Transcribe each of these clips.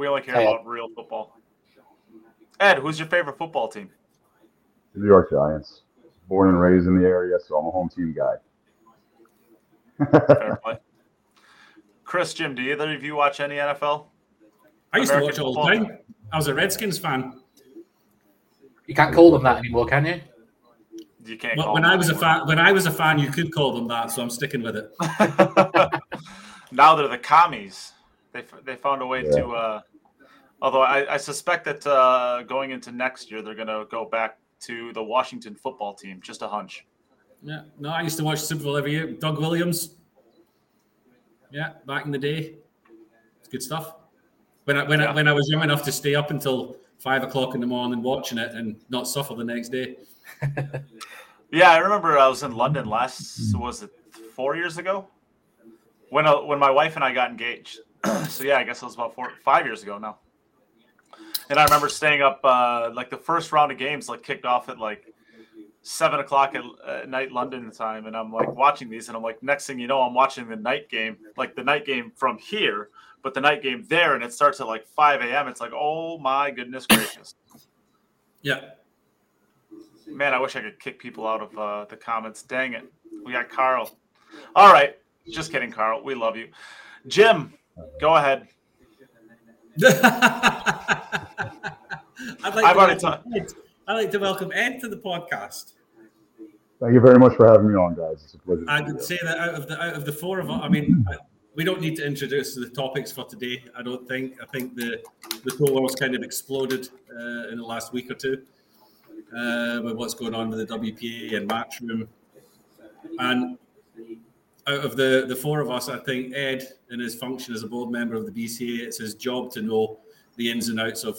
We only care about real football. Ed, who's your favorite football team? The New York Giants. Born and raised in the area, so I'm a home team guy. Fair play. Chris, Jim, do either of you watch any NFL? I used American to watch all the time. I was a Redskins fan. You can't call them that anymore, can you? You can't. Well, when I was anymore. a fan, when I was a fan, you could call them that, so I'm sticking with it. now they're the commies. They they found a way yeah. to. Uh, although I, I suspect that uh, going into next year, they're going to go back to the Washington football team. Just a hunch. Yeah. No, I used to watch Super Bowl every year. Doug Williams. Yeah, back in the day, it's good stuff. When I when yeah. I, when I was young enough to stay up until five o'clock in the morning watching it and not suffer the next day. yeah, I remember I was in London last was it four years ago when uh, when my wife and I got engaged. so yeah, I guess it was about four five years ago now. And I remember staying up uh, like the first round of games like kicked off at like seven o'clock at, at night London time, and I'm like watching these, and I'm like, next thing you know, I'm watching the night game, like the night game from here, but the night game there, and it starts at like 5 a.m. It's like, oh my goodness gracious. Yeah. Man, I wish I could kick people out of uh, the comments. Dang it. We got Carl. All right. Just kidding, Carl. We love you. Jim, go ahead. I'd like I've already talked. I'd like to welcome Ed to the podcast. Thank you very much for having me on, guys. It's a pleasure. I would say that out of the out of the four of us, I mean, we don't need to introduce the topics for today. I don't think. I think the the whole world's kind of exploded uh, in the last week or two uh, with what's going on with the WPA and Matchroom. And out of the the four of us, I think Ed, in his function as a board member of the BCA, it's his job to know the ins and outs of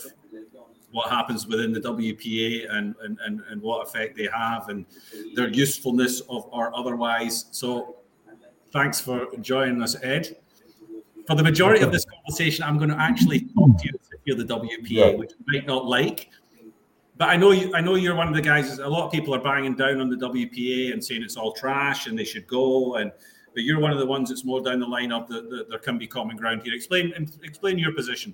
what happens within the WPA and, and, and, and what effect they have and their usefulness of or otherwise. So Thanks for joining us, Ed. For the majority of this conversation, I'm going to actually talk to you if you're the WPA, yeah. which you might not like. But I know you. I know you're one of the guys. A lot of people are banging down on the WPA and saying it's all trash and they should go. And but you're one of the ones that's more down the line of that there can be common ground here. Explain explain your position.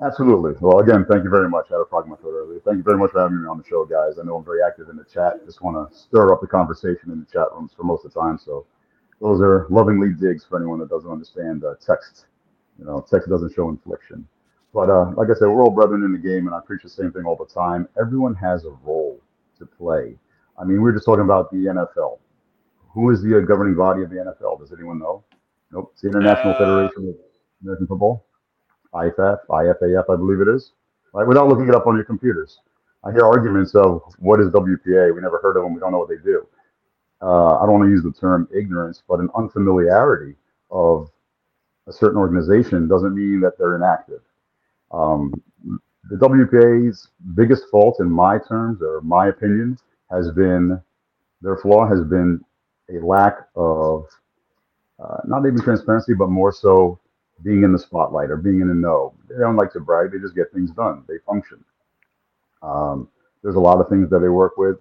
Absolutely. Well, again, thank you very much. I had a frog in my throat earlier. Thank you very much for having me on the show, guys. I know I'm very active in the chat. Just want to stir up the conversation in the chat rooms for most of the time. So those are lovingly digs for anyone that doesn't understand uh, text. You know, text doesn't show infliction. But uh, like I said, we're all brethren in the game, and I preach the same thing all the time. Everyone has a role to play. I mean, we are just talking about the NFL. Who is the uh, governing body of the NFL? Does anyone know? Nope. It's the International uh, Federation of American Football, IFF, IFAF, I believe it is. Right, without looking it up on your computers. I hear arguments of what is WPA. We never heard of them. We don't know what they do uh, I don't want to use the term ignorance, but an unfamiliarity of a certain organization doesn't mean that they're inactive. Um, the WPA's biggest fault, in my terms or my opinion, has been their flaw has been a lack of uh, not even transparency, but more so being in the spotlight or being in the know. They don't like to brag; they just get things done. They function. Um, there's a lot of things that they work with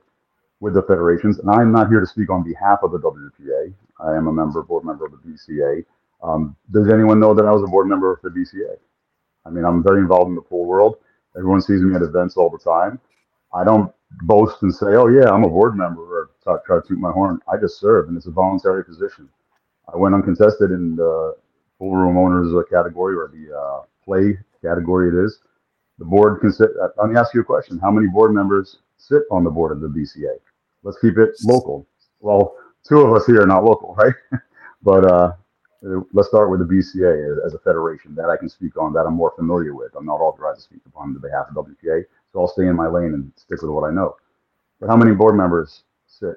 with the federations. And I'm not here to speak on behalf of the WPA. I am a member, board member of the BCA. Um, does anyone know that I was a board member of the BCA? I mean, I'm very involved in the pool world. Everyone sees me at events all the time. I don't boast and say, "Oh yeah, I'm a board member," or try, to toot my horn. I just serve, and it's a voluntary position. I went uncontested in the pool room owners category or the uh, play category. It is the board. Consider. Uh, let me ask you a question: How many board members sit on the board of the BCA? let's keep it local. Well, two of us here are not local, right? but uh, let's start with the BCA as a federation that I can speak on that I'm more familiar with. I'm not authorized to speak upon the behalf of WPA, so I'll stay in my lane and stick with what I know. But how many board members sit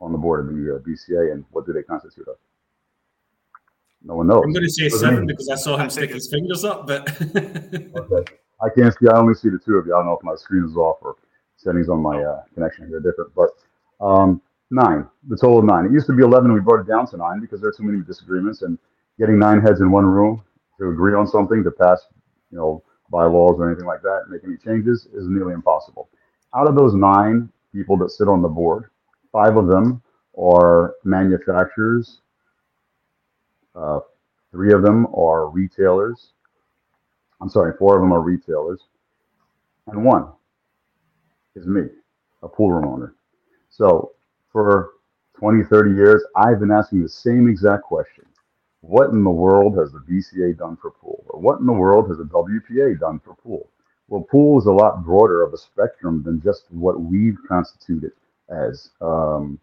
on the board of the uh, BCA, and what do they constitute of? No one knows. I'm going to say seven because I saw him stick his fingers up, but okay. I can't see. I only see the two of you. I don't know if my screen is off or settings on my uh, connection here are different, but um, nine, the total of nine. It used to be 11. We brought it down to nine because there are too many disagreements and getting nine heads in one room to agree on something to pass, you know, bylaws or anything like that, make any changes is nearly impossible. Out of those nine people that sit on the board, five of them are manufacturers, uh, three of them are retailers, I'm sorry, four of them are retailers, and one is me, a pool room owner. So for 20, 30 years, I've been asking the same exact question. What in the world has the BCA done for pool? Or what in the world has the WPA done for pool? Well, pool is a lot broader of a spectrum than just what we've constituted as um,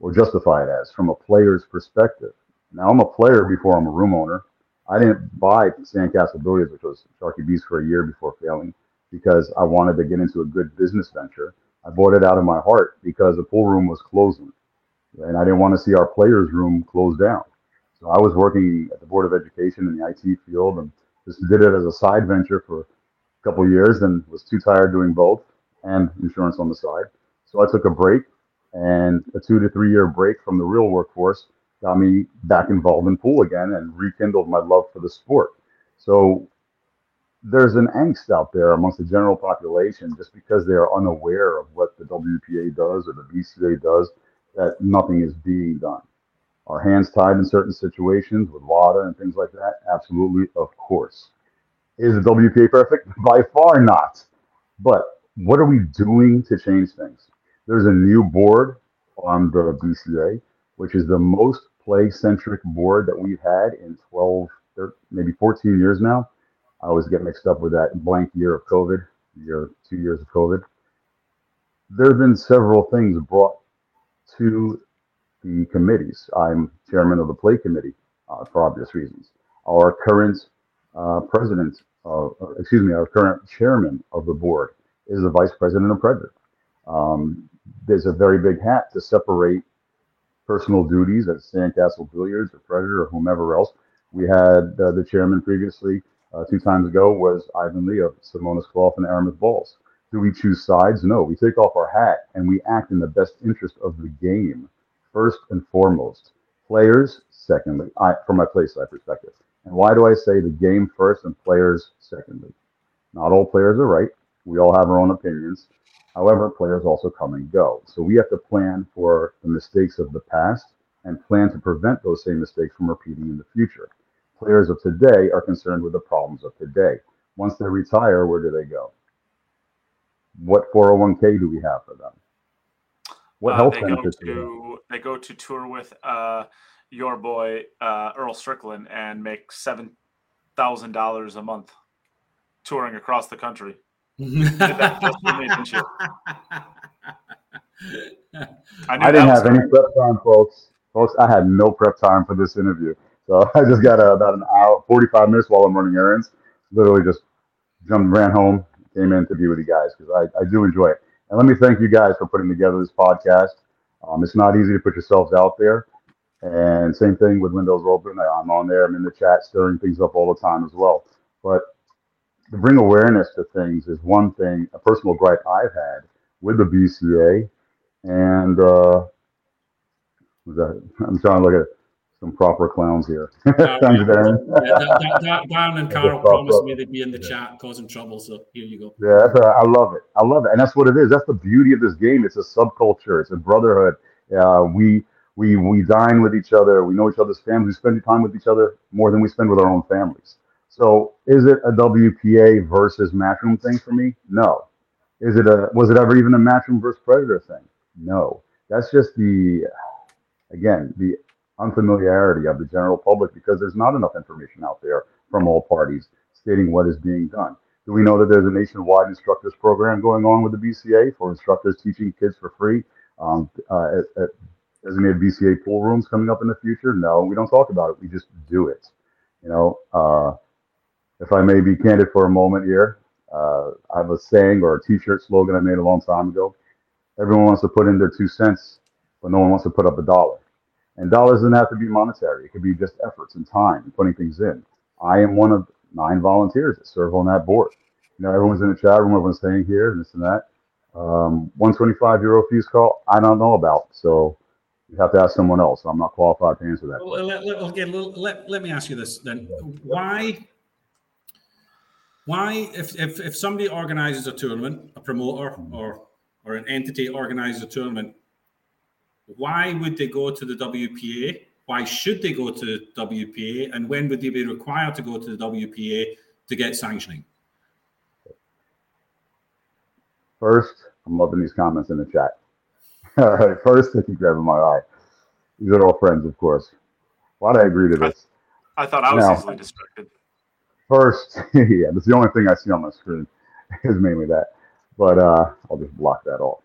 or justify it as from a player's perspective. Now, I'm a player before I'm a room owner. I didn't buy Sandcastle Billiards, which was Sharky Beast for a year before failing, because I wanted to get into a good business venture. I bought it out of my heart because the pool room was closing, and I didn't want to see our players' room close down. So I was working at the Board of Education in the IT field, and just did it as a side venture for a couple years, and was too tired doing both and insurance on the side. So I took a break, and a two to three year break from the real workforce got me back involved in pool again and rekindled my love for the sport. So there's an angst out there amongst the general population just because they are unaware of what the WPA does or the BCA does, that nothing is being done. Are hands tied in certain situations with WADA and things like that? Absolutely, of course. Is the WPA perfect? By far not. But what are we doing to change things? There's a new board on the BCA, which is the most play centric board that we've had in 12, 13, maybe 14 years now. I always get mixed up with that blank year of COVID, year, two years of COVID. There have been several things brought to the committees. I'm chairman of the play committee uh, for obvious reasons. Our current uh, president, uh, excuse me, our current chairman of the board is the vice president of Predator. Um, there's a very big hat to separate personal duties at Sandcastle Billiards or Predator or whomever else. We had uh, the chairman previously, uh, two times ago, was Ivan Lee of Simonis Cloth and Aramith Balls. Do we choose sides? No. We take off our hat and we act in the best interest of the game, first and foremost. Players, secondly, I, from my play side perspective. And why do I say the game first and players secondly? Not all players are right. We all have our own opinions. However, players also come and go. So we have to plan for the mistakes of the past and plan to prevent those same mistakes from repeating in the future. Players of today are concerned with the problems of today. Once they retire, where do they go? What 401k do we have for them? What uh, health they benefits go to, they go to tour with uh, your boy uh, Earl Strickland and make seven thousand dollars a month touring across the country. I, I didn't have any prep time, folks. Folks, I had no prep time for this interview. So I just got about an hour, 45 minutes while I'm running errands. Literally just jumped, ran home, came in to be with you guys because I, I do enjoy it. And let me thank you guys for putting together this podcast. Um, it's not easy to put yourselves out there. And same thing with Windows Open. I'm on there. I'm in the chat, stirring things up all the time as well. But bring awareness to things is one thing, a personal gripe I've had with the BCA. And uh, that, I'm trying to look at some proper clowns here. Thanks, Darren. yeah, Darren and Carol promised me they'd be in the chat causing trouble. So here you go. Yeah, that's a, I love it. I love it. And that's what it is. That's the beauty of this game. It's a subculture, it's a brotherhood. Uh, we, we, we dine with each other. We know each other's families. We spend time with each other more than we spend with our own families. So is it a WPA versus Matchroom thing for me? No. Is it a was it ever even a Matchroom versus Predator thing? No. That's just the again the unfamiliarity of the general public because there's not enough information out there from all parties stating what is being done. Do we know that there's a nationwide instructors program going on with the BCA for instructors teaching kids for free um, uh, at, at designated BCA pool rooms coming up in the future? No, we don't talk about it. We just do it. You know, uh, if I may be candid for a moment here, uh, I have a saying or a T-shirt slogan I made a long time ago. Everyone wants to put in their two cents, but no one wants to put up a dollar. And dollars doesn't have to be monetary. It could be just efforts and time and putting things in. I am one of nine volunteers that serve on that board. You know, everyone's in the chat room, everyone's staying here, and this and that. Um, 125 euro fees call, I don't know about. So you have to ask someone else. I'm not qualified to answer that. Well, let, let, okay, let, let me ask you this then. Why why if, if if somebody organizes a tournament a promoter or or an entity organizes a tournament why would they go to the wpa why should they go to the wpa and when would they be required to go to the wpa to get sanctioning? First, I'm loving these comments in the chat. All right, first, I keep grabbing my eye. These are all friends, of course. Why do I agree to this? I thought I was No. easily distracted. First, yeah, that's the only thing I see on my screen is mainly that. But uh, I'll just block that off.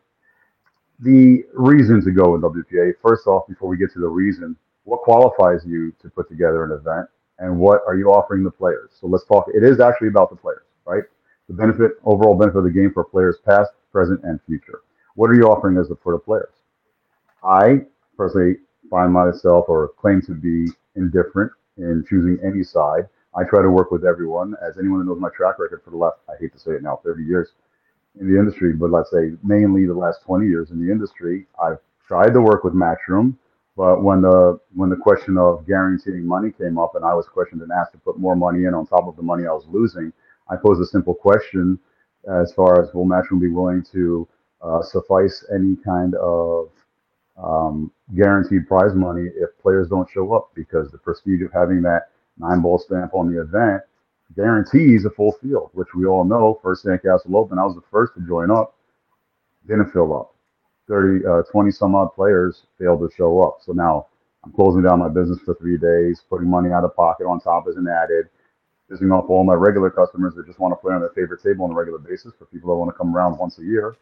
The reason to go in WPA, first off, before we get to the reason, what qualifies you to put together an event and what are you offering the players? So let's talk, it is actually about the players, right? The benefit, overall benefit of the game for players past, present, and future. What are you offering as the, for the players? I personally find myself or claim to be indifferent in choosing any side. I try to work with everyone. As anyone who knows my track record for the last, I hate to say it now, 30 years in the industry, but let's say mainly the last 20 years in the industry, I've tried to work with Matchroom. But when the when the question of guaranteeing money came up, and I was questioned and asked to put more money in on top of the money I was losing, I posed a simple question as far as will Matchroom be willing to uh, suffice any kind of um, guaranteed prize money if players don't show up because the prestige of having that nine ball stamp on the event guarantees a full field, which we all know. First Sandcastle Open, I was the first to join up, didn't fill up. 30, uh, 20 some odd players failed to show up. So now I'm closing down my business for three days, putting money out of pocket on top as an added, pissing off all my regular customers that just want to play on their favorite table on a regular basis for people that want to come around once a year.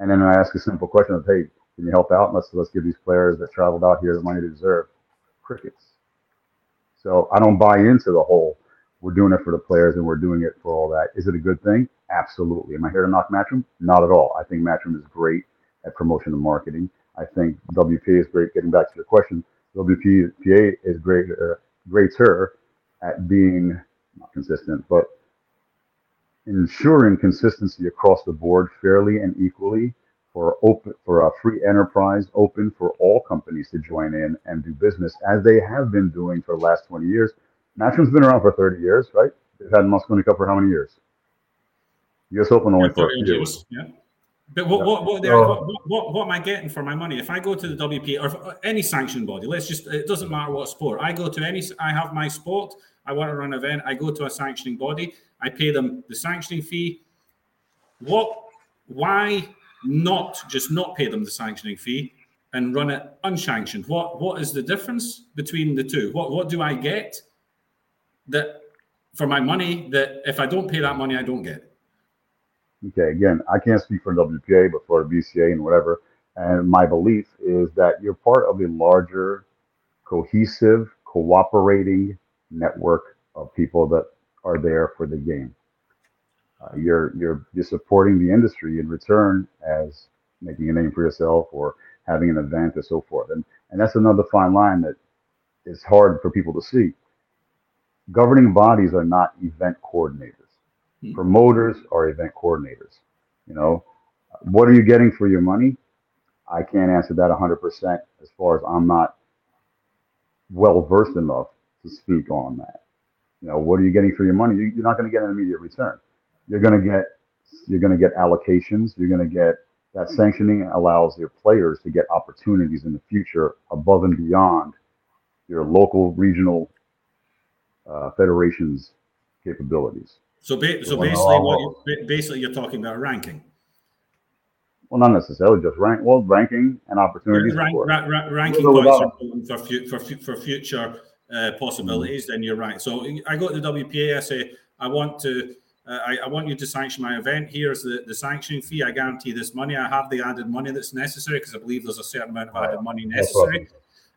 And then I ask a simple question of, hey, can you help out? Let's let's give these players that traveled out here the money they deserve. Crickets. So I don't buy into the whole we're doing it for the players and we're doing it for all that. Is it a good thing? Absolutely. Am I here to knock Matchroom? Not at all. I think Matchroom is great at promotion and marketing. I think WPA is great. Getting back to your question, WPA is great, uh, greater at being not consistent, but ensuring consistency across the board fairly and equally for open for a free enterprise open for all companies to join in and do business as they have been doing for the last 20 years. Matchroom's been around for 30 years, right? They've had Mosconi Cup for how many years? US Open only for a few. years, Yeah. But what, Yeah. what, what, So- what, what, what, what am I getting for my money? If I go to the WPA or uh, any sanctioned body, let's just, it doesn't matter what sport. I go to any, I have my sport, I want to run an event, I go to a sanctioning body, I pay them the sanctioning fee. What, why not just not pay them the sanctioning fee and run it unsanctioned? What, what is the difference between the two? What, what do I get that for my money that if I don't pay that money, I don't get? Okay, again, I can't speak for WPA, but for BCA and whatever. And my belief is that you're part of a larger, cohesive, cooperating network of people that are there for the game. Uh, you're you're you're supporting the industry in return as making a name for yourself or having an event or so forth. And and that's another fine line that is hard for people to see. Governing bodies are not event coordinators promoters are event coordinators. You know, what are you getting for your money? I can't answer that 100% as far as I'm not well versed enough to speak on that. You know, what are you getting for your money? You're not going to get an immediate return. You're going to get you're going to get allocations. You're going to get that sanctioning allows your players to get opportunities in the future above and beyond your local regional uh, federations capabilities. So, ba- so basically, what you, ba- basically you're talking about ranking, Well, not necessarily just rank. Well, ranking and opportunities. Rank, ra- ra- ranking points are important for fu- for fu- for future uh, possibilities. Then you're right. So I go to the WPA. I say I want to. Uh, I, I want you to sanction my event. Here's the, the sanctioning fee. I guarantee this money. I have the added money that's necessary because I believe there's a certain amount of added money necessary.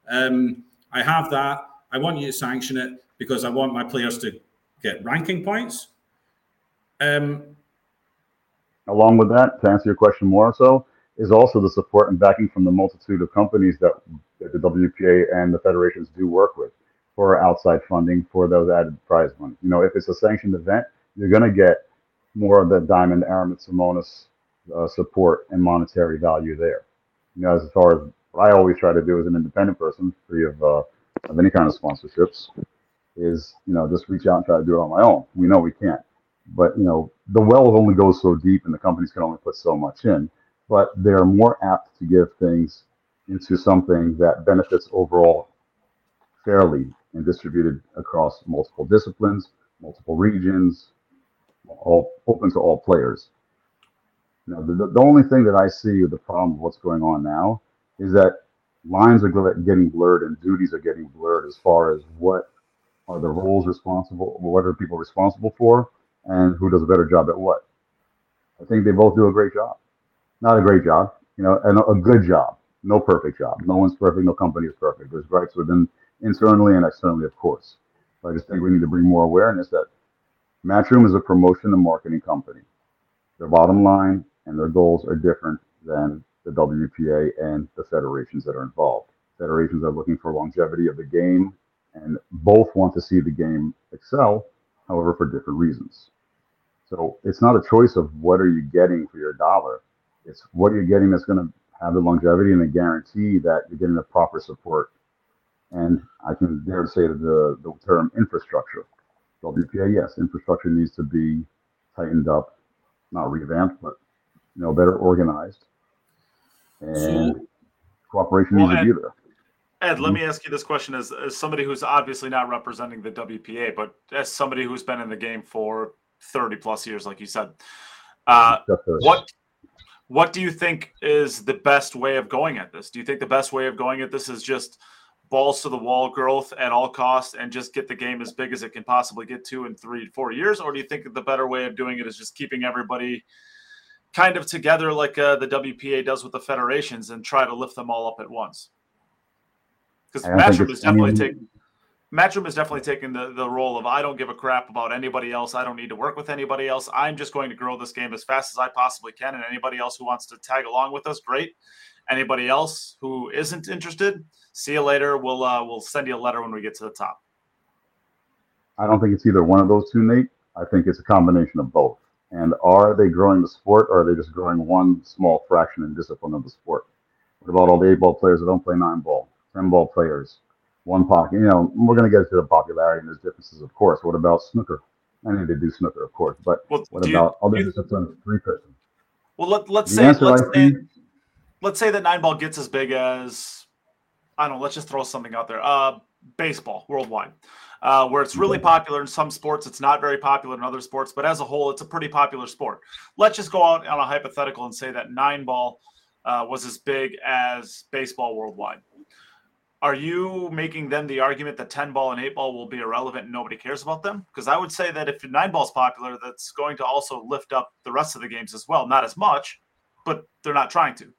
Um, I have that. I want you to sanction it because I want my players to get ranking points. Um, Along with that, to answer your question more so, is also the support and backing from the multitude of companies that, that the WPA and the federations do work with for outside funding for those added prize money. You know, if it's a sanctioned event, you're going to get more of the Diamond Aramith Simonis uh, support and monetary value there. You know, as far as what I always try to do as an independent person, free of uh, of any kind of sponsorships, is you know just reach out and try to do it on my own. We know we can't, but you know the well only goes so deep, and the companies can only put so much in. But they're more apt to give things into something that benefits overall fairly and distributed across multiple disciplines, multiple regions, all open to all players. Now, the, the only thing that I see the problem of what's going on now is that lines are getting blurred and duties are getting blurred as far as what are the roles responsible, what are people responsible for, and who does a better job at what. I think they both do a great job. Not a great job, you know, and a good job. No perfect job. No one's perfect. No company is perfect. There's gripes within internally and externally, of course. But I just think we need to bring more awareness that Matchroom is a promotion and marketing company. Their bottom line and their goals are different than the WPA and the federations that are involved. Federations are looking for longevity of the game, and both want to see the game excel, however, for different reasons. So it's not a choice of what are you getting for your dollar. It's what you're getting that's going to have the longevity and the guarantee that you're getting the proper support. And I can dare say the, the term infrastructure. WPA, yes, infrastructure needs to be tightened up, not revamped, but you know, better organized. And so, cooperation well, needs to be there. Ed, let mm-hmm. me ask you this question as, as somebody who's obviously not representing the WPA, but as somebody who's been in the game for 30 plus years, like you said. Uh, what what do you think is the best way of going at this? Do you think the best way of going at this is just balls to the wall growth at all costs and just get the game as big as it can possibly get to in three, four years? Or do you think the better way of doing it is just keeping everybody kind of together like uh, the WPA does with the federations and try to lift them all up at once? Because Matchroom is definitely taking Matchroom is definitely taking the, the role of I don't give a crap about anybody else. I don't need to work with anybody else. I'm just going to grow this game as fast as I possibly can. And anybody else who wants to tag along with us, great. Anybody else who isn't interested, see you later. We'll uh, we'll send you a letter when we get to the top. I don't think it's either one of those two, Neight. I think it's a combination of both. And are they growing the sport, or are they just growing one small fraction and discipline of the sport? What about all the eight ball players that don't play nine ball, ten ball players? one pocket. You know, we're going to get to the popularity and there's differences, of course. What about snooker? I need to do snooker, of course, but well, what about you, other disciplines, three person? Well, let, let's the say let's say, let's say that nine ball gets as big as I don't know. Let's just throw something out there. Uh, baseball worldwide, uh, where it's really popular in some sports. It's not very popular in other sports, but as a whole, it's a pretty popular sport. Let's just go out on a hypothetical and say that nine ball uh, was as big as baseball worldwide are you making then the argument that 10 ball and 8 ball will be irrelevant and nobody cares about them? Because I would say that if 9 ball is popular, that's going to also lift up the rest of the games as well. Not as much, but they're not trying to.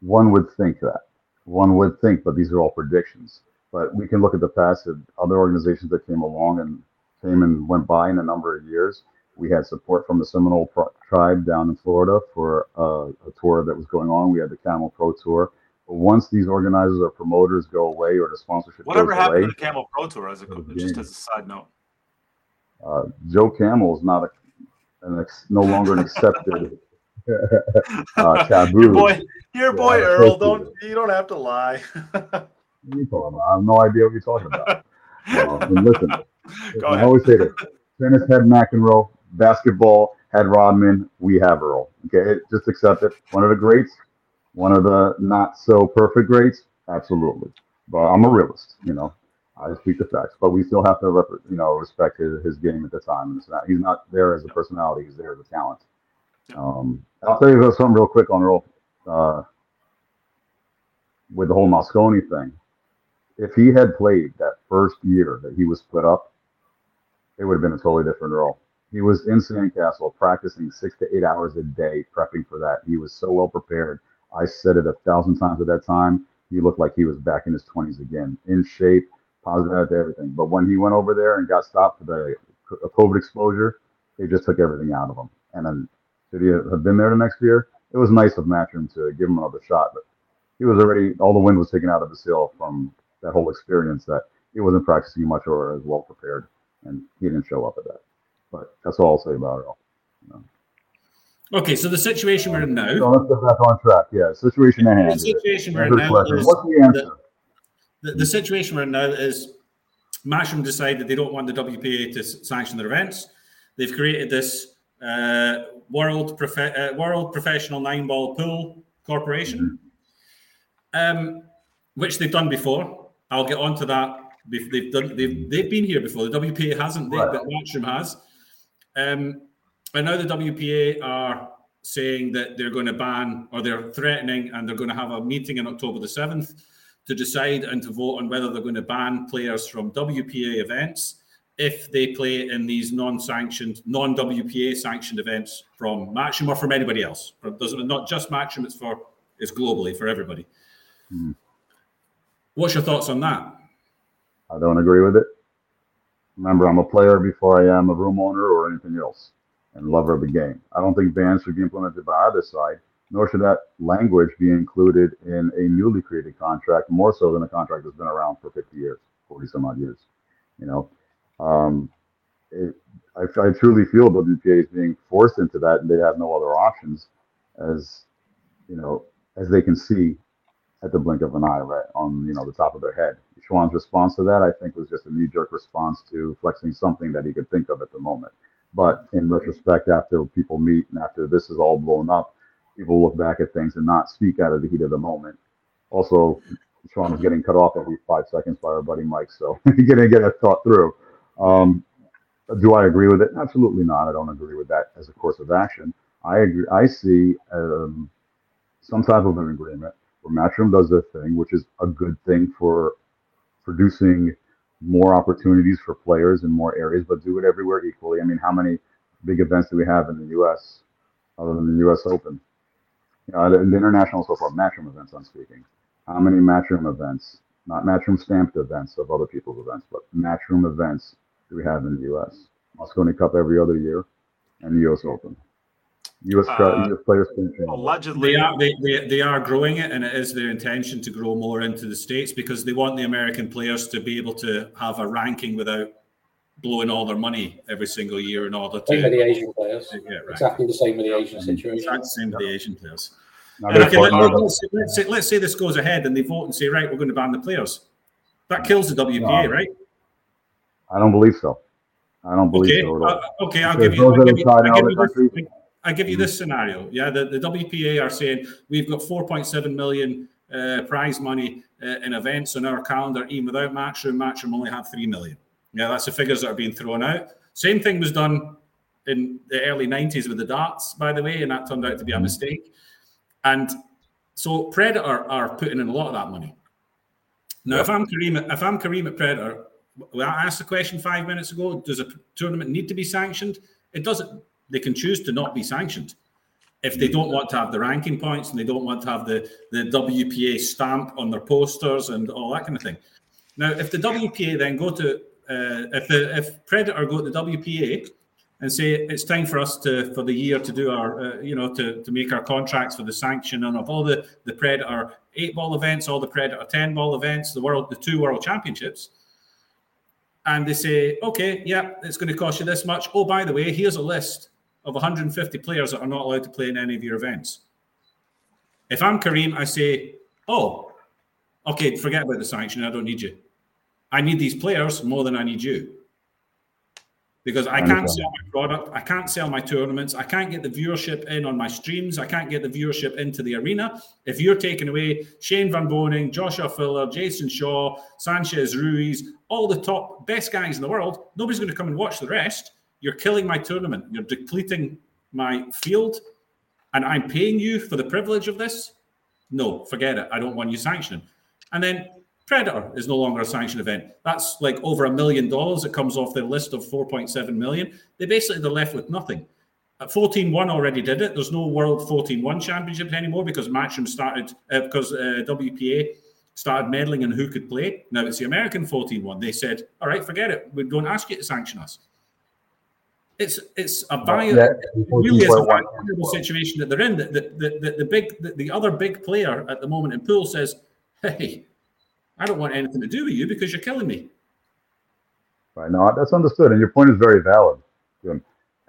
One would think that. One would think, but these are all predictions. But we can look at the past of other organizations that came along and came and went by in a number of years. We had support from the Seminole tribe down in Florida for uh, a tour that was going on. We had the Camel Pro Tour once these organizers or promoters go away or the sponsorship whatever happened away, to the Camel Pro Tour as a just as a side note. Uh, Joe Camel is not a, an ex, no longer an accepted uh, taboo. Your boy, your boy yeah, Earl, don't you don't have to lie. I have no idea what you're talking about. Uh, and listen, I always say this: tennis had McEnroe, basketball had Rodman. We have Earl. Okay, just accept it. One of the greats one of the not so perfect greats, absolutely. But I'm a realist, you know. I speak the facts, but we still have to, you know, respect his, his game at the time. Not, he's not there as a personality; he's there as a talent. Um, I'll tell you something real quick on Earl uh, with the whole Mosconi thing. If he had played that first year that he was split up, it would have been a totally different Earl. He was in Sandcastle practicing six to eight hours a day, prepping for that. He was so well prepared. I said it a thousand times at that time. He looked like he was back in his 20s again, in shape, positive everything. But when he went over there and got stopped for the COVID exposure, they just took everything out of him. And then should he have been there the next year? It was nice of Matchroom to give him another shot, but he was already all the wind was taken out of his sail from that whole experience that he wasn't practicing much or as well prepared, and he didn't show up at that. But that's all I'll say about it. All. You know. Okay, so the situation we're in now. So let's get back on track. Yeah, situation at hand. The situation we're in now is What's the answer? The, the, the situation we're in now is Matchroom decided they don't want the WPA to sanction their events. They've created this world prof- uh, world professional nine ball pool corporation, mm-hmm. um, which they've done before. I'll get onto that They've, they've done. They've, they've been here before. The WPA hasn't, they, Right. but Matchroom has. Um, and now the WPA are saying that they're going to ban, or they're threatening, and they're going to have a meeting in October the seventh to decide and to vote on whether they're going to ban players from WPA events if they play in these non-sanctioned, non-WPA sanctioned events from Matchroom or from anybody else. It doesn't not just Matchroom. It's for it's globally for everybody. Hmm. What's your thoughts on that? I don't agree with it. Remember, I'm a player before I am a room owner or anything else, and lover of the game. I don't think bans should be implemented by either side, nor should that language be included in a newly created contract, more so than a contract that's been around for 50 years, 40 some odd years. You know, um, it, I, I truly feel WPA is being forced into that, and they have no other options, as you know, as they can see at the blink of an eye, right on you know the top of their head. Schwann's response to that, I think, was just a knee-jerk response to flexing something that he could think of at the moment. But in retrospect, after people meet and after this is all blown up, people look back at things and not speak out of the heat of the moment. Also, Schwann was getting cut off every five seconds by our buddy Mike, so he didn't get a thought through. Um, do I agree with it? Absolutely not. I don't agree with that as a course of action. I agree. I see um, some type of an agreement where Matchroom does their thing, which is a good thing for producing more opportunities for players in more areas, but do it everywhere equally. I mean, how many big events do we have in the U.S. other than the U.S. Open? You know, the, the international so far Matchroom events. I'm speaking. How many Matchroom events, not Matchroom stamped events of other people's events, but Matchroom events we have in the U.S.? Mosconi Cup every other year, and the U.S. Open. U.S. Uh, US players. Allegedly, They are they, they, they are growing it, and it is their intention to grow more into the states because they want the American players to be able to have a ranking without blowing all their money every single year in order Same with to the Asian players. yeah right. Exactly the same with the Asian situation. Exactly the same with the Asian players. Now, okay, let's say, let's, say, let's say this goes ahead and they vote and say, right, we're going to ban the players. That kills the WPA, No. right? I don't believe so. I don't believe Okay, so at all. uh, okay, I'll give you. I'll give you, I'll give you this, countries. I give you this scenario. Yeah, the, the WPA are saying we've got 4.7 million uh, prize money uh, in events on our calendar, even without Matchroom. Matchroom only have 3 million. Yeah, that's the figures that are being thrown out. Same thing was done in the early 90s with the darts, by the way, and that turned out to be a mistake. And so Predator are putting in a lot of that money. Now, if I'm Kareem, if I'm Kareem at Predator, well, I asked the question five minutes ago: Does a tournament need to be sanctioned? It doesn't. They can choose to not be sanctioned if they don't want to have the ranking points and they don't want to have the the WPA stamp on their posters and all that kind of thing. Now, if the WPA then go to uh, if the if Predator go to the WPA and say it's time for us to for the year to do our uh, you know to, to make our contracts for the sanction and of all the the predator eight ball events all the predator 10 ball events the world the two world championships and they say okay yeah it's going to cost you this much. Oh by the way here's a list of 150 players that are not allowed to play in any of your events. If i'm kareem i say oh okay forget about the sanction i don't need you. I need these players more than i need you. Because I can't sell my product, I can't sell my tournaments, I can't get the viewership in on my streams, I can't get the viewership into the arena. If you're taking away Shane Van Boening, Joshua Filler, Jayson Shaw, Sanchez Ruiz, all the top best guys in the world, nobody's going to come and watch the rest. You're killing my tournament. You're depleting my field, and I'm paying you for the privilege of this. No, forget it. I don't want you sanctioning. And then Predator is no longer a sanctioned event. That's like over a million dollars. It comes off their list of 4.7 million. They basically they're left with nothing. At 14-1 already did it. There's no World 14-1 Championships anymore because Matchroom started uh, because uh, WPA started meddling in who could play. Now it's the American 14-1. They said, "All right, forget it. We don't ask you to sanction us." It's it's a viable, Yeah, really is a viable situation that they're in. The, the, the, the big the, the other big player at the moment in pool says, "Hey, I don't want anything to do with you because you're killing me." Right. No, that's understood, and your point is very valid. Jim.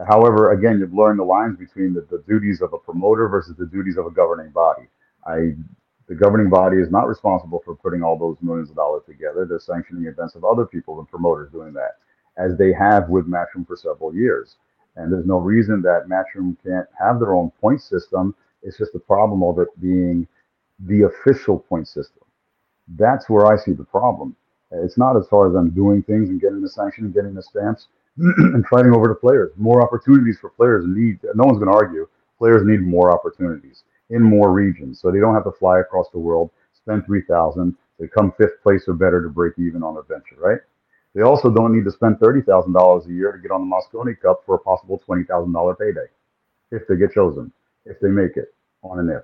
However, again, you've learned the lines between the, the duties of a promoter versus the duties of a governing body. I, the governing body is not responsible for putting all those millions of dollars together. They're sanctioning events of other people and promoters doing that, as they have with Matchroom for several years. And there's no reason that Matchroom can't have their own point system. It's just the problem of it being the official point system. That's where I see the problem. It's not as far as them doing things and getting the sanction and getting the stamps and fighting over the players. More opportunities for players need. No one's going to argue. Players need more opportunities in more regions, so they don't have to fly across the world, spend three thousand, they come fifth place or better to break even on a venture, right? They also don't need to spend thirty thousand dollars a year to get on the Mosconi Cup for a possible twenty thousand dollar payday, if they get chosen, if they make it on an if.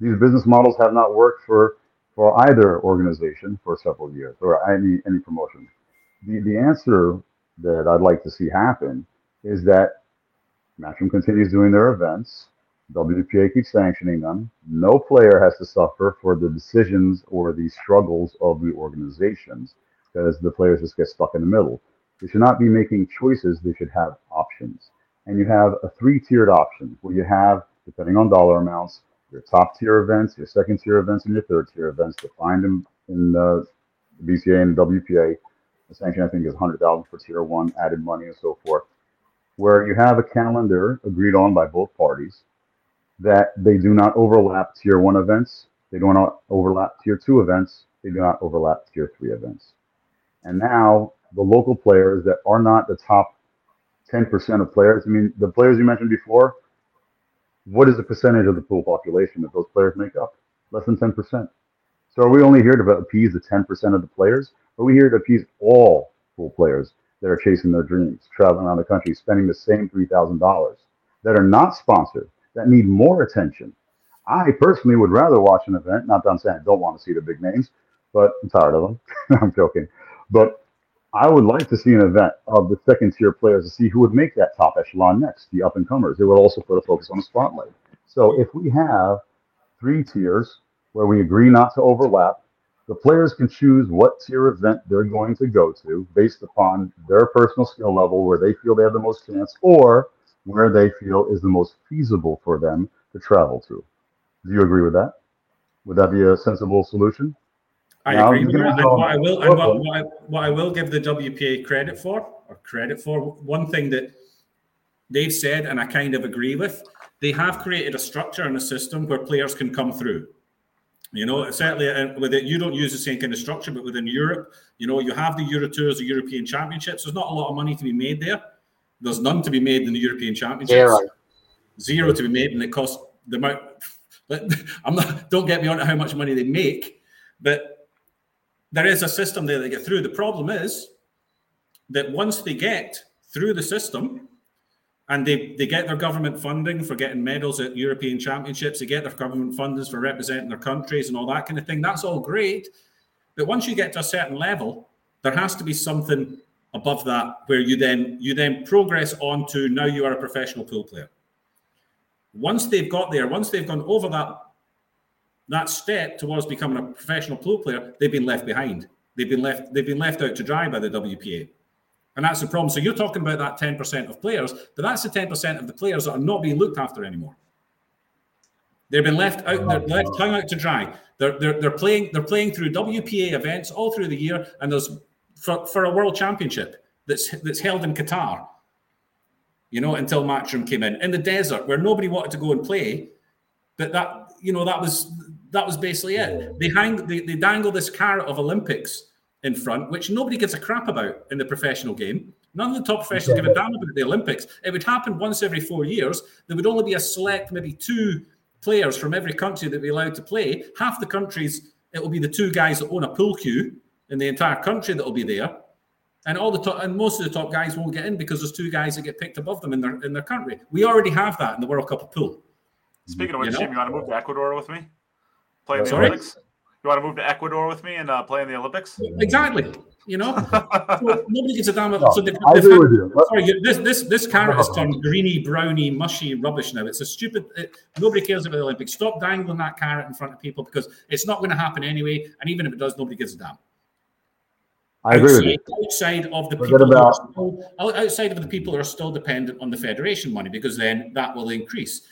These business models have not worked for for either organization for several years or any any promotion. The the answer that I'd like to see happen is that Matchroom continues doing their events. WPA keeps sanctioning them. No player has to suffer for the decisions or the struggles of the organizations because the players just get stuck in the middle. They should not be making choices, they should have options. And you have a three tiered option where you have, depending on dollar amounts, your top tier events, your second tier events, and your third tier events defined in, in the BCA and WPA. The sanction, I think, is 100000 for tier one, added money, and so forth, where you have a calendar agreed on by both parties that they do not overlap tier one events, they do not overlap tier two events, they do not overlap tier three events. And now the local players that are not the top 10% of players, I mean, the players you mentioned before, what is the percentage of the pool population that those players make up? Less than 10%. So are we only here to appease the 10% of the players? Are we here to appease all pool players that are chasing their dreams, traveling around the country, spending the same $3,000 that are not sponsored, that need more attention? I personally would rather watch an event, not that I'm saying I don't want to see the big names, but I'm tired of them. I'm joking. But I would like to see an event of the second tier players to see who would make that top echelon next, the up and comers. It would also put a focus on the spotlight. So if we have three tiers where we agree not to overlap, the players can choose what tier event they're going to go to based upon their personal skill level, where they feel they have the most chance, or where they feel is the most feasible for them to travel to. Do you agree with that? Would that be a sensible solution? I Now, agree with can that. And what I will, and what, what, I, what I will give the WPA credit for, or credit for, one thing that they've said, and I kind of agree with, they have created a structure and a system where players can come through. You know, certainly uh, with it, you don't use the same kind of structure, but within Europe, you know, you have the Euro Tours, the European Championships. There's not a lot of money to be made there. There's none to be made in the European Championships Zero. zero to be made, and it costs the amount. I'm not. Don't get me on to how much money they make, but there is a system there they get through. The problem is that once they get through the system, and they they get their government funding for getting medals at European Championships, they get their government fundings for representing their countries and all that kind of thing. That's all great, but once you get to a certain level, there has to be something above that where you then you then progress on to now you are a professional pool player once they've got there, once they've gone over that that step towards becoming a professional pool player, they've been left behind. They've been left they've been left out to dry by the WPA. And that's the problem. So you're talking about that 10% of players, but that's the 10% of the players that are not being looked after anymore. They've been left out, they're left hung out to dry. They're, they're, they're playing they're playing through WPA events all through the year, and there's for, for a world championship that's that's held in Qatar you know, until Matchroom came in in the desert where nobody wanted to go and play. But that, you know, that was that was basically it. They hang, they, they dangle this carrot of Olympics in front, which nobody gives a crap about in the professional game. None of the top professionals give a damn about the Olympics. It would happen once every four years. There would only be a select, maybe two players from every country that would be allowed to play. Half the countries, it will be the two guys that own a pool cue in the entire country that will be there and all the top and most of the top guys won't get in because there's two guys that get picked above them in their in their country. We already have that in the World Cup of pool. Speaking of which, You know? Jim, you want to move to Ecuador with me? Play in the Sorry? Olympics? You want to move to Ecuador with me and uh, play in the Olympics? Exactly. You know, so nobody gives a damn. about so the, I the agree fact- with you. Let- Sorry, you- this this this carrot has turned greeny, browny, mushy rubbish now. It's a stupid. It, nobody cares about the Olympics. Stop dangling that carrot in front of people because it's not going to happen anyway. And even if it does, nobody gives a damn. I agree with you. outside, outside of the Forget people about- still, outside of the people who are still dependent on the federation money because then that will increase.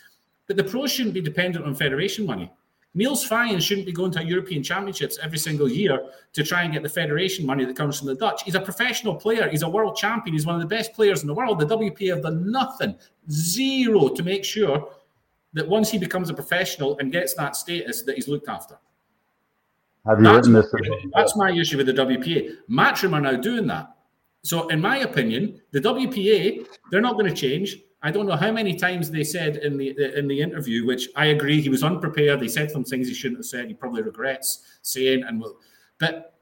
But the pros shouldn't be dependent on federation money. Niels Feijen shouldn't be going to European Championships every single year to try and get the federation money that comes from the Dutch. He's a professional player. He's a world champion. He's one of the best players in the world. The WPA have done nothing, zero, to make sure that once he becomes a professional and gets that status, that he's looked after. Have you That's, written this? that's my issue with the WPA. Matchroom are now doing that. So, in my opinion, the WPA they're not going to change. I don't know how many times they said in the in the interview, which I agree he was unprepared. He said some things he shouldn't have said. He probably regrets saying and will. But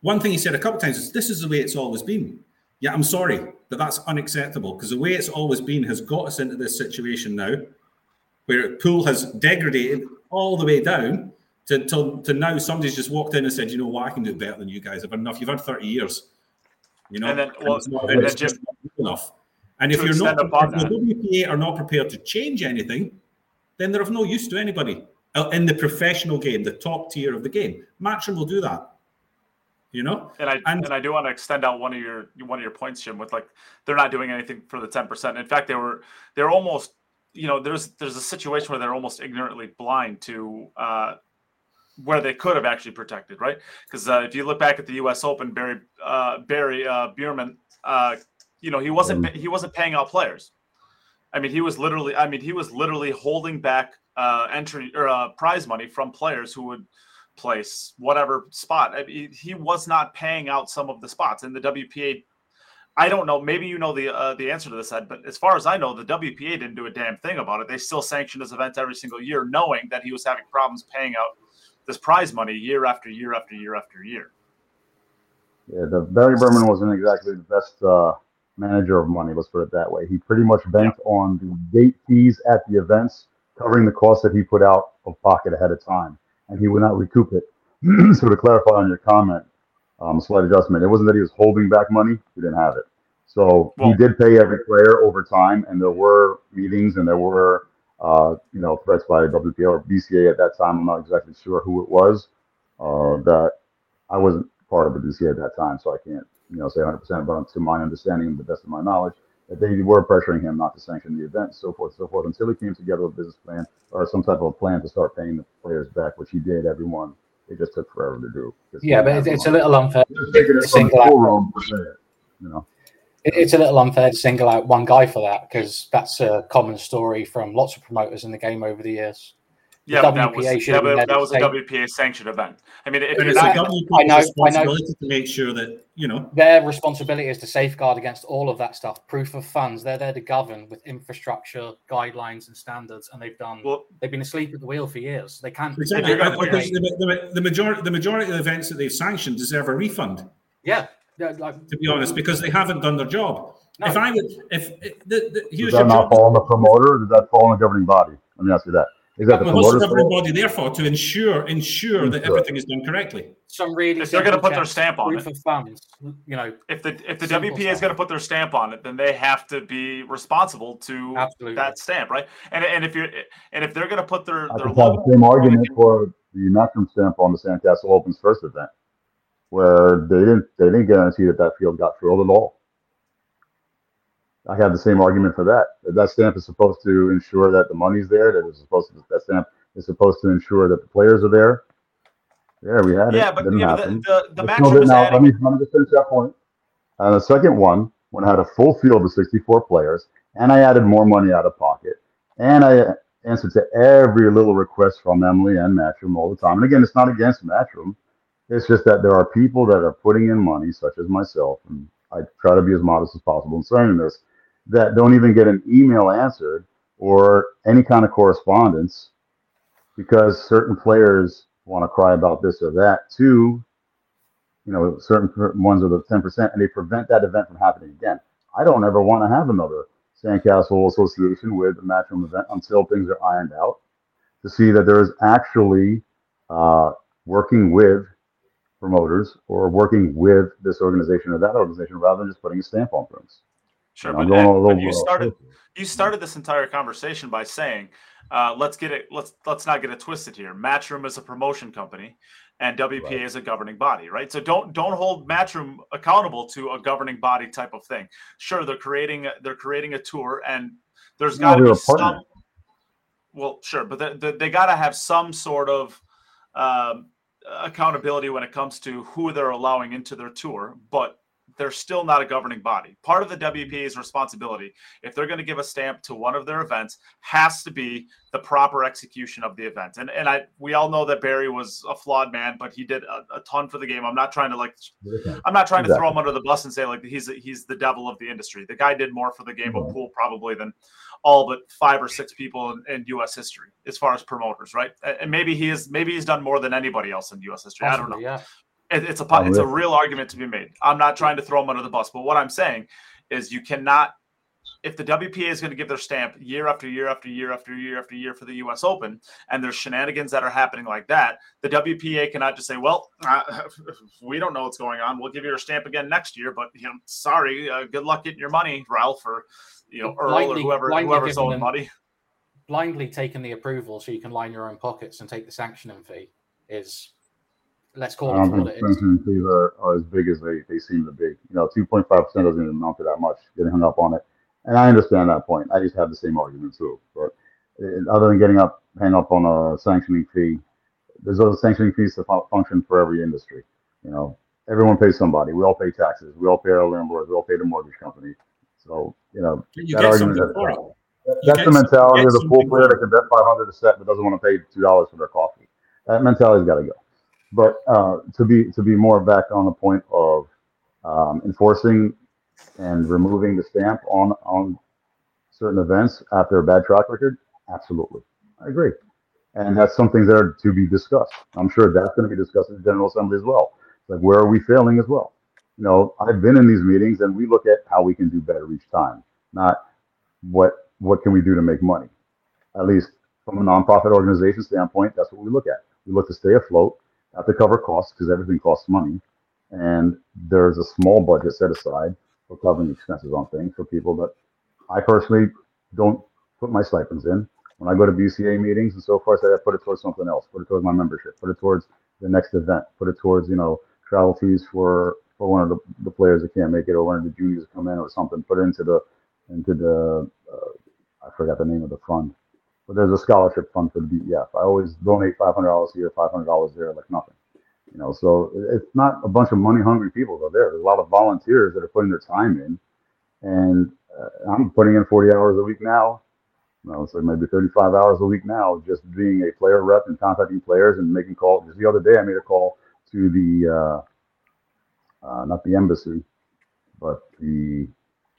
one thing he said a couple of times is, "This is the way it's always been." Yeah, I'm sorry, but that's unacceptable because the way it's always been has got us into this situation now, where pool has degraded all the way down to, to, to now somebody's just walked in and said, you know what, I can do better than you guys. I've had enough. You've had 30 years. You know, And then, well, it's not- and then just enough. And if you're not, if the WPA are not prepared to change anything, then they're of no use to anybody uh, in the professional game, the top tier of the game. Matchroom will do that. You know, And I And- and, I do want to extend out one of your one of your points, Jim, with like they're not doing anything for the ten percent. In fact, they were they're almost you know there's there's a situation where they're almost ignorantly blind to uh, where they could have actually protected, right? Because uh, if you look back at the U.S. Open, Barry uh, Barry uh, Behrman, uh, you know he wasn't he wasn't paying out players. I mean, he was literally I mean he was literally holding back uh, entry or uh, prize money from players who would place whatever spot. I mean, he was not paying out some of the spots in the WPA. I don't know. Maybe you know the uh, the answer to this, Ed. But as far as I know, the WPA didn't do a damn thing about it. They still sanctioned his event every single year, knowing that he was having problems paying out this prize money year after year after year after year. Yeah, the Barry Behrman wasn't exactly the best uh, manager of money. Let's put it that way. He pretty much banked on the gate fees at the events covering the cost that he put out of pocket ahead of time, and he would not recoup it. so to clarify on your comment, um, slight adjustment. It wasn't that he was holding back money; he didn't have it. So Well- he did pay every player over time, and there were meetings and there were, uh, you know, threats by WPA or BCA at that time. I'm not exactly sure who it was. Uh, that I wasn't part of the BCA at that time, so I can't, you know, say 100%. But to my understanding, and the best of my knowledge, that they were pressuring him not to sanction the event, so forth, so forth, until he came together with a business plan or some type of a plan to start paying the players back, which he did. Everyone, it just took forever to do. Yeah, but it's, it's a little unfair. Just taking it from the out. schoolroom to say it, you know. It- It's a little unfair to single out one guy for that because that's a common story from lots of promoters in the game over the years. The Yeah, but that was WPA should have been there that was a WPA sanctioned event. I mean, if it's not, the gonna- WPA's I know- I know. responsibility to make sure that you know Their responsibility is to safeguard against all of that stuff. Proof of funds. They're there to govern with infrastructure, guidelines, and standards, and they've done. well, they've been asleep at the wheel for years. They can't. exactly you're gonna put because the, the, the majority the majority of the events that they've sanctioned deserve a refund. Yeah. Yeah, like, To be honest, because they haven't done their job. No. If I would, if if the, the, here's Does that not job, fall on the promoter or does that fall on the governing body? Let me ask you that. Is that the what's the governing fault? body there for? To ensure ensure that Ensure. everything is done correctly. some really. If they're gonna put their stamp on it. of funds. You know, if the if the Simple WPA is going to put their stamp on it, then they have to be responsible to absolutely. that stamp, right? And and if you're and if they're going to put their I their could have logo the same argument for the Matchroom stamp on the Sandcastle Open's first event, where they didn't they didn't guarantee that that field got filled at all. I have the same argument for that. That that stamp is supposed to ensure that the money's there. That it's supposed to that stamp is supposed to ensure that the players are there. Yeah, we had it. yeah, but, didn't yeah, happen. the the, the I match still was adding let me let me just finish that point. And the second one, when I had a full field of 64 players, and I added more money out of pocket, and I answered to every little request from Emily and Matchroom all the time. And again, it's not against Matchroom. It's just that there are people that are putting in money, such as myself, and I try to be as modest as possible in saying this, that don't even get an email answered or any kind of correspondence because certain players want to cry about this or that too you know, certain ones are the 10%, and they prevent that event from happening again. I don't ever want to have another Sandcastle Association with a matchroom event until things are ironed out to see that there is actually uh, working with promoters or working with this organization or that organization rather than just putting a stamp on things. Sure, And but, I'm going Ed, a little but you started you started this entire conversation by saying, uh, "Let's get it. Let's let's not get it twisted here. Matchroom is a promotion company, and WPA Right. is a governing body, right? So don't don't hold Matchroom accountable to a governing body type of thing. Sure, they're creating they're creating a tour, and there's got to be a partner. some. Well, sure, but they, they, they got to have some sort of um, accountability when it comes to who they're allowing into their tour. But they're still not a governing body. Part of the WPA's responsibility, if they're going to give a stamp to one of their events, has to be the proper execution of the event. And and I we all know that Barry was a flawed man, but he did a, a ton for the game. I'm not trying to like I'm not trying to throw him under the bus and say like he's he's the devil of the industry. The guy did more for the game of mm-hmm. pool probably than all but five or six people in, in, U.S. history as far as promoters, right? And maybe he is maybe he's done more than anybody else in U.S. history. Possibly, I don't know. Yeah. It, it's a it's a real argument to be made. I'm not trying to throw him under the bus, but what I'm saying is you cannot. If the WPA is going to give their stamp year after year after year after year after year for the U.S. Open, and there's shenanigans that are happening like that, the WPA cannot just say, "Well, uh, we don't know what's going on. We'll give you your stamp again next year, but you know, sorry, uh, good luck getting your money, Ralph, or you know, Earl blindly, or whoever whoever's owing money. Blindly taking the approval so you can line your own pockets and take the sanctioning fee is let's call it what it is. Sanctioning fees are, are as big as they, they seem to be. You know, two point five percent doesn't even amount to that much. Getting hung up on it, and I understand that point. I just have the same argument too. But uh, other than getting up, hang up on a sanctioning fee, there's other sanctioning fees to function for every industry. You know, everyone pays somebody. We all pay taxes. We all pay our landlords. We all pay the mortgage company. So you know you that argument is that's the mentality of the pool player that can bet 500 a set but doesn't want to pay two dollars for their coffee. That mentality's got to go. But uh, to be to be more back on the point of um, enforcing and removing the stamp on on certain events after a bad track record, absolutely, I agree, and that's something there to be discussed. I'm sure that's going to be discussed in the General Assembly as well. Like where are we failing as well? you know, I've been in these meetings and we look at how we can do better each time, not what what can we do to make money. At least from a nonprofit organization standpoint, that's what we look at. We look to stay afloat, have to cover costs because everything costs money, and there's a small budget set aside for covering expenses on things for people that I personally don't put my stipends in. When I go to BCA meetings and so forth, I put it towards something else, put it towards my membership, put it towards the next event, put it towards you know travel fees for for one of the, the players that can't make it or one of the juniors come in or something, put it into the into the uh, I forgot the name of the fund, but there's a scholarship fund for the BEF. I always donate five hundred dollars here, five hundred dollars there, like nothing. You know, so it's not a bunch of money hungry people that are there. There's a lot of volunteers that are putting their time in, and uh, I'm putting in 40 hours a week now. You know, so maybe 35 hours a week now, just being a player rep and contacting players and making calls. Just the other day, I made a call to the uh, uh, not the embassy, but the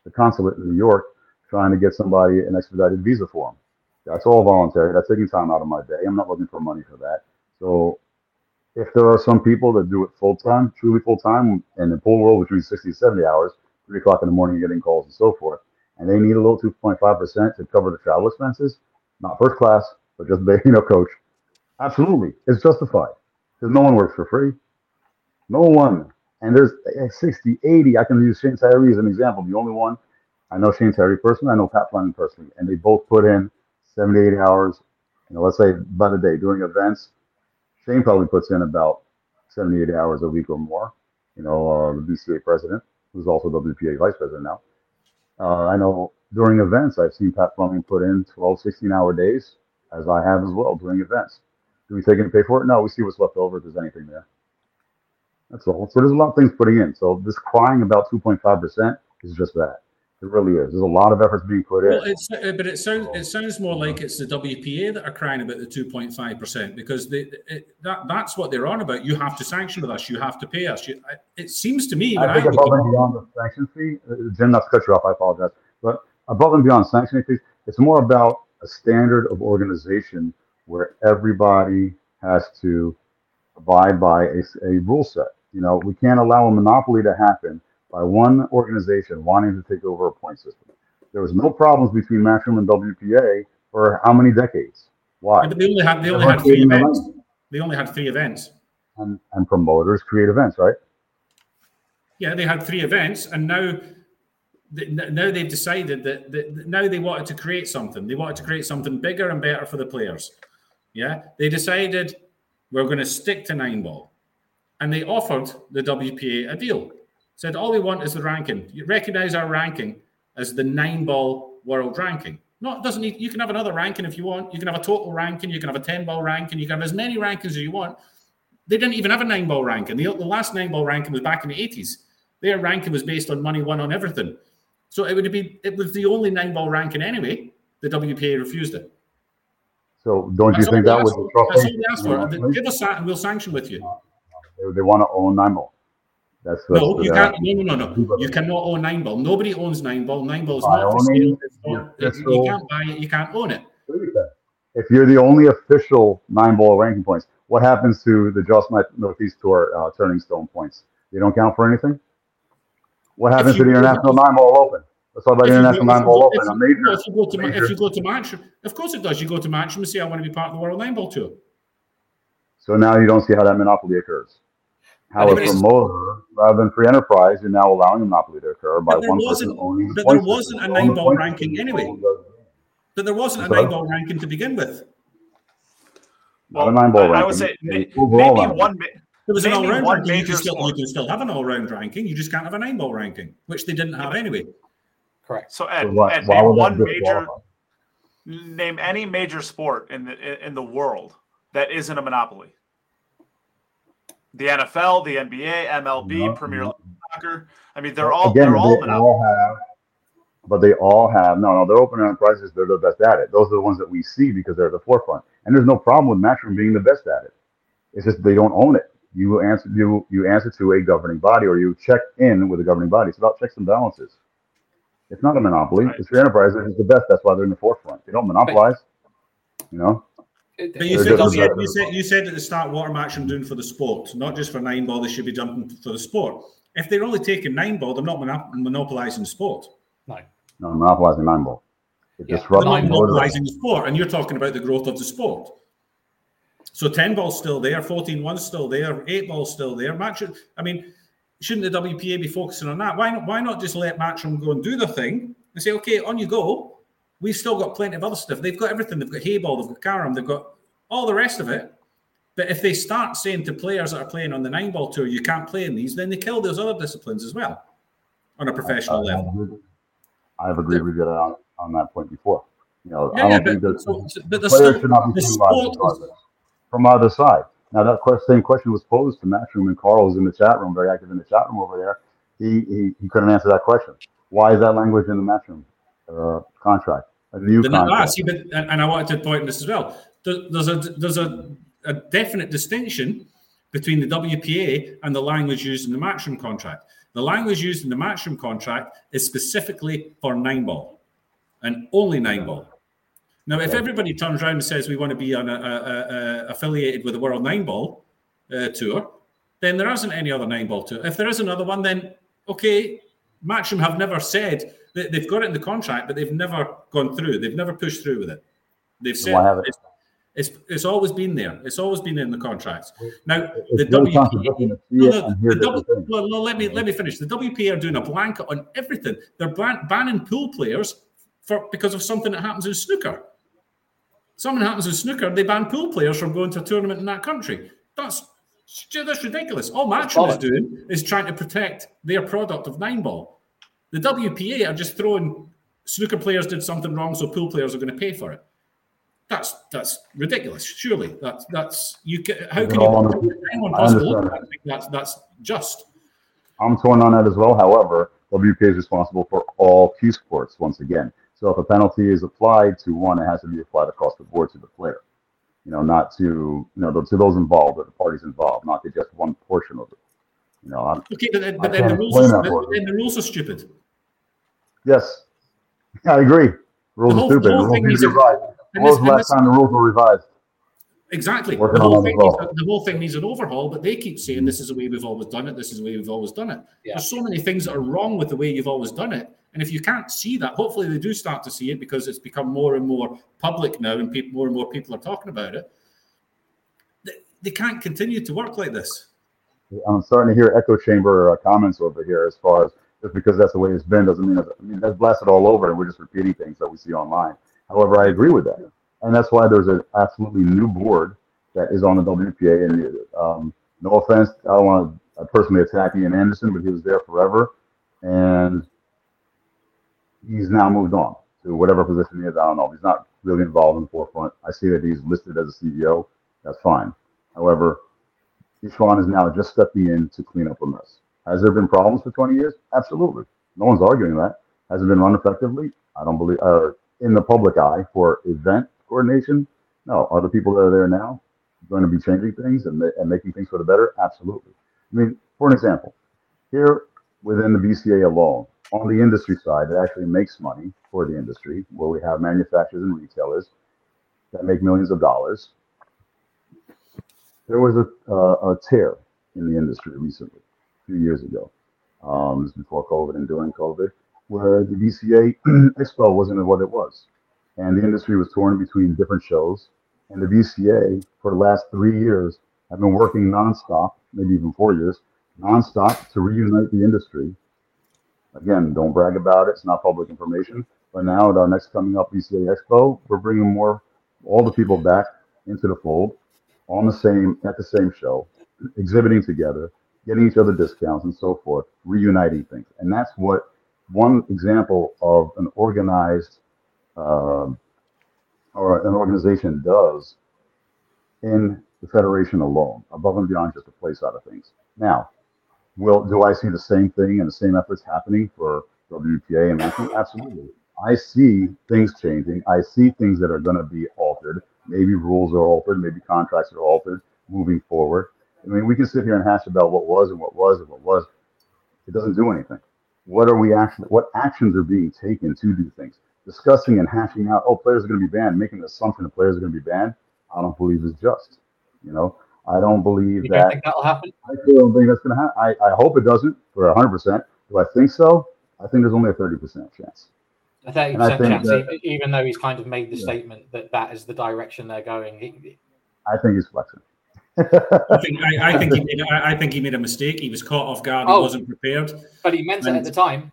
the consulate in New York, trying to get somebody an expedited visa for them. That's all voluntary. That's taking time out of my day. I'm not looking for money for that. So if there are some people that do it full time, truly full time, in the pool world between 60 and 70 hours, three o'clock in the morning, getting calls and so forth, and they need a little 2.5% to cover the travel expenses, not first class, but just you know, coach. Absolutely, it's justified because no one works for free. No one. And there's eh, 60, 80. I can use Shane Tyree as an example. The only one I know Shane Tyree personally, I know Pat Fleming personally, and they both put in 78 hours, you know, let's say by the day during events. Shane probably puts in about 78 hours a week or more. You know, uh, the BCA president, who's also WPA vice president now. Uh, I know during events, I've seen Pat Fleming put in 12, 16 hour days, as I have as well during events. Do we take any pay for it? No, we see what's left over if there's anything there. That's all. So there's a lot of things putting in. So this crying about 2.5% is just that. It really is. There's a lot of efforts being put well, in. It's, uh, but it sounds it sounds more like it's the WPA that are crying about the 2.5 percent because they, it, that that's what they're on about. You have to sanction with us. You have to pay us. You, it seems to me. I think I above and beyond the sanction fee, uh, Jim, not to cut you off. I apologize, but above and beyond sanctioning fees, it's more about a standard of organization where everybody has to abide by a, a rule set. You know, we can't allow a monopoly to happen by one organization wanting to take over a point system. There was no problems between Matchroom and WPA for how many decades? Why? But they only had they only had three events. They only had three events. And, and promoters create events, right? Yeah, they had three events, and now now they've decided that, that now they wanted to create something. They wanted to create something bigger and better for the players. Yeah, they decided we're going to stick to nine ball, and they offered the WPA a deal. Said all we want is the ranking. You recognize our ranking as the nine ball world ranking. Not doesn't need. You can have another ranking if you want. You can have a total ranking. You can have a ten ball ranking. You can have as many rankings as you want. They didn't even have a nine ball ranking. The, the last nine ball ranking was back in the eighties. Their ranking was based on money won on everything. So it would be it was the only nine ball ranking anyway. The WPA refused it. So don't you That's think that was the for. That's all trophy? we asked for. Give us that and we'll sanction with you. They, they want to own nine ball. That's, No, you can't. No, no, no, no. You cannot own nine ball. Nobody owns nine ball. Nine ball is not for sale. not, you can't buy it. You can't own it. If you're the only official nine ball ranking points, what happens to the Just My Northeast Tour uh, Turning Stone points? They don't count for anything. What happens to the International Nine Ball Open? Let's talk about the International Nine Ball Open. A major. If you go to major- if you go to Matchroom, of course it does. You go to Matchroom and say, "I want to be part of the World Nine Ball Tour." So now you don't see how that monopoly occurs. How But a there is- promoter, rather than free enterprise, you're now allowing a monopoly to occur by one person owning but there wasn't a nine-ball ranking anyway. But there wasn't a nine ball ranking to begin with. Not a nine ball I, ranking. I would say an maybe one. There was an Maybe all round one ranking. You major can, still, you can still have an all round ranking. You just can't have a nine ball ranking, which they didn't have anyway. Correct. So So Ed, why, Ed name one major. Name any major sport in the in the world that isn't a monopoly. The NFL, the NBA, MLB, No, Premier. League soccer. I mean, they're all Again, they're all they all have, but they all have no, no. They're open enterprises. They're the best at it. Those are the ones that we see because they're at the forefront. And there's no problem with Matchroom being the best at it. It's just they don't own it. You answer you you answer to a governing body or you check in with a governing body. It's about checks and balances. It's not a monopoly. Right. It's free enterprise. It's the best. That's why they're in the forefront. They don't monopolize. You know. But you said, you, said, you, said, you said at the start what are Matchroom doing for the sport, not just for nine ball. They should be jumping for the sport. If they're only taking nine ball, they're not monop- monopolizing sport. No. No, monopolizing nine ball. It Yeah. disrupts They're not monopolizing the sport, and you're talking about the growth of the sport. So 10 ball's still there, 14 one's still there, 8 ball's still there. Match I mean, shouldn't the WPA be focusing on that? Why not, why not just let Matchroom go and do their thing and say, okay, on you go. We've still got plenty of other stuff. They've got everything. They've got Heyball, they've got carom, they've got all the rest of it. But if they start saying to players that are playing on the nine ball tour, you can't play in these, then they kill those other disciplines as well on a professional I- level. I've agreed with you on, on that point before. You know, Yeah, I don't think but, that so, the, players still, should not be penalized from either side. Now that que- same question was posed to Matchroom and Carl was in the chat room, very active in the chat room over there. He he, he couldn't answer that question. Why is that language in the Matchroom uh, contract? A new ah, contract. see, but, and, I wanted to point this as well. There's a there's a, a definite distinction between the WPA and the language used in the matchroom contract. The language used in the matchroom contract is specifically for nine ball and only nine ball. Now, if everybody turns around and says we want to be on a, a, a, a- affiliated with the World Nine Ball uh, Tour, then there isn't any other nine ball tour. If there is another one, then okay, Matchroom have never said that they've got it in the contract, but they've never gone through. They've never pushed through with it. They've said have it? it's, it's it's always been there. It's always been in the contracts. Now the It's WPA, contradicting to see no, no, the W- well, no, let me let me finish. The WPA are doing a blanket on everything. They're ban- banning pool players for because of something that happens in snooker. Something happens in snooker, they ban pool players from going to a tournament in that country. That's that's ridiculous. All Matchroom is doing is trying to protect their product of nine ball. The WPA are just throwing snooker players did something wrong, so pool players are going to pay for it. That's that's ridiculous. Surely that's that's you. Can, how can you? anyone possible? I think that's that's just. I'm torn on that as well. However, WPA is responsible for all cue sports once again. So if a penalty is applied to one, it has to be applied across the board to the player. You know, not to you know to those involved or the parties involved, not to just one portion of it. You know, I'm, Okay, but, then- but then the rules. Are, that but for you. then the rules are stupid. Yes, I agree. Rules The are stupid. the whole rules thing need to be revised. When was the and last this- time the rules were revised? Exactly. The, whole thing needs, the whole thing needs an overhaul, but they keep saying this is the way we've always done it. This is the way we've always done it. Yeah. There's so many things that are wrong with the way you've always done it. And if you can't see that, hopefully they do start to see it because it's become more and more public now and people, more and more people are talking about it. They, they can't continue to work like this. I'm starting to hear echo chamber uh, comments over here as far as just because that's the way it's been doesn't mean that, I mean that's blasted all over and we're just repeating things that we see online. However, I agree with that, and that's why there's an absolutely new board that is on the WPA. And um, no offense, I don't want to personally attack Ian Anderson, but he was there forever, and he's now moved on to whatever position he is. I don't know. He's not really involved in the forefront. I see that he's listed as a CEO. That's fine. However, Ishwan is now just stepping in to clean up a mess. Has there been problems for 20 years? Absolutely. No one's arguing that. Has it been run effectively? I don't believe, uh, in the public eye for event coordination? No. Are the people that are there now going to be changing things and, and making things for the better? Absolutely. I mean, for an example, here within the BCA alone, on the industry side, it actually makes money for the industry, where we have manufacturers and retailers that make millions of dollars. There was a, uh, a tear in the industry recently, few years ago, um, this before COVID and during COVID, where the BCA Expo wasn't what it was. And the industry was torn between different shows. And the BCA, for the last three years, have been working nonstop, maybe even four years, nonstop to reunite the industry. Again, don't brag about it, it's not public information. But now at our next coming up BCA Expo, we're bringing more, all the people back into the fold on the same, at the same show, exhibiting together, getting each other discounts and so forth, reuniting things. And that's what one example of an organized um, or an organization does in the federation alone, above and beyond just the play side of things. Now, will do I see the same thing and the same efforts happening for WPA and? Absolutely. I see things changing. I see things that are going to be altered. Maybe rules are altered. Maybe contracts are altered moving forward. I mean, we can sit here and hash about what was and what was and what was. It doesn't do anything. What are we actually? What actions are being taken to do things? Discussing and hashing out. Oh, players are going to be banned. Making the assumption that players are going to be banned. I don't believe is just. You know, I don't believe You that. don't think that'll happen? I still don't think that's going to happen. I, I hope it doesn't for 100%. Do I think so? I think there's only a 30% chance. A 30% chance, that- even though he's kind of made the Yeah. statement that that is the direction they're going. I think he's flexing. I think I, I think he made I, I think he made a mistake. He was caught off guard. He Oh. wasn't prepared. But he meant it at the time.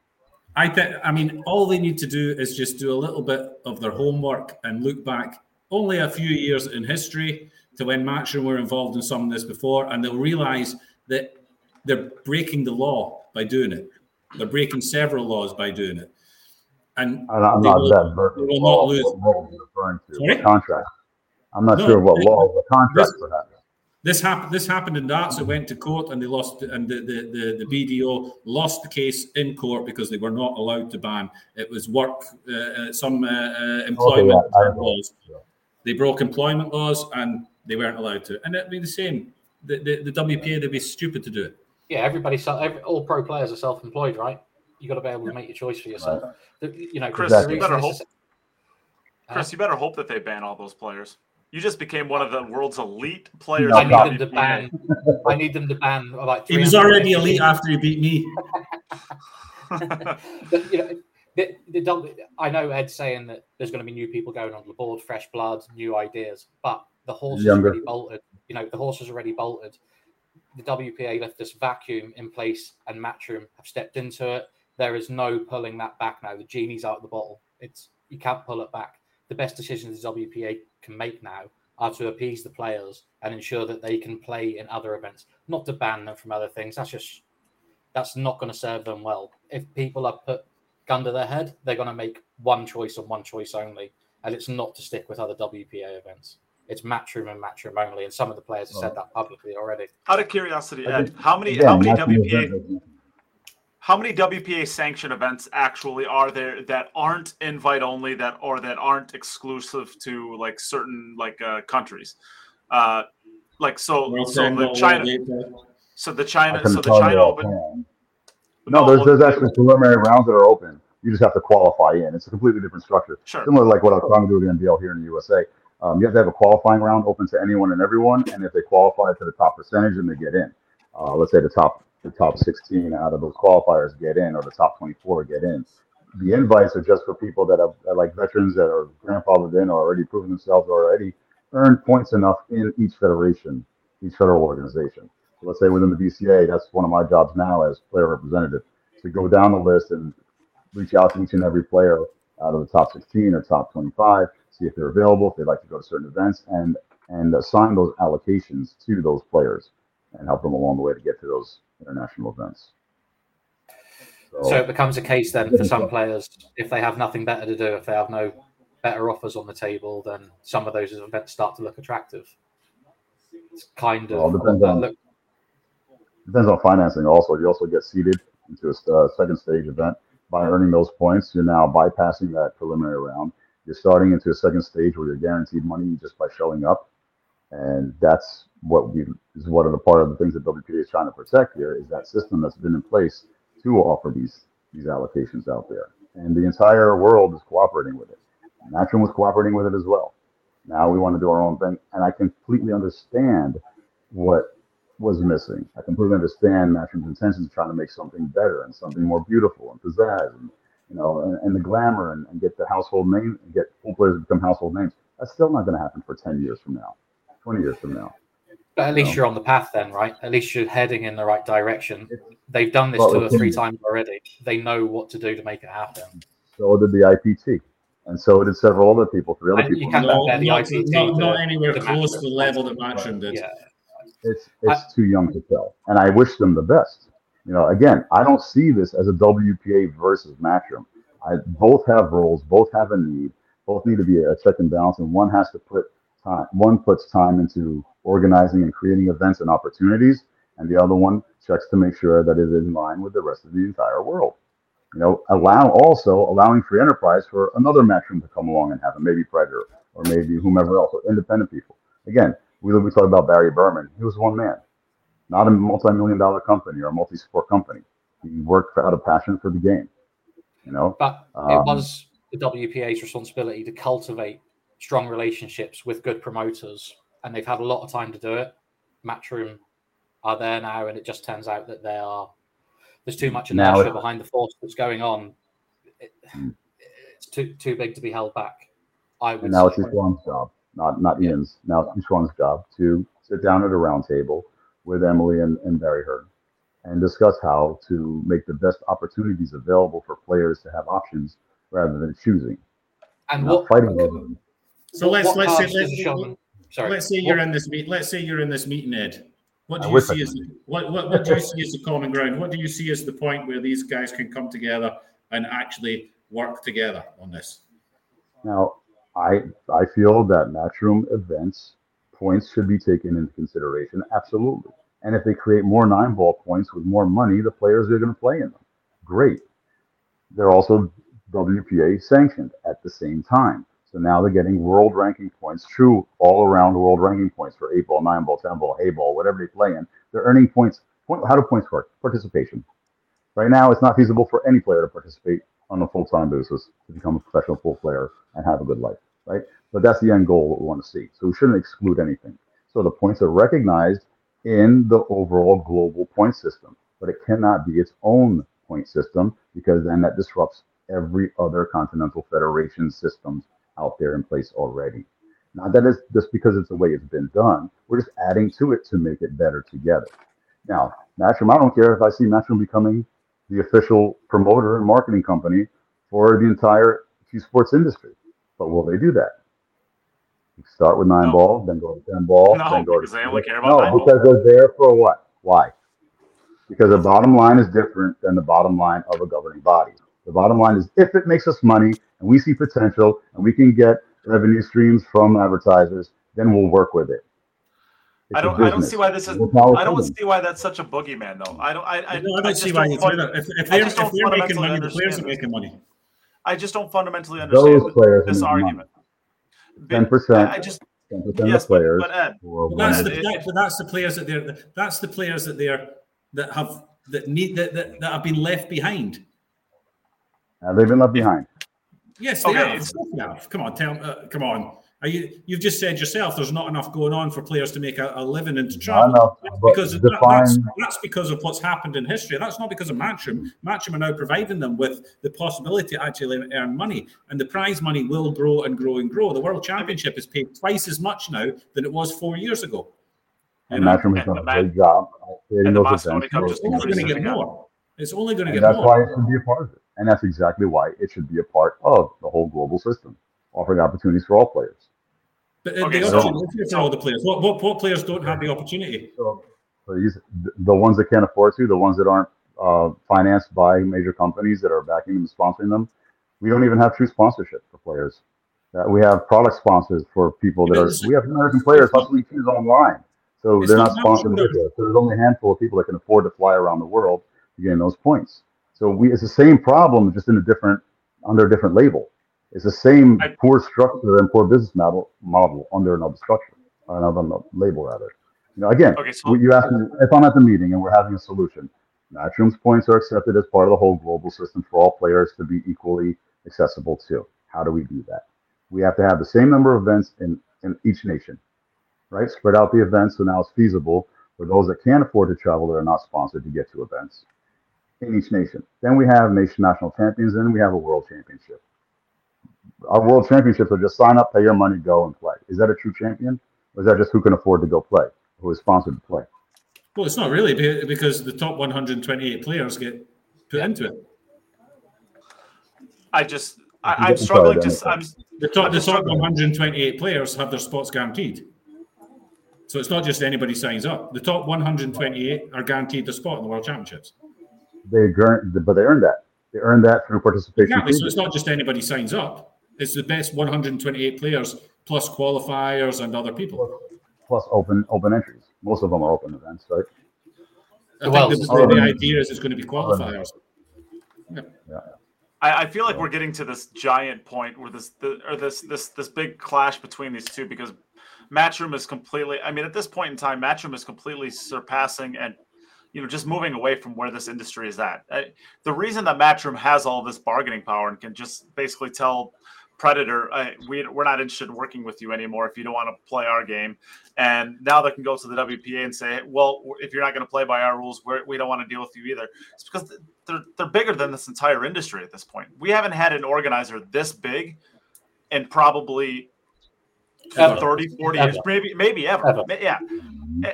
I think. I mean, all they need to do is just do a little bit of their homework and look back only a few years in history to when Matchroom were involved in some of this before, and they'll realise that they're breaking the law by doing it. They're breaking several laws by doing it, and I- I'm They not will- that versed they will not lose. what law you're referring to. Sorry? Contract? I'm not No, sure what law, what contract this- perhaps. This happened. This happened in darts. It went to court, and they lost. And the, the, the, the BDO lost the case in court because they were not allowed to ban. It was work, uh, uh, some uh, uh, employment I know. laws. They broke employment laws, and they weren't allowed to. And it'd be the same. The, the, the WPA, they'd be stupid to do it. Yeah, everybody, every, all pro players are self-employed, right? You got to be able to make your choice for yourself. The- You know, Chris, the you reason better is- hope- Huh? Chris, you better hope that they ban all those players. You just became one of the world's elite players. No, I need them to ban. I need them to ban like. He was already players. elite after he beat me. But, you know, the, the, W- I know Ed's saying that there's going to be new people going on the board, fresh blood, new ideas, but the horse Younger. is already bolted. You know, the horse is already bolted. The WPA left this vacuum in place, and Matchroom have stepped into it. There is no pulling that back now. The genie's out of the bottle. It's you can't pull it back. The best decisions the WPA can make now are to appease the players and ensure that they can play in other events, not to ban them from other things. That's just that's not going to serve them well. If people are put gun to their head, they're going to make one choice and one choice only, and it's not to stick with other WPA events. It's matchroom and matchroom only, and some of the players have said that publicly already. Out of curiosity, Ed, how many Again, how many WPA event. How many WPA sanctioned events actually are there that aren't invite only that or that aren't exclusive to like certain like uh, countries? Uh, like so, World so the China, so the China, so the China Open. offhand. No, there's, there's actually preliminary rounds that are open. You just have to qualify in. It's a completely different structure. Sure. Similar to like what I was trying to do with the NBL here in the USA. Um, you have to have a qualifying round open to anyone and everyone, and if they qualify to the top percentage, then they get in. Uh, let's say the top the top 16 out of those qualifiers get in, or the top 24 get in. The invites are just for people that have that like veterans that are grandfathered in or already proven themselves already earned points enough in each federation, each federal organization. So let's say within the BCA, that's one of my jobs now as player representative to go down the list and reach out to each and every player out of the top 16 or top 25, see if they're available, if they'd like to go to certain events, and and assign those allocations to those players and help them along the way to get to those international events. So it becomes a case then for some players, if they have nothing better to do, if they have no better offers on the table, then some of those events start to look attractive. It's kind of Well, depends on- look, depends on financing also. You also get seeded into a uh, second stage event by earning those points. You're now bypassing that preliminary round. You're starting into a second stage where you're guaranteed money just by showing up, and that's what we is one of the part of the things that WPA is trying to protect here is that system that's been in place to offer these these allocations out there, and the entire world is cooperating with it. Matchroom was cooperating with it as well. Now we want to do our own thing, and I completely understand what was missing. I completely understand Matchroom's intentions of trying to make something better and something more beautiful and pizzazz, and you know, and, and the glamour and, and, get the household name, and get pool players to become household names. That's still not going to happen for ten years from now, twenty years from now. But at least you are on the path then, right? At least you're heading in the right direction. They've done this well, two or three times already. They know what to do to make it happen. So did the IPT and so did several other people, three other people. No, not, not, not, anywhere close to the level that Matchroom did. Yeah. It's it's I, too young to tell, and I wish them the best. You know, again, I don't see this as a WPA versus Matchroom. I both have roles, both have a need, both need to be a check and balance, and one has to put time. One puts time into organizing and creating events and opportunities, and the other one checks to make sure that it is in line with the rest of the entire world you know, allow also allowing free enterprise for another matchroom to come along and have it, maybe Predator or maybe whomever else, or independent people. Again, we we talk about Barry Behrman. He was one man, not a multi-million dollar company or a multi-sport company. He worked out of passion for the game. You know, but um, it was the WPA's responsibility to cultivate strong relationships with good promoters, and they've had a lot of time to do it. Matchroom are there now, and it just turns out that they are there's too much inertia now, behind the force that's going on. It, hmm. it's too too big to be held back. I would. And now it's Ishwan's job, not not. Ian's. Now it's Ishwan's job to sit down at a round table with Emily and, and Barry Hearn and discuss how to make the best opportunities available for players to have options rather than choosing. And not what, fighting over them. So let's let's say let's, Sorry. let's say you're in this meet. Let's say you're in this meeting, Ed, what do you see as what, what, what do you see as the common ground? What do you see as the point where these guys can come together and actually work together on this? Now, I I feel that matchroom events points should be taken into consideration. Absolutely. And if they create more nine ball points with more money, the players are going to play in them. Great. They're also WPA sanctioned at the same time. So now they're getting world ranking points, true all around world ranking points for eight ball, nine ball, ten ball, heyball, whatever they play in. They're earning points. How do points work? Participation. Right now, it's not feasible for any player to participate on a full time basis to become a professional pool player and have a good life, right? But that's the end goal that we want to see. So we shouldn't exclude anything. So the points are recognized in the overall global point system, but it cannot be its own point system because then that disrupts every other continental federation systems out there in place already. Not that it's just because it's the way it's been done. We're just adding to it to make it better together. Now, Matchroom, I don't care if I see Matchroom becoming the official promoter and marketing company for the entire sports industry. But will they do that? Start with nine no. ball, then go to ten ball, no, then go because to they only care about no, because they're there for what? Why? Because the bottom line is different than the bottom line of a governing body. The bottom line is if it makes us money and we see potential and we can get revenue streams from advertisers, then we'll work with it. It's I don't. I don't see why this is. I don't see why that's such a boogeyman, though. I don't. I. I, no, I don't see why it's fun, if, if they're, if they're making money, the players are making money. I just don't fundamentally understand Those players this argument. Ten percent. I just. 10% yes, of players. But, Ed, but that's, the, that, but that's the players that they're. That's the players that they're that have that need that, that, that have been left behind. Have they been left behind? Yes, they okay. have. Come on, tell uh, come on. Are you, you've just said yourself there's not enough going on for players to make a, a living and to travel. That's because that, that's, that's, because of what's happened in history. That's not because of Matchroom. Matchroom are now providing them with the possibility to actually earn money, and the prize money will grow and grow and grow. The World Championship is paid twice as much now than it was four years ago. And Matchroom has done a great job creating those events. It's only going to get more. It's only going to get more. That's why it should be a part of it. And that's exactly why it should be a part of the whole global system, offering opportunities for all players. But uh, okay, the so, opportunity for all the players. What, what, what players don't have the opportunity? So, these, the ones that can't afford to, the ones that aren't uh, financed by major companies that are backing them and sponsoring them. We don't even have true sponsorship for players. Uh, we have product sponsors for people that are. We have American players hustling shoes online. So they're not not sponsored. it. So there's only a handful of people that can afford to fly around the world to gain those points. So we, it's the same problem, just in a different, under a different label. It's the same I- poor structure and poor business model, model under another structure, another label rather. You know, again, Okay, so you asked me if I'm at the meeting and we're having a solution. Matchroom's points are accepted as part of the whole global system for all players to be equally accessible to. How do we do that? We have to have the same number of events in, in each nation, right? Spread out the events so now it's feasible for those that can't afford to travel that are not sponsored to get to events in each nation. Then we have nation national champions, and we have a world championship. Our world championships are just sign up, pay your money, go and play. Is that a true champion? Or is that just who can afford to go play, who is sponsored to play? Well, it's not really because the top 128 players get put into it. I just I, I'm I'm struggling to. I'm The top, I'm the top 128 players have their spots guaranteed. So it's not just anybody signs up. The top 128 are guaranteed the spot in the World Championships. They earn, but they earned that. They earned that through participation. Exactly. So it's not just anybody signs up. It's the best 128 players plus qualifiers and other people. plus open open entries. Most of them are open events, right? I Well, think the, the yeah. idea is it's going to be qualifiers. I, I feel like we're getting to this giant point where this the, or this this this big clash between these two because Matchroom is completely. I mean, at this point in time, Matchroom is completely surpassing and you know just moving away from where this industry is at. I, the reason that Matchroom has all this bargaining power and can just basically tell Predator, uh, we, we're not interested in working with you anymore if you don't want to play our game. And now they can go to the WPA and say, well, if you're not going to play by our rules, we're, we don't want to deal with you either. It's because they're, they're bigger than this entire industry at this point. We haven't had an organizer this big in probably Ever. 30, 40 Ever. years, maybe, maybe ever. Ever. Yeah.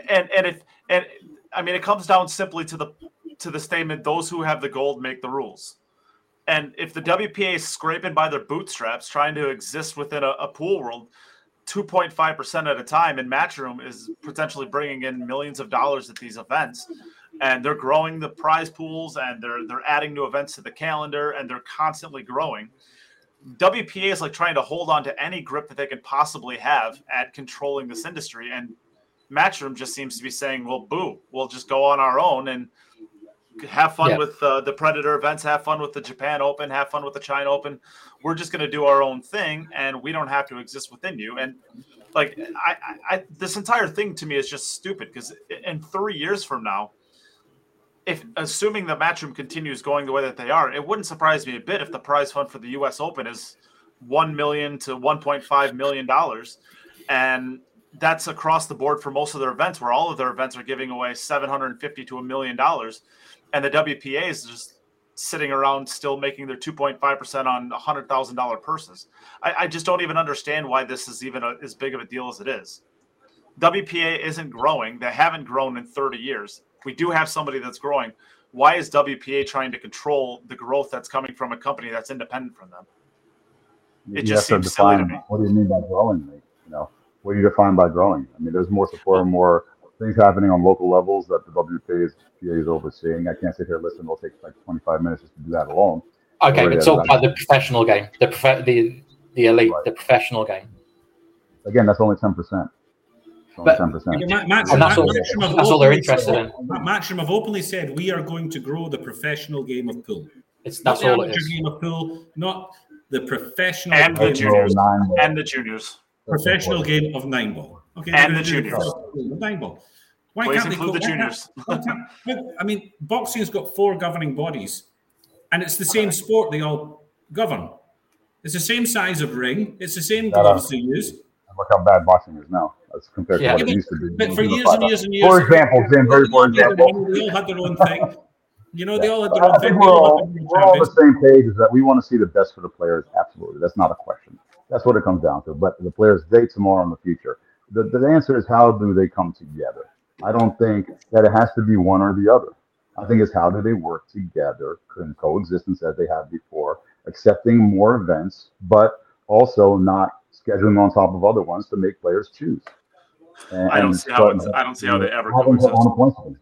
And, and if, and I mean, it comes down simply to the, to the statement, those who have the gold make the rules. And if the WPA is scraping by their bootstraps, trying to exist within a, a pool world, 2.5% at a time, and Matchroom is potentially bringing in millions of dollars at these events, and they're growing the prize pools, and they're they're adding new events to the calendar, and they're constantly growing. WPA is like trying to hold on to any grip that they can possibly have at controlling this industry, and Matchroom just seems to be saying, "Well, boo, we'll just go on our own and." have fun Yeah. with uh, the Predator events, have fun with the Japan Open, have fun with the China Open. We're just going to do our own thing, and we don't have to exist within you. And like, I, I, I this entire thing to me is just stupid because in three years from now, if assuming the Matchroom continues going the way that they are, it wouldn't surprise me a bit if the prize fund for the U.S. Open is one million to one point five million dollars, and that's across the board for most of their events, where all of their events are giving away seven hundred and fifty to a million dollars and the WPA is just sitting around still making their 2.5% on $100,000 purses. I, I, just don't even understand why this is even a, as big of a deal as it is. WPA isn't growing. They haven't grown in 30 years. We do have somebody that's growing. Why is WPA trying to control the growth that's coming from a company that's independent from them? It You just seems silly to me. what do you mean by growing? Like, you know, what do you define by growing? I mean, there's more support and more things happening on local levels that the WPA is, PA is overseeing. I can't sit here and listen. It'll take like 25 minutes just to do that alone. Okay, Already let's talk about the professional game, the prof- the the elite, Right. the professional game. Again, that's only 10%. It's But- 10%. Ma- And that's Ma- all- Matchroom have that's all they're openly interested said- Ma- Matchroom have openly said we are going to grow the professional game of pool. It's Not that's the all it amateur is. game of pool, not the professional And the juniors. And the juniors. Professional game of nine ball. Okay, And the juniors. professional game of Nine ball. Why Please can't they include the juniors. I mean, boxing's got four governing bodies, and it's the same sport they all govern. It's the same size of ring. It's the same Shut gloves up. they use. Look how bad boxing is now as compared Yeah. to what Yeah, it used to be. But for years and years and years, For example, Jim, very for example, they all had their own thing. You know, they all had their I own think thing. we're all all, had their own we're all on the same page is that we want to see the best for the players. Absolutely. That's not a question. That's what it comes down to. But the players today, tomorrow, and the future. The, the answer is how do they come together? I don't think that it has to be one or the other. I think it's how do they work together in coexistence as they have before, accepting more events, but also not scheduling on top of other ones to make players choose. And, I don't see how I don't see how they ever coexist. own a point.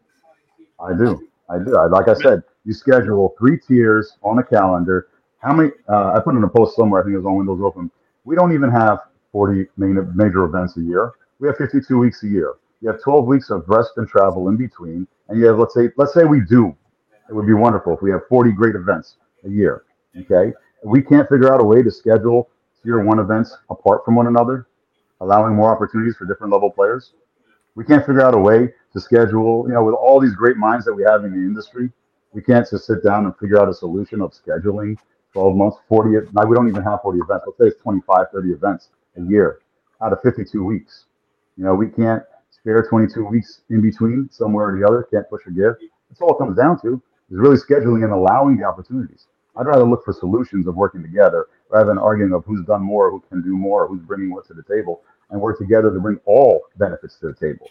I do. I do. I, like I said, you schedule three tiers on a calendar. How many? Uh, I put in a post somewhere. I think it was on Windows Open. We don't even have 40 main, major events a year. We have 52 weeks a year. You have 12 weeks of rest and travel in between, and you have let's say let's say we do. It would be wonderful if we have 40 great events a year. Okay, we can't figure out a way to schedule tier one events apart from one another, allowing more opportunities for different level players. We can't figure out a way to schedule, you know, with all these great minds that we have in the industry, we can't just sit down and figure out a solution of scheduling 12 months, 40, now we don't even have 40 events. Let's say it's 25, 30 events a year out of 52 weeks. You know, we can't spare 22 weeks in between somewhere or the other, can't push or give. That's all it comes down to is really scheduling and allowing the opportunities. I'd rather look for solutions of working together rather than arguing of who's done more, who can do more, who's bringing what to the table, and work together to bring all benefits to the table.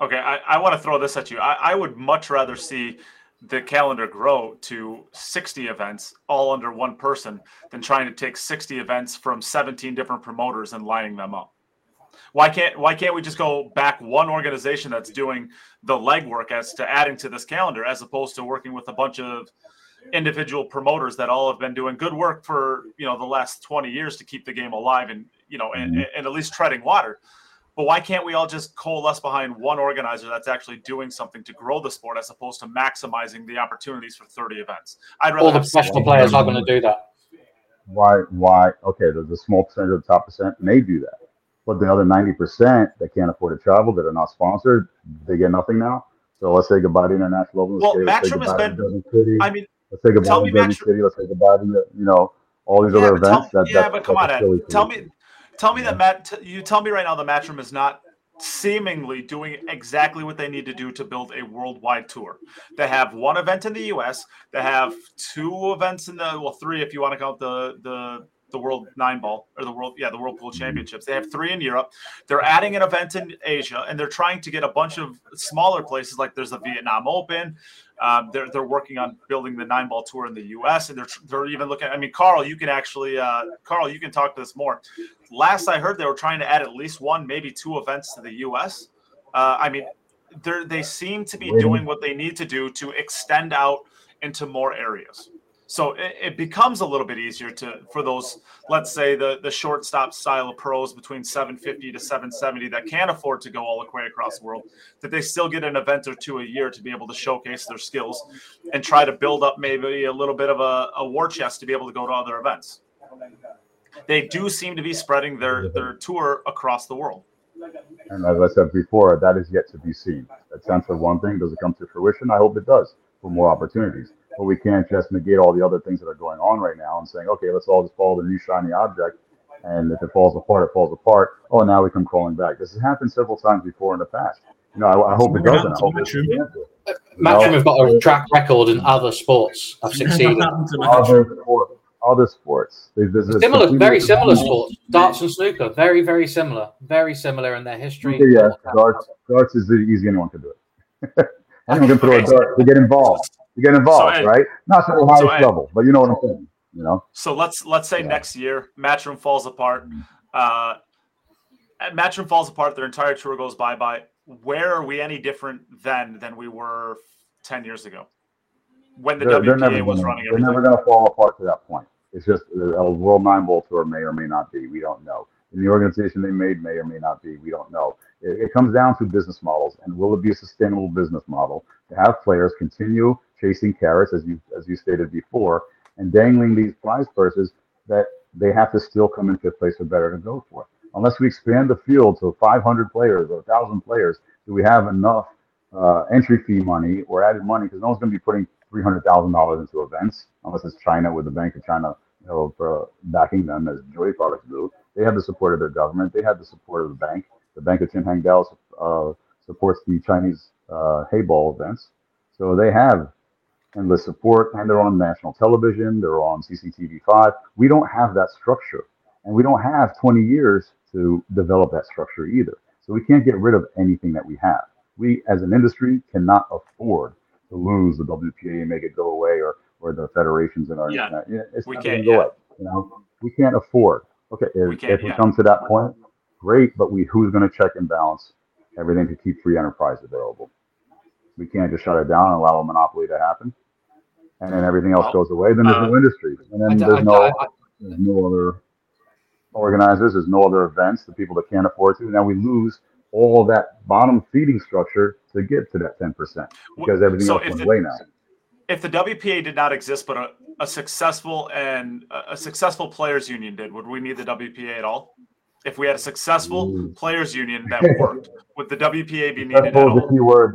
Okay, I, I want to throw this at you. I, I would much rather see the calendar grow to 60 events all under one person than trying to take 60 events from 17 different promoters and lining them up. Why can't why can't we just go back one organization that's doing the legwork as to adding to this calendar as opposed to working with a bunch of individual promoters that all have been doing good work for you know the last 20 years to keep the game alive and you know and, mm-hmm. and at least treading water but why can't we all just coalesce behind one organizer that's actually doing something to grow the sport as opposed to maximizing the opportunities for 30 events i'd rather all the professional players are going to do that why why okay the, a small percentage of the top percent may do that but the other 90% that can't afford to travel that are not sponsored they get nothing now so let's say goodbye to international open. Well, Matchroom has been. I mean, Let's say goodbye to Derby City. Let's say goodbye to you know all these yeah, other events. Tell, that, yeah, but come on, Ed. Tell me, tell me that Matt. You tell me right now the Matchroom is not seemingly doing exactly what they need to do to build a worldwide tour. They have one event in the U.S. They have two events in the well, three if you want to count the the the World Nine Ball or the World, yeah, the World Pool Championships. They have three in Europe. They're adding an event in Asia, and they're trying to get a bunch of smaller places like there's the Vietnam Open. Um, they're they're working on building the nine ball tour in the U.S. and they're they're even looking. I mean, Carl, you can actually, uh, Carl, you can talk to this more. Last I heard, they were trying to add at least one, maybe two events to the U.S. Uh, I mean, they they seem to be doing what they need to do to extend out into more areas. So it, it, becomes a little bit easier to for those, let's say the the shortstop style of pros between 750 to 770 that can't afford to go all the way across the world, that they still get an event or two a year to be able to showcase their skills and try to build up maybe a little bit of a, a war chest to be able to go to other events. They do seem to be spreading their their tour across the world. And as I said before, that is yet to be seen. That sounds like one thing. Does it come to fruition? I hope it does for more opportunities but we can't just negate all the other things that are going on right now and saying, okay, let's all just follow the new shiny object. And if it falls apart, it falls apart. Oh, now we come crawling back. This has happened several times before in the past. You know, I, I hope it doesn't. I hope it Matchroom have got a track record in other sports. I've succeeded. Other sports. Other sports. They visit similar, very similar sports. Darts and snooker, very, very similar. Very similar in their history. Okay, yeah, darts. Darts is the easy. Anyone can do it. anyone can throw a dart. They get involved to get involved, so, right? Not to the highest so, level, but you know what I'm saying. You know. So let's let's say yeah. next year Matchroom falls apart. Mm-hmm. Uh, Matchroom falls apart. Their entire tour goes bye bye. Where are we any different then than we were ten years ago when the they're, WPA they're was gonna, running? They're never going to fall apart to that point. It's just a World Nine Ball tour may or may not be. We don't know. In the organization they made may or may not be. We don't know. It, it comes down to business models, and will it be a sustainable business model to have players continue chasing carrots, as you as you stated before, and dangling these prize purses that they have to still come in fifth place or better to go for. Unless we expand the field to 500 players or 1,000 players, do we have enough uh, entry fee money or added money? Because no one's going to be putting $300,000 into events unless it's China with the Bank of China you know, for backing them as Joy Products do. They have the support of their government. They have the support of the bank. The Bank of Qinghai uh, supports the Chinese uh, Heyball events. So they have endless support, and they're on national television. They're on CCTV5. We don't have that structure, and we don't have 20 years to develop that structure either. So we can't get rid of anything that we have. We, as an industry, cannot afford to lose the WPA and make it go away, or or the federations in our yeah. It's we not can't. Go yeah. away, you know, we can't afford. Okay, if we, if we yeah. come to that point, great. But we who's going to check and balance everything to keep free enterprise available? We can't just shut it down and allow a monopoly to happen, and then everything else goes away. Then there's uh, no industry, and then there's no there's no other organizers. There's no other events. The people that can't afford to. Now we lose all that bottom feeding structure to get to that 10% because everything So else went the- away now. If the WPA did not exist, but a, a successful and a a successful players union did, would we need the WPA at all? If we had a successful Ooh. players union that worked, would the WPA be needed That's the all? key word.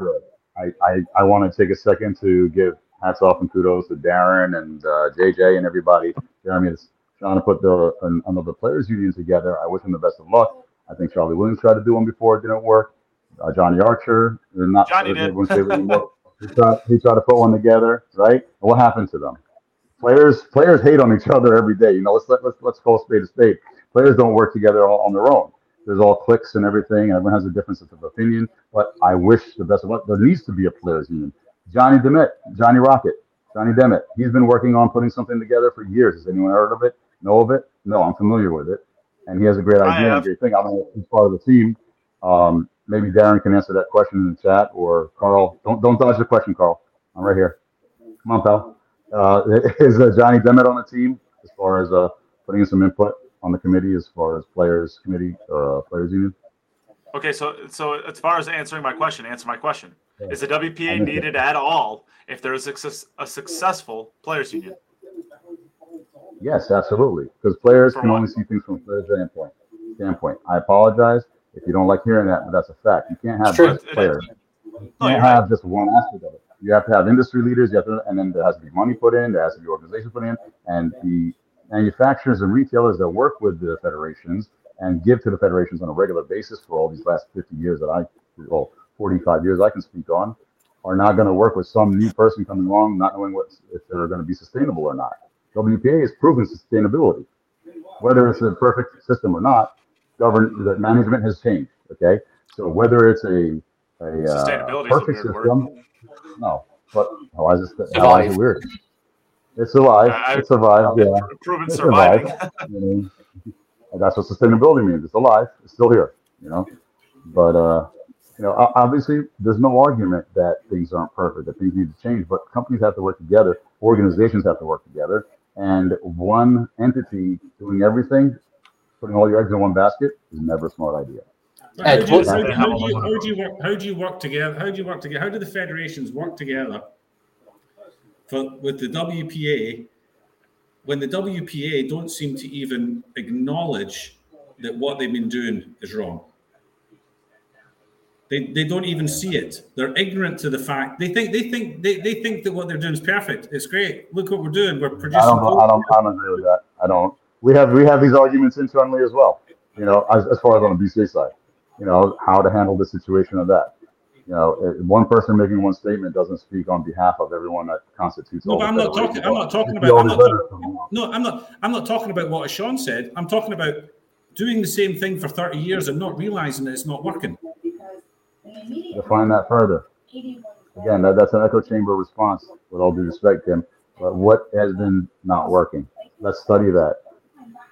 I, I, I want to take a second to give hats off and kudos to Darren and uh, JJ and everybody. Jeremy is trying to put the an, another players union together. I wish him the best of luck. I think Charlie Williams tried to do one before, it didn't work. Uh, Johnny Archer, not Johnny did. he, tried, he tried to put one together, right? What happened to them? Players players hate on each other every day. You know, let's let, let's let's call a spade a spade. Players don't work together all on their own. There's all cliques and everything, and everyone has a difference of opinion. But I wish the best of luck. There needs to be a players union. Johnny Demet, Johnny Rocket, Johnny Demet. He's been working on putting something together for years. Has anyone heard of it? Know of it? No, I'm familiar with it, and he has a great idea and a great thing. I don't know if he's part of the team. Um, maybe Darren can answer that question in the chat, or Carl. Don't don't dodge the question, Carl. I'm right here. Come on, pal. Uh, is uh, Johnny Demet on the team as far as uh, putting in some input on the committee as far as players committee or uh, players union? Okay, so so as far as answering my question, answer my question. Yeah. Is the WPA needed at all if there is a, a successful players union? Yes, absolutely. Because players For can what? only see things from a player's standpoint. Standpoint. I apologize if you don't like hearing that, but that's a fact. You can't have just players. You can't you're right. have just one aspect of it. You have to have industry leaders. You have to, and then there has to be money put in. There has to be organization put in, and the manufacturers and retailers that work with the federations and give to the federations on a regular basis for all these last 50 years that I, well, 45 years I can speak on, are not going to work with some new person coming along, not knowing what if they're going to be sustainable or not. WPA has proven sustainability, whether it's a perfect system or not. Govern the management has changed. Okay, so whether it's a a uh, Sustainability a perfect weird word. system, no. But how is it? How is it weird? It survived. I- It survived. Yeah. Proven It surviving. You know, and that's what sustainability means. It's alive. It's still here. You know, but uh, you know, obviously, there's no argument that things aren't perfect. That things need to change. But companies have to work together. Organizations have to work together. And one entity doing everything, putting all your eggs in one basket, is never a smart idea. How do you work together? How do you work together? How do the federations work together for with the WPA when the WPA don't seem to even acknowledge that what they've been doing is wrong? They, they don't even see it. They're ignorant to the fact. They think they think they, they think that what they're doing is perfect. It's great. Look what we're doing. We're producing. I don't, I don't, I don't agree with that. I don't. We have we have these arguments internally as well. You know, as, as far as on the BCA side, you know, how to handle the situation of that. You know, one person making one statement doesn't speak on behalf of everyone that constitutes. No, I'm not talking. I'm not talking about. I'm not, out. No, I'm not. I'm not talking about what Sean said. I'm talking about doing the same thing for 30 years and not realizing that it's not working. Define that further. Again, that, that's an echo chamber response. With all due respect, Tim, but what has been not working? Let's study that.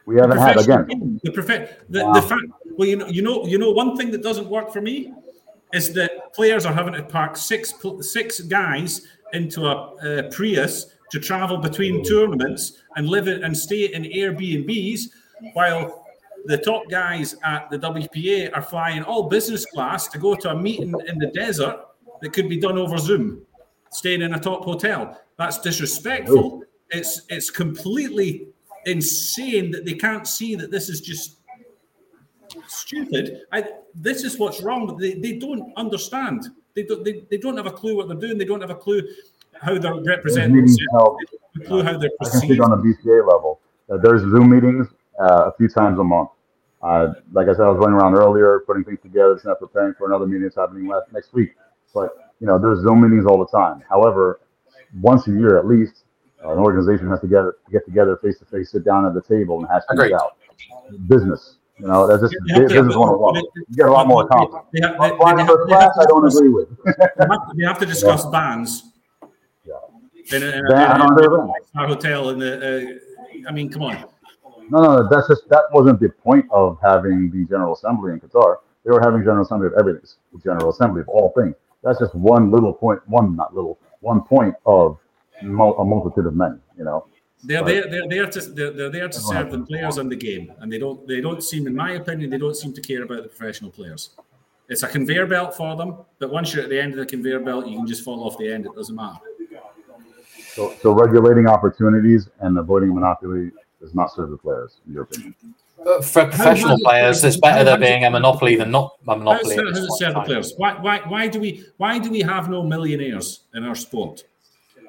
We haven't had again. the prof- the, Wow. the fact. Well, you know, you know, you know, one thing that doesn't work for me is that players are having to park six six guys into a, uh Prius to travel between tournaments and live in, and stay in Airbnbs, while the top guys at the WPA are flying all business class to go to a meeting in the desert that could be done over Zoom, staying in a top hotel. That's disrespectful. It's it's completely insane that they can't see that this is just stupid. I, this is what's wrong. They, they don't understand. They don't they, they don't have a clue what they're doing. They don't have a clue how they're representing. themselves. They a clue how they're I perceived. on the BCA level. Uh, there's Zoom meetings uh, a few times a month. Uh, like I said, I was running around earlier, putting things together, just not preparing for another meeting that's happening last, next week. But you know, there's Zoom meetings all the time. However, once a year at least, uh, an organization has to get get together face to face, sit down at the table, and hash things Agreed. out. Business, you know, that's just to- business 101. You get a lot more. They have, they, they, they have, they class, I to don't discuss, agree with. they have to- they have to discuss bans. Yeah. In a, in a, Ban- I don't in a hotel in the. Uh, I mean, come on. No, no, no, that's just that wasn't the point of having the General Assembly in Qatar. They were having General Assembly of everything, the General Assembly of all things. That's just one little point, one not little, one point of a multitude of men. You know, They're Right. there. They're there to. They're, they're there to serve the players and the game, and they don't. They don't seem, in my opinion, they don't seem to care about the professional players. It's a conveyor belt for them, but once you're at the end of the conveyor belt, you can just fall off the end. It doesn't matter. So, so regulating opportunities and avoiding monopoly does not serve the players, in your opinion. Uh, For professional players, it's better there being a monopoly than not a How's monopoly. at that, this how's it serve the players? Why, why, why do we why do we have no millionaires in our sport?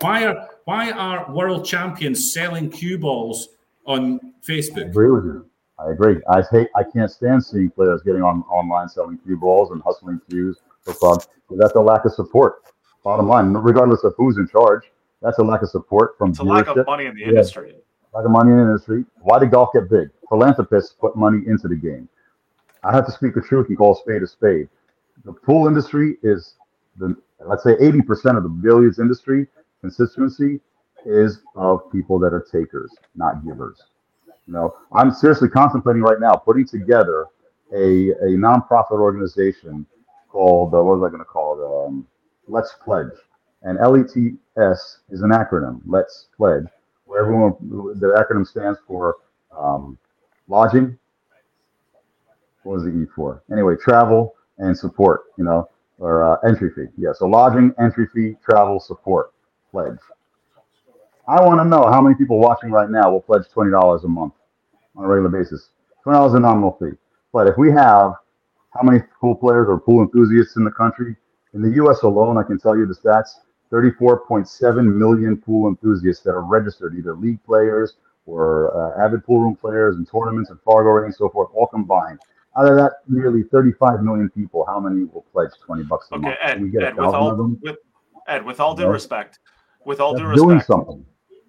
Why are why are world champions selling cue balls on Facebook? I Facebook? agree with you. I agree. I hate. I can't stand seeing players getting on online selling cue balls and hustling cues for fun. That's a lack of support. Bottom line, regardless of who's in charge, that's a lack of support from It's a lack of money in the Yeah. industry. lack of money in the industry. Why did golf get big? Philanthropists put money into the game. I have to speak the truth and call a spade a spade. The pool industry is the let's say 80% of the billiards industry constituency is of people that are takers, not givers. You know, I'm seriously contemplating right now putting together a, a nonprofit organization called uh, what was I going to call it? Um, Let's Pledge. And LETS is an acronym. Let's Pledge where everyone the acronym stands for um, lodging. What was the E for? Anyway, travel and support. You know, or uh, entry fee. Yeah, so lodging, entry fee, travel, support, pledge. I want to know how many people watching right now will pledge twenty dollars a month on a regular basis. Twenty dollars is a nominal fee. But if we have how many pool players or pool enthusiasts in the country? In the U.S. alone, I can tell you the stats: 34.7 million pool enthusiasts that are registered, either league players or uh, avid pool room players and tournaments and Fargo ratings, so forth, all combined. Out of that, nearly 35 million people, how many will pledge 20 bucks a Okay, month? Ed, we get a Ed, with thousand all of them? with Ed, with all due No. respect, with all due That's doing respect, something.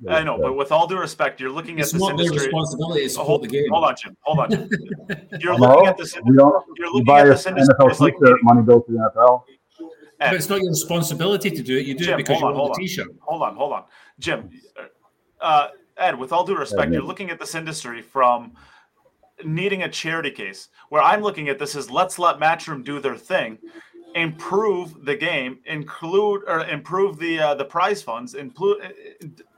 I know, but with all due respect, you're looking at It's this not their industry. responsibility to Hold, the game. hold on, Jim. Hold on. Jim. You're No, looking at this. we don't. You're You looking buy at a this industry NFL as like money goes to the NFL. But it's not your responsibility to do it. You do Jim, it because hold you on, want hold the on. t-shirt. hold on, hold on, Jim. Uh, Ed, with all due respect, Ed, you're looking at this industry from needing a charity case. Where I'm looking at this is let's let Matchroom do their thing, improve the game, include or improve the uh, the prize funds, include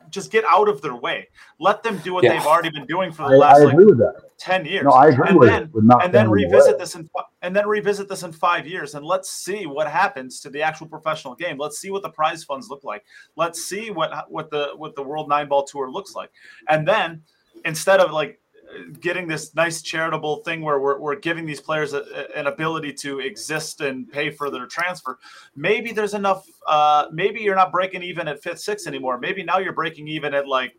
just get out of their way. Let them do what Yeah. they've already been doing for I, the last I like ten years. No, I agree and with then, it. With not and then standing in the revisit this in and then revisit this in five years and let's see what happens to the actual professional game let's see what the prize funds look like let's see what what the what the world nine ball tour looks like and then instead of like getting this nice charitable thing where we're, we're giving these players a, a- an ability to exist and pay for their transfer. Maybe there's enough uh maybe you're not breaking even at fifth sixth anymore. Maybe now you're breaking even at like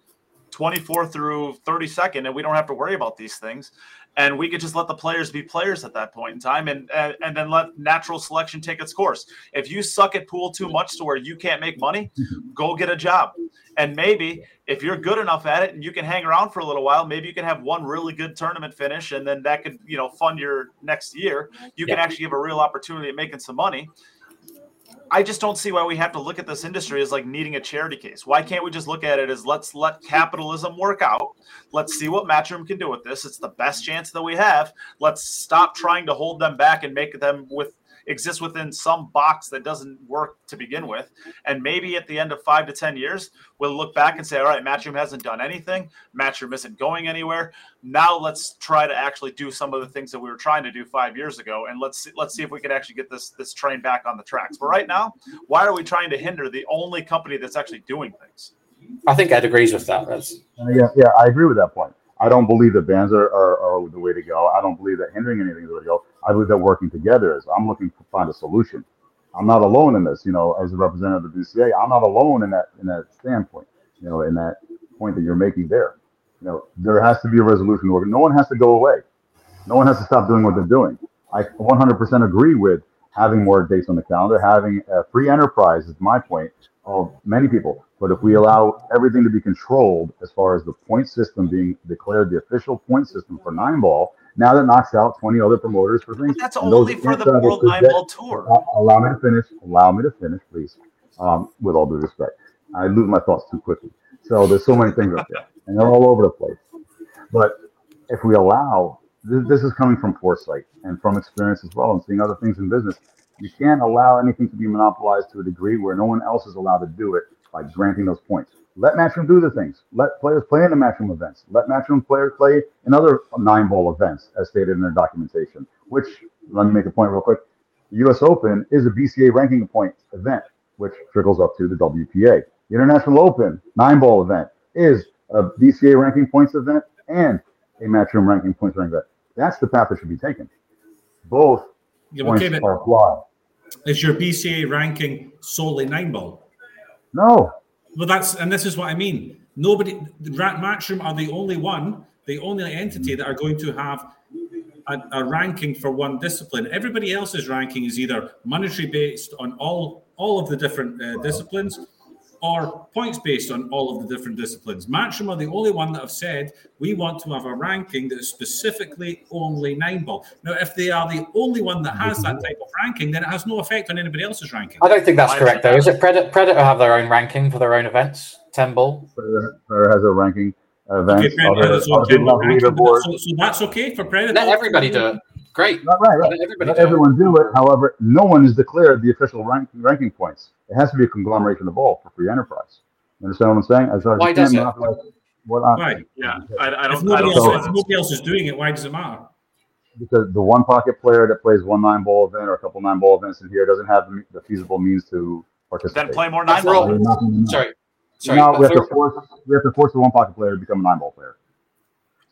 24 through 32nd and we don't have to worry about these things. And we could just let the players be players at that point in time and, and and then let natural selection take its course. If you suck at pool too much to where you can't make money go get a job. And maybe if you're good enough at it and you can hang around for a little while maybe you can have one really good tournament finish and then that could you know fund your next year you can actually have a real opportunity at making some money I just don't see why we have to look at this industry as like needing a charity case. Why can't we just look at it as let's let capitalism work out? Let's see what Matchroom can do with this. It's the best chance that we have. Let's stop trying to hold them back and make them with exist within some box that doesn't work to begin with. And maybe at the end of five to ten years, we'll look back and say, all right, Matchroom hasn't done anything. Matchroom isn't going anywhere. Now let's try to actually do some of the things that we were trying to do five years ago, and let's see, let's see if we can actually get this this train back on the tracks. But right now, why are we trying to hinder the only company that's actually doing things? I think Ed agrees with that. That's Uh, yeah, yeah, I agree with that point. I don't believe that bans are, are, are the way to go. I don't believe that hindering anything is the way to go. I believe that working together is. I'm looking to find a solution. I'm not alone in this. You know, as a representative of the BCA, I'm not alone in that in that standpoint. You know, in that point that you're making there. You know, there has to be a resolution. No one has to go away. No one has to stop doing what they're doing. I 100% agree with having more dates on the calendar, having a free enterprise is my point of many people. But if we allow everything to be controlled as far as the point system being declared the official point system for nine ball, now that knocks out 20 other promoters for things. But that's and only for the World get- Tour. uh, Allow me to finish. Allow me to finish, please. Um, with all due respect, I lose my thoughts too quickly. So there's so many things up there, and they're all over the place. But if we allow, this, this is coming from foresight and from experience as well, and seeing other things in business. You can't allow anything to be monopolized to a degree where no one else is allowed to do it by granting those points. Let Matchroom do the things. Let players play in the Matchroom events. Let Matchroom players play in other nine ball events, as stated in their documentation. Which, let me make a point real quick. The U.S. Open is a BCA ranking point event, which trickles up to the WPA. The International Open nine ball event is a BCA ranking points event and a matchroom ranking points event. That's the path that should be taken. Both Yeah, points okay, are applied. is your BCA ranking solely nine ball? No, Well, that's and this is what I mean. Nobody, the Ra- Matchroom are the only one, the only entity that are going to have a, a ranking for one discipline. Everybody else's ranking is either monetary based on all all of the different uh, disciplines, or points based on all of the different disciplines. Matchroom are the only one that have said we want to have a ranking that is specifically only nine ball. Now, if they are the only one that has that type of ranking, then it has no effect on anybody else's ranking. I don't think that's Why correct, though. Is it Predator? Predator have their own ranking for their own events? Ten ball. Predator Predator has a ranking event. Okay, Predator other, has other ranking, so, so that's okay for Predator. Let everybody do it. Great. Not right, right. Everybody Let everyone do it. However, no one has declared the official rank, ranking points. It has to be a conglomeration of all for free enterprise. You understand what I'm saying? As Why does it? What I'm, Why? Yeah, I, I don't. I nobody, don't else, know. if nobody else is doing it, why does it matter? because the one pocket player that plays one nine ball event or a couple nine ball events in here doesn't have the, the feasible means to participate. Then play more nine for all- ball. They're not gonna- Sorry. Sorry. now we have to force we have to force the one pocket player to become a nine ball player.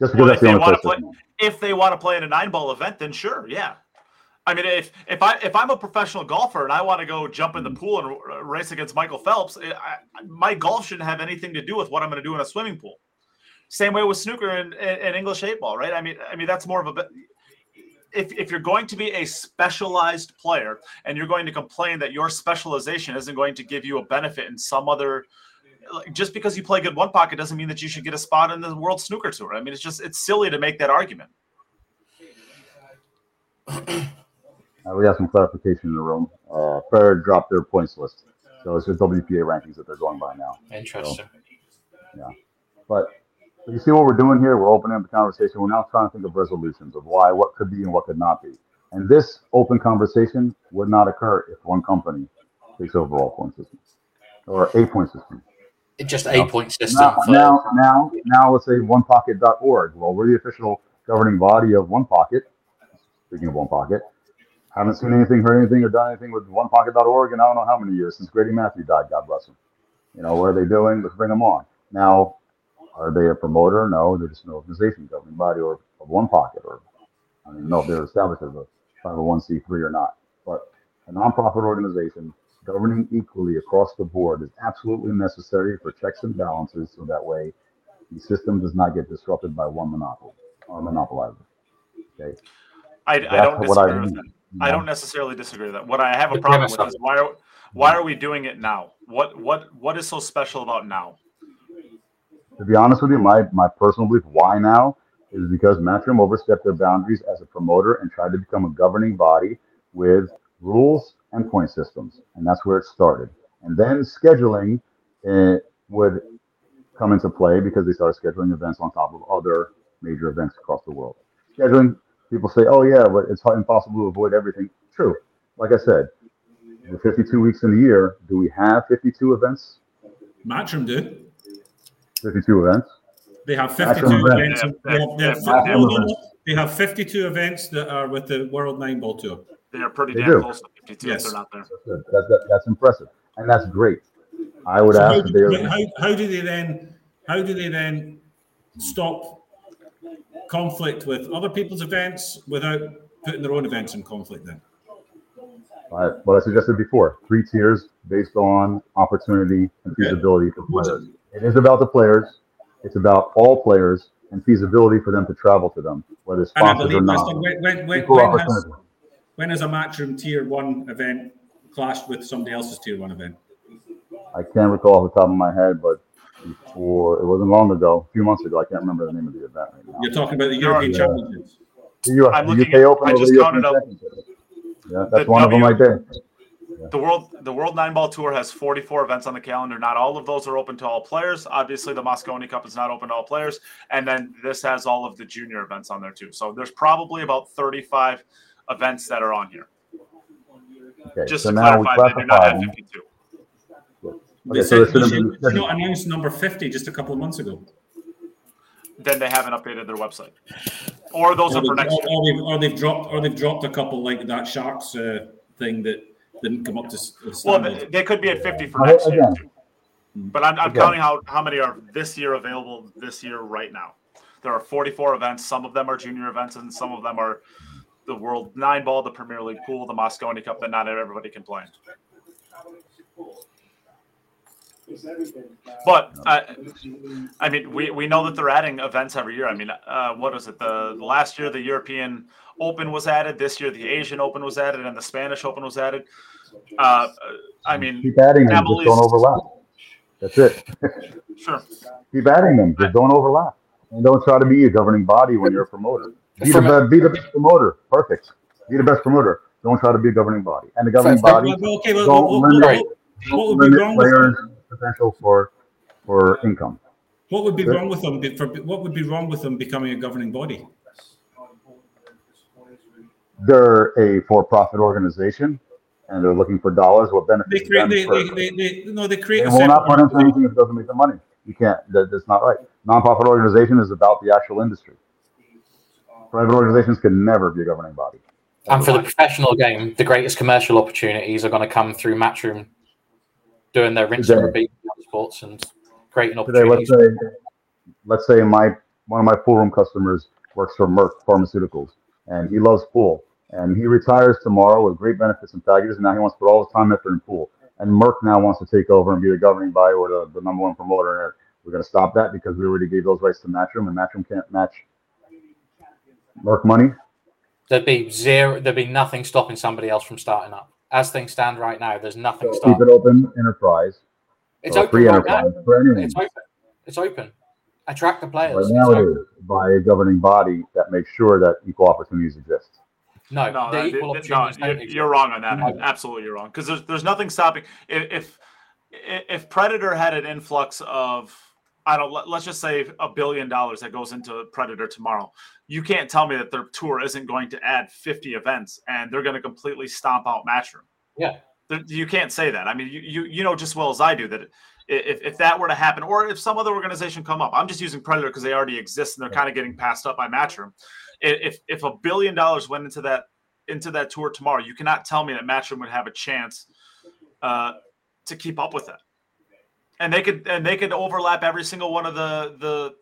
Just because Well, that's if the they only place. play- If they want to play in a nine ball event, then sure, yeah. I mean, if if I if I'm a professional golfer and I want to go jump in the mm-hmm. pool and r- race against Michael Phelps, I, I- my golf shouldn't have anything to do with what I'm going to do in a swimming pool. Same way with snooker and, and, and English eight ball, right? I mean, I mean that's more of a. If, if you're going to be a specialized player and you're going to complain that your specialization isn't going to give you a benefit in some other just because you play good one pocket doesn't mean that you should get a spot in the world snooker tour. I mean, it's just it's silly to make that argument. Uh, we have some clarification in the room. Uh, Fair dropped their points list, so it's just WPA rankings that they're going by now. Interesting. Yeah. But you see what we're doing here? We're opening up the conversation. We're now trying to think of resolutions of why, what could be and what could not be. And this open conversation would not occur if one company takes over all point systems or a point system. Just a point system. Now, for, now, now, now, let's say onepocket.org. Well, we're the official governing body of One Pocket. Speaking of One Pocket, haven't seen anything, heard anything, or done anything with onepocket.org in I don't know how many years since Grady Matthew died. God bless him. You know, what are they doing? Let's bring them on. Now, are they a promoter? No, they're just an organization, governing body, or of One Pocket, or I don't even know if they're established as a 501c3 or not. But a nonprofit organization governing equally across the board is absolutely necessary for checks and balances so that way the system does not get disrupted by one monopoly or monopolizer. Okay. I, I don't what I disagree with that. you I don't necessarily disagree with that. What I have a problem with is why are why are we doing it now? What what what is so special about now? To be honest with you, my, my personal belief why now is because Matchroom overstepped their boundaries as a promoter and tried to become a governing body with rules and point systems. And that's where it started. And then scheduling uh, would come into play because they started scheduling events on top of other major events across the world. Scheduling, people say, oh, yeah, but it's impossible to avoid everything. True. Like I said, with 52 weeks in the year, do we have 52 events? Matchroom do. 52 events? They have 52 events. events. They have, they, have, Matchroom no, no, no. events. They have 52 events that are with the World Nine Ball Tour. They are pretty They damn do. close to 52 Yes. if they're not there. That, that, that, that's impressive, and that's great. I would So how, ask if they do, how, how do they then how do they then stop conflict with other people's events without putting their own events in conflict then? uh, what I suggested before, three tiers based on opportunity and feasibility for players. It is about the players. It's about all players and feasibility for them to travel to them, whether it's And I sponsored or not. when, when, when, Equal has, opportunity. When has a matchroom tier one event clashed with somebody else's tier one event? I can't recall off the top of my head, but before it wasn't long ago, a few months ago, I can't remember the name of the event right now. You're talking about the European Yeah. Championships. The, U- I'm the looking UK at- Open I just the counted up Yeah, that's the one of them right there. The world the World Nine Ball Tour has 44 events on the calendar. Not all of those are open to all players. Obviously, the Mosconi Cup is not open to all players, and then this has all of the junior events on there too. So there's probably about 35 events that are on here. Okay, Just so to now we clarify, they're not classify have them. 52. Okay, They so said there shouldn't should- you know, announced number 50 just a couple of months ago. Then they haven't updated their website, or those Or are for they've, next year. or, they've, or they've dropped or they've dropped a couple like that Sharks uh, thing that didn't come up to s- Well, they, they could be at 50 for next year. again. too. But I'm, I'm Again. counting how, how many are this year available this year right now. There are 44 events. Some of them are junior events, and some of them are the World Nine Ball, the Premier League Pool, the Mosconi Cup that not everybody can play. But I, I mean, we, we know that they're adding events every year. I mean, uh, what was it? The, the last year, the European Open was added. This year, the Asian Open was added, and the Spanish Open was added. Uh, I mean, Keep adding them, just don't overlap. That's it. sure. Keep adding them, just don't overlap. And don't try to be a governing body when you're a promoter. Be the, a- best, be the best promoter. Perfect. Be the best promoter. Don't try to be a governing body. And the governing body Well, well, okay, well, don't what, limit, what, what would be limit wrong with players' potential for for income. what would be wrong with them? For, what would be wrong with them becoming a governing body? They're a for-profit organization, and they're looking for dollars. What They benefits create, them they, they, they, they, no, they They create a will not into anything if it doesn't make them money. You can't. That, that's not right. Nonprofit organization is about the actual industry. Private organizations can never be a governing body. And for the professional game, the greatest commercial opportunities are going to come through Matchroom doing their rinse and repeat sports and creating Today, let's opportunities. say, let's say my one of my pool room customers works for Merck Pharmaceuticals, and he loves pool, and he retires tomorrow with great benefits and packages, and now he wants to put all his time effort in pool. And Merck now wants to take over and be the governing body or the, the number one promoter. And we're going to stop that because we already gave those rights to Matchroom, and Matchroom can't match Merck money. There'd be zero. There'd be nothing stopping somebody else from starting up. As things stand right now, there's nothing So keep it open enterprise, It's open free right now. for anyone. It's open. It's open. Attract the Right players. now It's it open. is by a governing body that makes sure that equal opportunities exist. No, No, the that- equal no, opportunities don't you're, you're wrong on that. No. Absolutely, you're wrong. Because there's there's nothing stopping if if if Predator had an influx of I don't let, let's just say a billion dollars that goes into Predator tomorrow. You can't tell me that their tour isn't going to add 50 events and they're going to completely stomp out Matchroom. Yeah. You can't say that. I mean, you, you you know just well as I do that if, if that were to happen, or if some other organization come up, I'm just using Predator because they already exist and they're kind of getting passed up by Matchroom. If if a billion dollars went into that into that tour tomorrow, you cannot tell me that Matchroom would have a chance uh, to keep up with that. And they could and they could overlap every single one of the the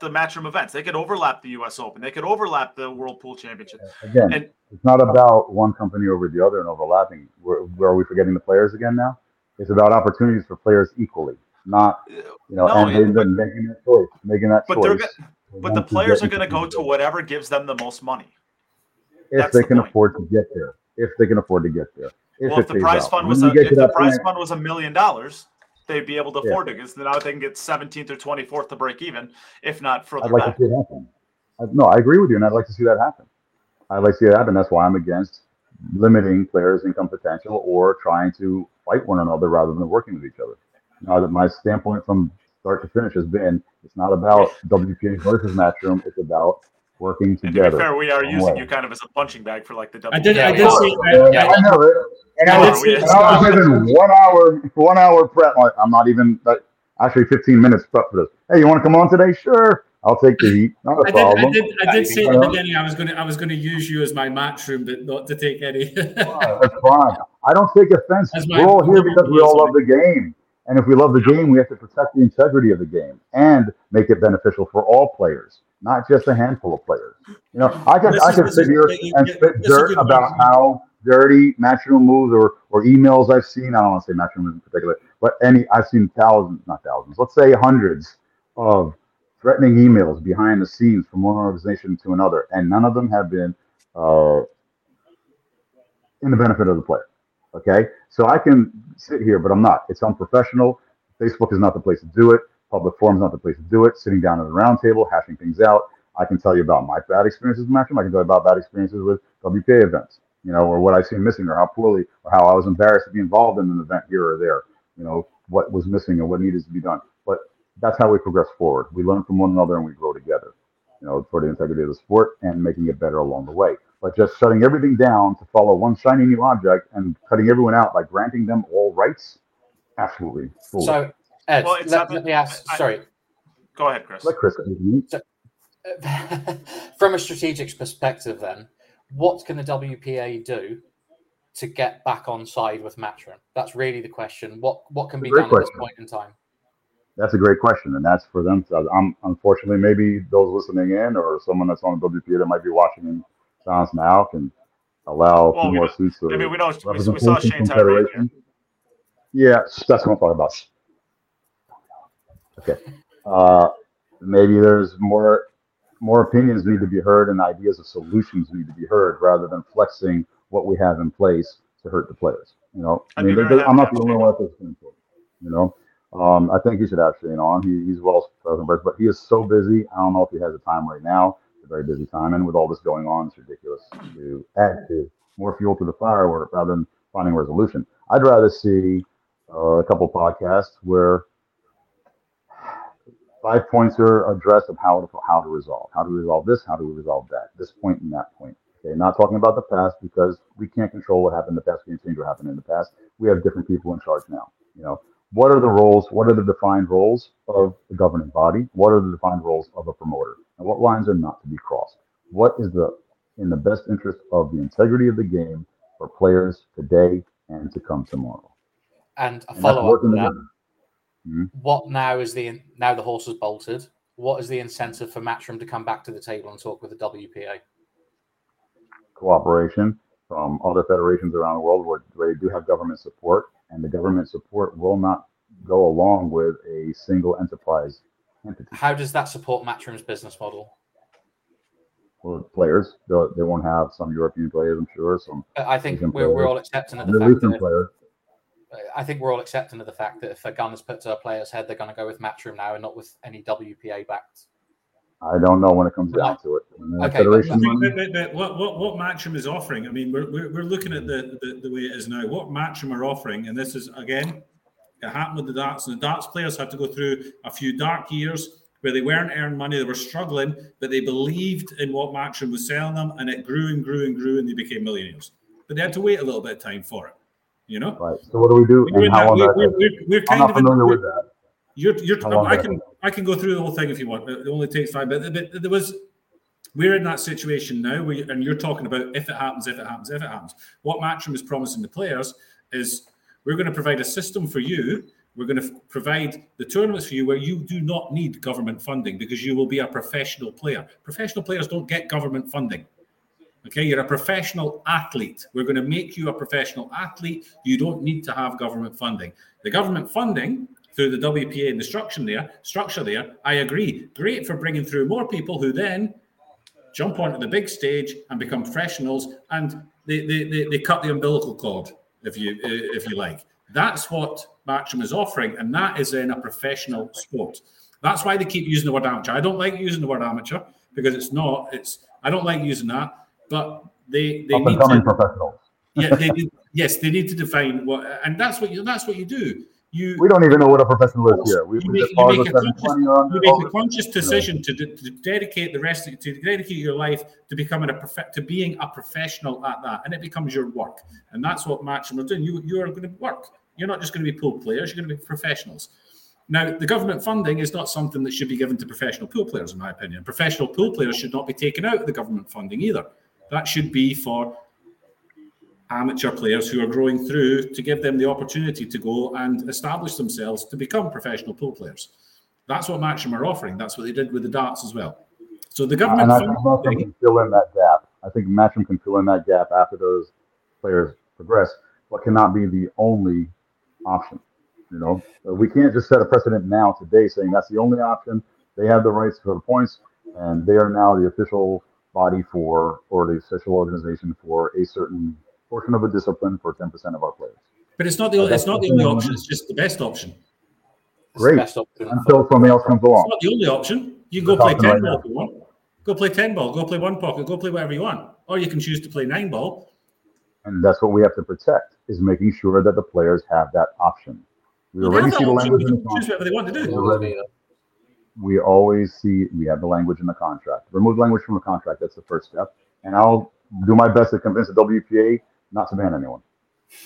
the Matchroom events. They could overlap the U.S. Open. They could overlap the World Pool Championship. Again, And- it's not about one company over the other and overlapping. Where, where are we forgetting the players again now? It's about opportunities for players equally, not you know, No, and they, making that choice, making that But they're choice. but the players are going to go to whatever gives them the most money. if that's they the can point. afford to get there. If they can afford to get there. If well, if the prize out. fund was a, if the prize fund was a million dollars, they'd be able to Yeah. afford it because now they can get 17th or 24th to break even, if not further I'd like back. to see it happen. I, no, I agree with you, and I'd like to see that happen. I'd like to see it happen. That's why I'm against limiting players' income potential or trying to fight one another rather than working with each other. Now, that my standpoint from start to finish has been it's not about WPA versus Matchroom. It's about working And to be together. fair, we are using way. you kind of as a punching bag for like the I did, Yeah, I did are. see, I, Yeah, Yeah. I know it. And I I was, did see, and I was given one hour, one hour prep. Like, I'm not even like, actually 15 minutes prep for this. Hey, you want to come on today? Sure, I'll take the heat. Not a I did, problem. I did, I did say at the beginning I was going to, I was going to use you as my Matchroom, but not to take any. That's fine. I don't take offense. That's We're all here because we all love the game. And if we love the game, we have to protect the integrity of the game and make it beneficial for all players, not just a handful of players. You know, I could I could sit here and spit dirt about how dirty matchroom moves or or emails I've seen. I don't want to say matchroom in particular, but any I've seen thousands, not thousands, let's say hundreds of threatening emails behind the scenes from one organization to another, and none of them have been uh, in the benefit of the player. Okay, so I can sit here, but I'm not. It's unprofessional. Facebook is not the place to do it. Public forum's not the place to do it. Sitting down at a round table, hashing things out. I can tell you about my bad experiences with Matchroom. I can tell you about bad experiences with WPA events, you know, or what I see missing, or how poorly, or how I was embarrassed to be involved in an event here or there. You know, what was missing and what needed to be done. But that's how we progress forward. We learn from one another and we grow together. You know, for the integrity of the sport and making it better along the way. But just shutting everything down to follow one shiny new object and cutting everyone out by granting them all rights, absolutely. So, Ed, Well, let, let me ask. I- sorry, Go ahead, Chris. Let Chris speak to me. from a strategic perspective, then, what can the WPA do to get back on side with Matchroom? That's really the question. What what can be Great done at this point in time? That's a great question, and that's for them. To, I'm um, unfortunately maybe those listening in or someone that's on the WPA that might be watching in silence now can allow a few more don't- seats of I mean, we know we, we saw Shane from Tyree. here. Yeah, that's what I'm talking about. Okay, uh, maybe there's more more opinions need to be heard and ideas of solutions need to be heard rather than flexing what we have in place to hurt the players. You know, I mean, very there- I'm not the only one that's to it. You know, um, I think he should have Shane on. He, he's well spoken, but but he is so busy. I don't know if he has the time right now. It's a very busy time, and with all this going on, it's ridiculous to add to more fuel to the fire rather than finding resolution. I'd rather see uh, a couple podcasts where five points are addressed of how to how to resolve, how to resolve this, how to resolve that, this point and that point. Okay, not talking about the past because we can't control what happened in the past. We can't change what happened in the past. We have different people in charge now. You know, what are the roles? What are the defined roles of the governing body? What are the defined roles of a promoter? And what lines are not to be crossed? What is the in the best interest of the integrity of the game for players today and to come tomorrow? And a follow up working to that. together. What now is the now the horse has bolted? What is the incentive for Matchroom to come back to the table and talk with the WPA? cooperation from other federations around the world where, where they do have government support, and the government support will not go along with a single enterprise entity. How does that support Matchroom's business model? For players, they won't have some European players, I'm sure, some I think we're, we're all accepting of the fact that players. I think we're all accepting of the fact that if a gun is put to a player's head, they're going to go with Matchroom now and not with any WPA backed. I don't know when it comes down to it. Okay, uh, federation I mean, money- but, but, but what, what, what Matchroom is offering, I mean, we're, we're, we're looking at the, the, the way it is now. What Matchroom are offering, and this is, again, it happened with the darts, and the darts players had to go through a few dark years where they weren't earning money, they were struggling, but they believed in what Matchroom was selling them, and it grew and grew and grew, and they became millionaires. But they had to wait a little bit of time for it, you know? Right. So what do we do? We're, And how that, we're, we're, we're, I'm kind not of in, familiar we're, with that. you're, you're, I can, I can go through the whole thing if you want. It only takes five. But, but there was, we're in that situation now, you, and you're talking about if it happens, if it happens, if it happens. What Matchroom is promising the players is we're going to provide a system for you. We're going to provide the tournaments for you where you do not need government funding because you will be a professional player. Professional players don't get government funding. Okay, you're a professional athlete. We're going to make you a professional athlete. You don't need to have government funding. The government funding through the WPA and the structure there, structure there, I agree. Great for bringing through more people who then jump onto the big stage and become professionals, and they they, they, they cut the umbilical cord, if you if you like. That's what Matchroom is offering, and that is in a professional sport. That's why they keep using the word amateur. I don't like using the word amateur because it's not. It's I don't like using that, but they they Up need to professionals. yeah they need, yes they need to define what and that's what you that's what you do. You We don't even know what a professional is here. We, You make- you make a conscious- you make a conscious decision to, de- to dedicate the rest of, to dedicate your life to becoming a prof- to being a professional at that and it becomes your work. And that's what Matchroom are doing you you are going to work. You're not just going to be pool players you're going to be professionals. Now the government funding is not something that should be given to professional pool players in my opinion. Professional pool players should not be taken out of the government funding either that should be for amateur players who are growing through to give them the opportunity to go and establish themselves to become professional pool players. That's what Matchroom are offering. That's what they did with the darts as well. So the government And I think funding, can fill in that gap. I think Matchroom can fill in that gap after those players progress, but cannot be the only option. You know, we can't just set a precedent now today saying that's the only option. They have the rights for the points, and they are now the official body for or the social organization for a certain portion of a discipline for 10% of our players. but it's not the uh, it's not the only option. It's just the best option. It's Great. the best option for- Until something else comes It's not the only option. You can go play ten right ball now. if you want. Go play ten ball. Go play one pocket. Go play whatever you want. Or you can choose to play nine ball. And that's what we have to protect is making sure that the players have that option. We They already see the language They in can the choose whatever they want to do. We always see we have the language in the contract. Remove language from the contract. That's the first step. And I'll do my best to convince the WPA not to ban anyone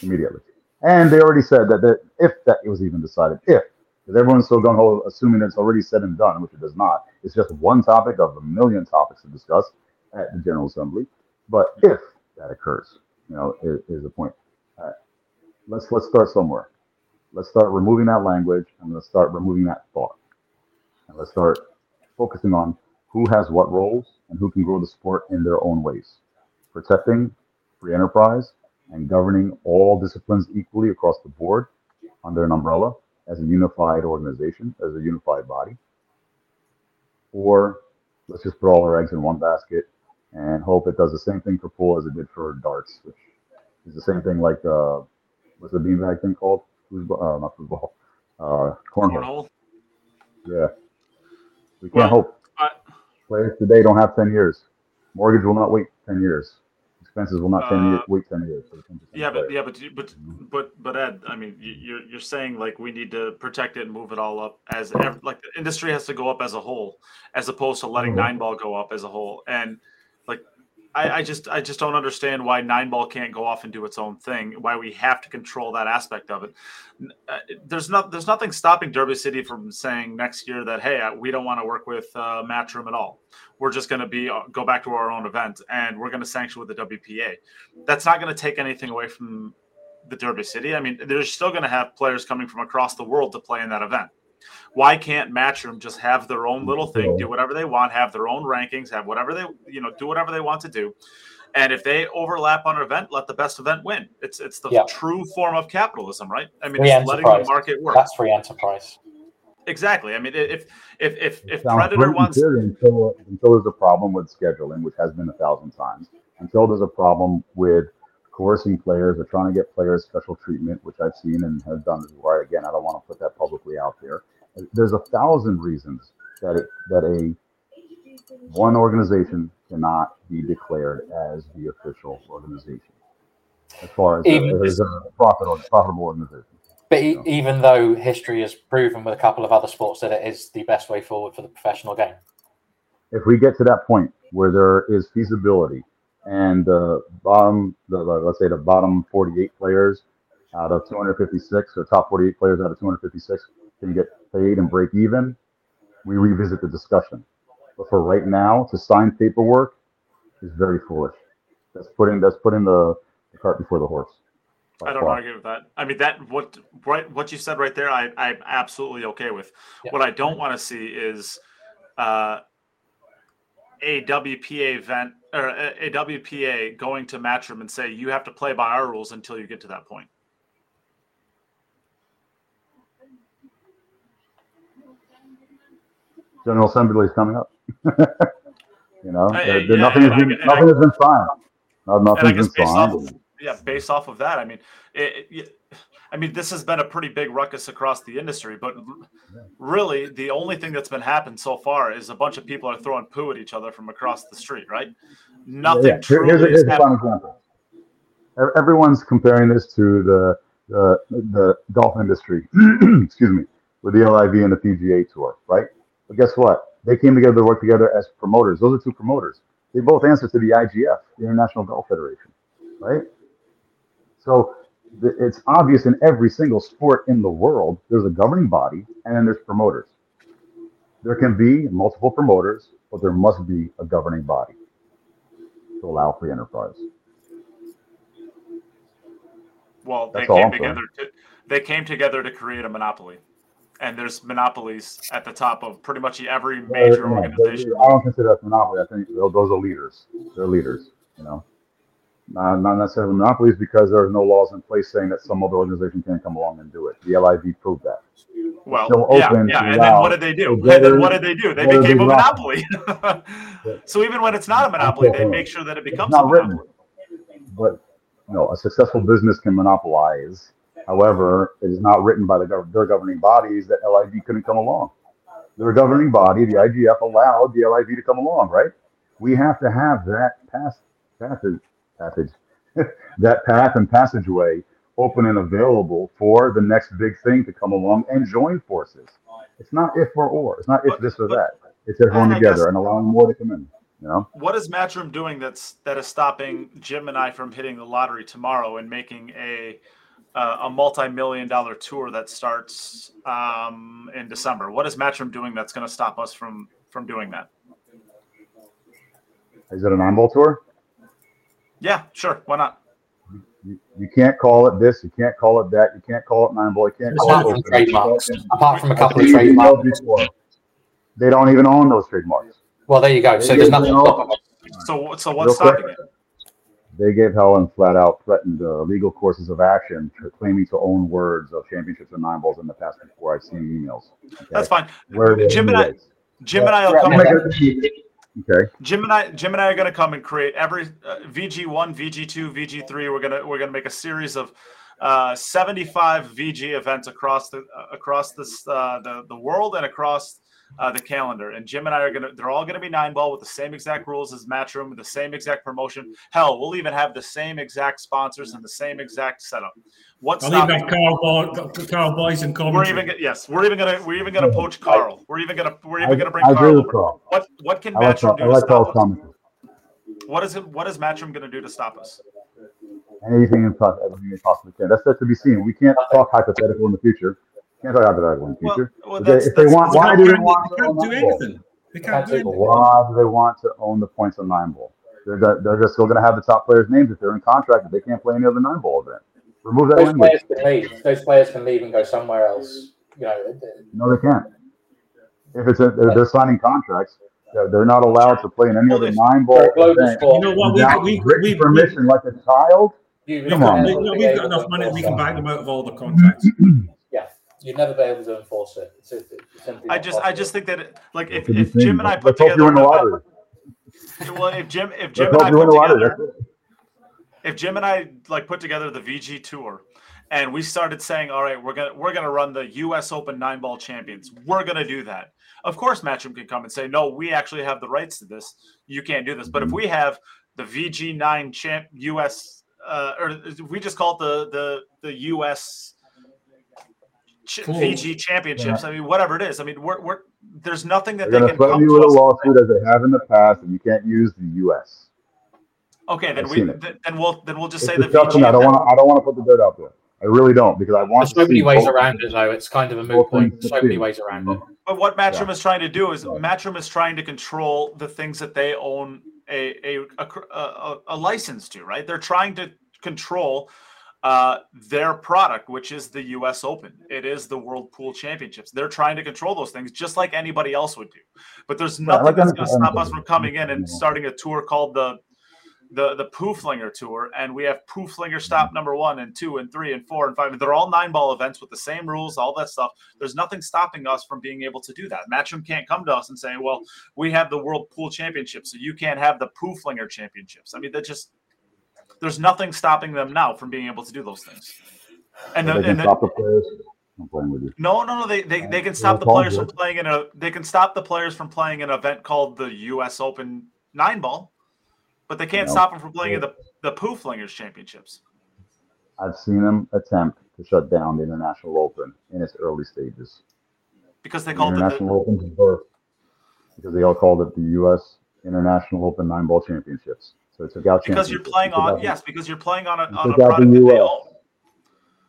immediately. And they already said that, that if that was even decided, if because everyone's so gung ho assuming it's already said and done, which it does not. It's just one topic of a million topics to discuss at the General Assembly. But if that occurs, you know, is, is the point. Uh, let's let's start somewhere. Let's start removing that language and let's start removing that thought. Let's start focusing on who has what roles and who can grow the sport in their own ways. Protecting free enterprise and governing all disciplines equally across the board under an umbrella as a unified organization, as a unified body. Or let's just put all our eggs in one basket and hope it does the same thing for pool as it did for darts, which is the same thing like uh, what's the beanbag thing called? Foosball, uh, not football, uh, cornhole. Cornhole. Yeah, we can't Well, hope. I- Players today don't have ten years. Mortgage will not wait ten years. Expenses will not 10 Uh, years, wait ten years. for 10% Yeah, but yeah, but but but but Ed, I mean, you- you're you're saying like we need to protect it and move it all up as like the industry has to go up as a whole, as opposed to letting Mhm. nine ball go up as a whole. And I, I just I just don't understand why nine ball can't go off and do its own thing. Why we have to control that aspect of it. Uh, There's not there's nothing stopping Derby City from saying next year that hey, uh, we don't want to work with uh, Matchroom at all. We're just going to be uh, go back to our own event and we're going to sanction with the WPA that's not going to take anything away from the Derby City. I mean, they're still going to have players coming from across the world to play in that event. Why can't Matchroom just have their own mm, little thing, do whatever they want, have their own rankings, have whatever they, you know, do whatever they want to do. And if they overlap on an event, let the best event win. It's it's the Yeah. true form of capitalism, right? I mean, Free it's letting the market work. That's free enterprise. Exactly. I mean, if if if if Predator wants until, until there's a problem with scheduling, which has been a thousand times. Until there's a problem with coercing players or trying to get players special treatment, which I've seen and have done before. Again, I don't want to put that publicly out there. There's a thousand reasons that it, that a one organization cannot be declared as the official organization, as far as, Even- as a profit or profitable organization. But even though history has proven with a couple of other sports that it is the best way forward for the professional game. if we get to that point where there is feasibility and the bottom, the, the- let's say the bottom 48 players out of 256 or top 48 players out of 256 can get paid and break even, we revisit the discussion. But for right now, to sign paperwork is very foolish. That's putting that's putting the, the cart before the horse. I don't far. argue with that. I mean that what right what you said right there, I I'm absolutely okay with. Yeah. What I don't want to see is uh, a WPA event or a, a WPA going to Matchroom and say you have to play by our rules until you get to that point. General Assembly is coming up. you know, I- there- there- yeah, nothing, has been, I- nothing has been signed. No, And I been signed. yeah, based off of that, I mean, it, it, I mean, this has been a pretty big ruckus across the industry, but really, the only thing that's been happened so far is a bunch of people are throwing poo at each other from across the street, right? Nothing Yeah, Here- truly here's, a, here's a fun example. Everyone's comparing this to the the, the golf industry, excuse me, with the LIV and the PGA Tour, right? But guess what? They came together to work together as promoters. Those are two promoters. They both answer to the IGF, the International Golf Federation, right? So it's obvious in every single sport in the world, there's a governing body and then there's promoters. There can be multiple promoters, but there must be a governing body to allow free enterprise. Well, they That's came together to they came together to create a monopoly, and there's monopolies at the top of pretty much every major yeah, organization. I don't consider that monopoly. I think those are leaders. They're leaders, you know. Not, not necessarily monopolies because there are no laws in place saying that some other organization can't come along and do it. The LIV proved that. Well, yeah, yeah. And then what did they do? And then what did they do? They became a monopoly. So even when it's not a monopoly, they make sure that it It's becomes a not written, monopoly. but you know, a successful business can monopolize. However, it is not written by the gov- their governing bodies that LIV couldn't come along. Their governing body, the IGF, allowed the LIV to come along, right? We have to have that pass, passage, passage, that path and passageway open and available for the next big thing to come along and join forces. It's not if or or. It's not if But- this or but- that. It's everyone I together guess- and allowing more to come in. You know, What is Matchroom doing that's that is stopping Jim and I from hitting the lottery tomorrow and making a uh, a multi-million dollar tour that starts um, in December? What is Matchroom doing that's going to stop us from from doing that? is it a nine ball tour? Yeah, sure. Why not? You, you can't call it this. You can't call it that. You can't call it nine ball. You can't call Apart it from open. trademarks, apart from a couple of trademarks. They don't even own those trademarks. Well, there you go. So there's gave nothing. Helen- So so Real what's quick, stopping it? They gave Helen flat out threatened uh, legal courses of action for claiming to own words of championships and nine balls in the past before I've seen emails. Okay? That's fine. Where are they Jim and I- anyways? Jim and I will come. yeah, Okay. Jim and I, Jim and I are going to come and create every uh, VG one, VG two, VG three. We're gonna we're gonna make a series of uh, seventy five VG events across the uh, across this uh, the the world and across uh, the calendar. And Jim and I are gonna they're all gonna be nine ball with the same exact rules as Matchroom, with the same exact promotion. Hell, we'll even have the same exact sponsors and the same exact setup. What's I'll even stopping? have Carl, Boy, Karl Boyes in We're commentary. even go- yes, we're even gonna we're even gonna poach Carl. We're even gonna we're even gonna bring I agree Carl over. Carl. What what can I like Matchroom Carl. do I to stop Carl's us? What is it? What is Matchroom going to do to stop us? Anything and talk, everything you possibly can. That's yet to be seen. We can't talk hypothetical in the future. Can't talk hypothetical in the Well, future. well Okay, that's, if they that's- want- They why do do they want to own do anything. They can't do That's anything. Why do they want to own the points on nine ball? They're, they're they're just still going to have the top players' names if they're in contract. If they can't play any other nine ball event, remove that Those language. players can leave. Those players can leave and go somewhere else. You know, No, they can't. If it's a, they're, they're signing contracts, they're, they're not allowed to play in any Well, other nine ball For a global event. You know what? We, without we, written we, we, permission, like a child. you, we've Come got, on. we, no, we've got enough money. We can back them out of all the contracts. Yeah, you'd never be able to enforce it. It's, it's simply I not just I just think that it, like if, if Jim and I Let's put hope you together win the lottery. well if Jim if Jim Let's and I hope you win put together if Jim and I like put together the VG tour and we started saying all right we're gonna we're gonna run the US Open nine ball champions. We're gonna do that. Of course Matchroom can come and say no we actually have the rights to this. You can't do this. But if we have the VG nine champ US uh, or we just call it the the the US ch- Cool. VG championships I mean whatever it is I mean we're, we're there's nothing that They're they can threaten come you to with a us and lawsuit as they have in the past, and you can't use the U.S. Okay, then I've we th- then we'll then we'll just It's say the disgusting. VG. I don't want to. I don't want to put the dirt out there. I really don't because I want. There's so to many see ways around it, though. It's kind of a moot point. things So many ways around it. But what Matchroom Yeah. is trying to do is Right. Matchroom is trying to control the things that they own a a, a, a, a- a license to, right? They're trying to control uh, their product, which is the U.S. Open. It is the World Pool Championships. They're trying to control those things just like anybody else would do. But there's nothing like that's going to stop us from coming in and starting a tour called the the the Pooflinger Tour, and we have Pooflinger Stop number one and two and three and four and five. They're all nine ball events with the same rules, all that stuff. There's nothing stopping us from being able to do that. Matchroom can't come to us and say, "Well, we have the World Pool Championship, so you can't have the Pooflinger Championships." I mean, that just there's nothing stopping them now from being able to do those things. And, the, They can and stop the players. I'm playing with you. no, no, no. They they, they can stop the players from playing in a. They can stop the players from playing an event called the U.S. Open nine ball, but they can't No. stop them from playing in the the Pooflingers Championships. I've seen them attempt to shut down the International Open in its early stages. because they The called it the, International Open's birth because they all called it the U.S. International Open Nine Ball Championships. So it took out because you're playing on out- yes because you're playing on a, on a took product that they own.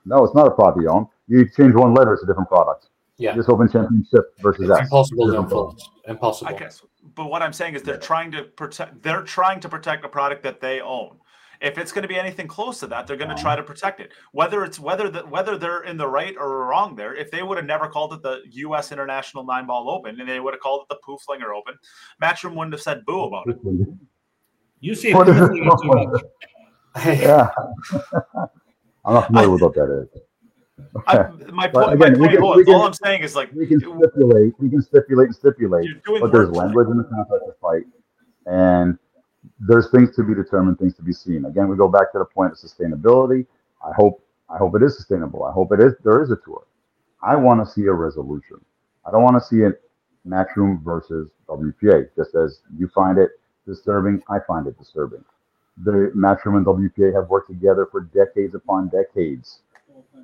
No, it's not a product you own. You change one letter, it's a different product. Yeah, This Open Championship versus it's X. impossible to enforce. Impossible. I guess, but what I'm saying is they're trying to protect. They're trying to protect a product that they own. If it's going to be anything close to that, they're going to try uh-huh. to protect it. Whether it's whether the, whether they're in the right or wrong there. If they would have never called it the U.S. International Nine Ball Open and they would have called it the Pooflinger Open, Matchroom wouldn't have said boo about it. You say What is it? Too much. Yeah. I'm not familiar with what that is. I, my point, again, we point can- was, can- all I'm saying is like We can stipulate, we can stipulate and stipulate, but there's language in the contract to fight, and there's things to be determined, things to be seen. Again, we go back to the point of sustainability. I hope, I hope it is sustainable. I hope it is. There is a tour. I want to see a resolution. I don't want to see it Matchroom versus WPA. Just as you find it disturbing, I find it disturbing. The Matchroom and WPA have worked together for decades upon decades,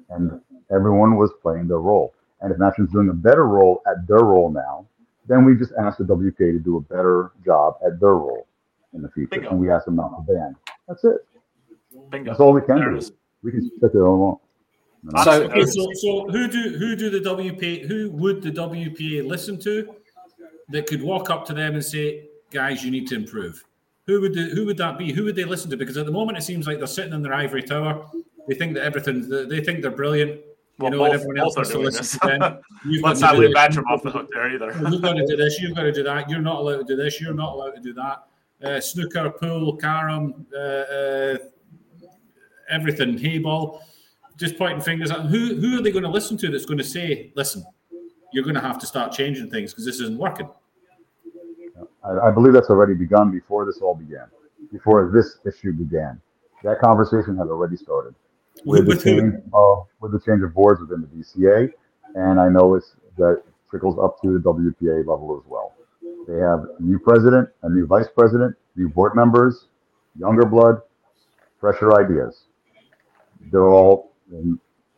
and everyone was playing their role. And if Matchroom's doing a better role at their role now, then we just ask the WPA to do a better job at their role in the future, Bingo. and we ask them not to ban. That's it. bingo. That's all we can There do. is. We can stick it along. So- Okay, so, so who do who do the WPA who would the WPA listen to that could walk up to them and say, guys, you need to improve? who would who would that be? Who would they listen to? Because at the moment it seems like they're sitting in their ivory tower. They think that everything. They think they're brilliant. You Well, know, both- everyone else has are to listen this. to them. You've Let's got not to do leave this. Matchroom off the hook there either. You've got to do this. You've got to do that. You're not allowed to do this. You're not allowed to do that. Uh, snooker, pool, carom, uh, uh, everything, heyball. Just pointing fingers at them. Who who are they going to listen to? That's going to say, "Listen, you're going to have to start changing things because this isn't working." I, I believe that's already begun before this all began, before this issue began. That conversation had already started with the With who? change of with the change of boards within the BCA, and I know it's that trickles up to the WPA level as well. They have a new president, a new vice president, new board members, younger blood, fresher ideas. They're all,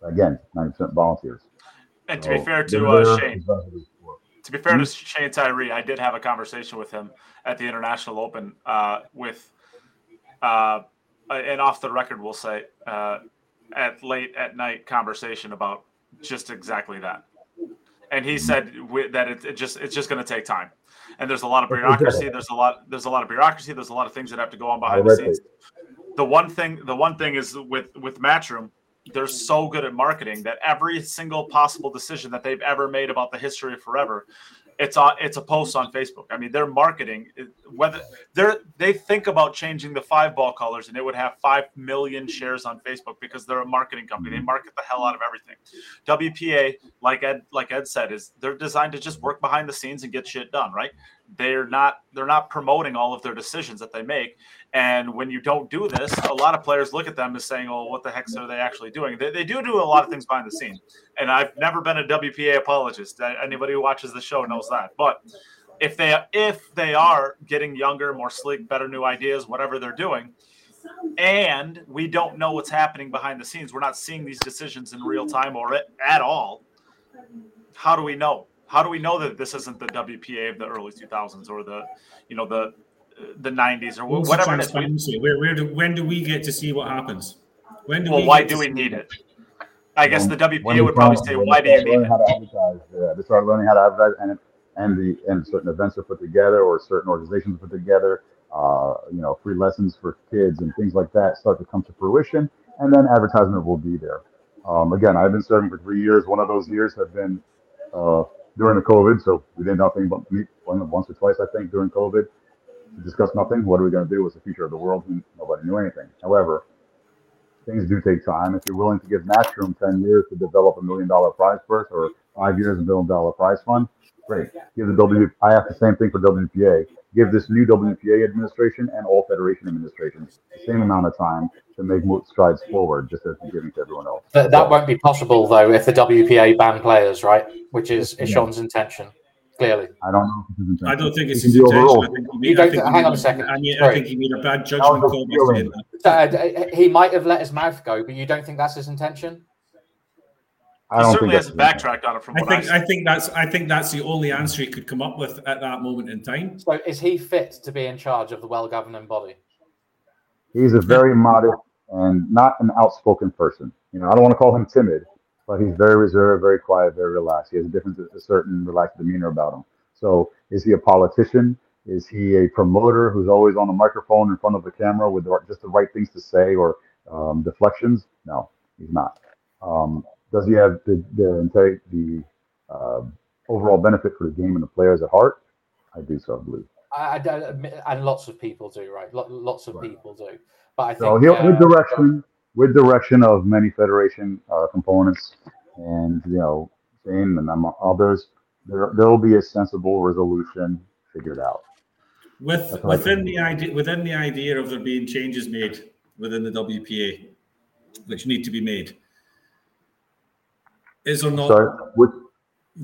again, 90% volunteers. And to be fair to uh, Shane, to be fair to Shane Tyree, I did have a conversation with him at the International Open uh, with uh, an off the record, we'll say, uh, at late at night conversation about just exactly that. And he said that it, it just it's just going to take time, and there's a lot of bureaucracy. There's a lot there's a lot of bureaucracy. There's a lot of things that have to go on behind the scenes. The one thing the one thing is with with Matchroom, they're so good at marketing that every single possible decision that they've ever made about the history of forever it's on it's a post on facebook. I mean their marketing whether they're they think about changing the five ball colors and it would have five million shares on facebook because they're a marketing company. They mm-hmm. market the hell out of everything. Wpa like ed like ed said is they're designed to just work behind the scenes and get shit done right? They're not they're not promoting all of their decisions that they make and when you don't do this, a lot of players look at them as saying, "Oh, what the heck are they actually doing?" They, they do do a lot of things behind the scene, and I've never been a WPA apologist. Anybody who watches the show knows that. But if they if they are getting younger, more sleek, better new ideas, whatever they're doing, and we don't know what's happening behind the scenes, we're not seeing these decisions in real time or at all. How do we know? How do we know that this isn't the WPA of the early 2000s or the, you know, the the 90s or What's whatever it is? Where, where do, when do we get to see what happens? When do Well, we why do we need it? I guess the When WPA would probably say, "Why do they you need learning it?" How to advertise, yeah, they start learning how to advertise, and and the and certain events are put together, or certain organizations put together. Uh, you know, free lessons for kids and things like that start to come to fruition, and then advertisement will be there. Um, again, I've been serving for three years. One of those years have been uh, during the COVID, so we did nothing but meet once or twice, I think, during COVID to discuss nothing. What are we going to do? What's the future of the world? Nobody knew anything. However, things do take time. If you're willing to give Matchroom 10 years to develop a million dollar prize purse or five years a million dollar prize fund, great. Give the W. I ask the same thing for WPA. Give this new WPA administration and all federation administrations the same amount of time to make strides forward, just as you're giving to everyone else. That, that won't be possible though if the WPA ban players, right? Which is, is Sean's intention, clearly. I don't know if it's I don't think it's It his intention. I think he made, think thi- he hang on a second. I, I think he made a bad judgment call by saying that. Uh, he might have let his mouth go, but you don't think that's his intention? I He don't certainly think hasn't that's backtracked on it from I what think I I think that's I think that's the only answer he could come up with at that moment in time. So is he fit to be in charge of the well governing body? He's a very modest and not an outspoken person. You know, I don't want to call him timid, but he's very reserved, very quiet, very relaxed. He has a different, a certain relaxed demeanor about him. So, is he a politician? Is he a promoter who's always on a microphone in front of the camera with the, just the right things to say or um, deflections? No, he's not. Um, does he have the the, the uh, overall benefit for the game and the players at heart? I do so believe. I, I and lots of people do, right? Lots of Right. people do. But I think So he'll, uh, direction, with direction of many federation uh, components, and you know, Shane and among others, there there will be a sensible resolution figured out. With within the idea within the idea of there being changes made within the WPA, which need to be made. Is or not Sorry, with,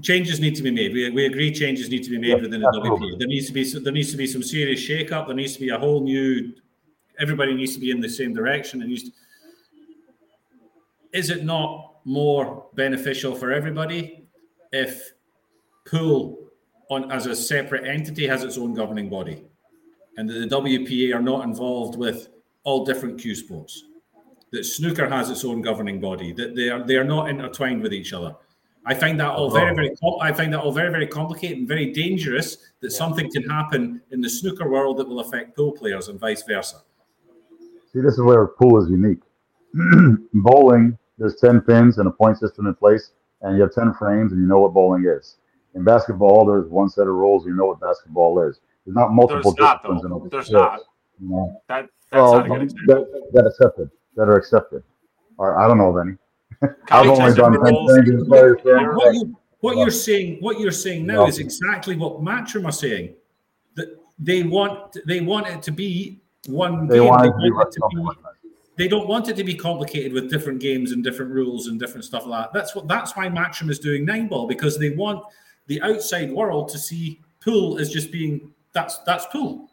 changes need to be made. We, we agree changes need to be made Yeah, within the absolutely. WPA. There needs to be there needs to be some serious shake up. There needs to be a whole new. Everybody needs to be in the same direction. It needs. To, is it not more beneficial for everybody if pool on as a separate entity has its own governing body, and that the WPA are not involved with all different cue sports? That snooker has its own governing body. That they are they are not intertwined with each other I find that all very, oh. very. I find that all very, very complicated and very dangerous. That yeah. something can happen in the snooker world that will affect pool players and vice versa. See, this is where pool is unique. bowling, there's ten pins and a point system in place, and you have ten frames, and you know what bowling is. In basketball, there's one set of rules. You know what basketball is. There's not multiple there's disciplines. Not, in there's not. You know? That that's well, not a good that, that accepted. That are accepted. Or I don't know of any. I've only done ten things what, you, what you're saying, what you're saying now is exactly what Matchroom are saying. That they want, they want it to be one they game. Want they, want to be, they don't want it to be complicated with different games and different rules and different stuff like that. That's what. That's why Matchroom is doing nine ball because they want the outside world to see pool as just being that's that's pool.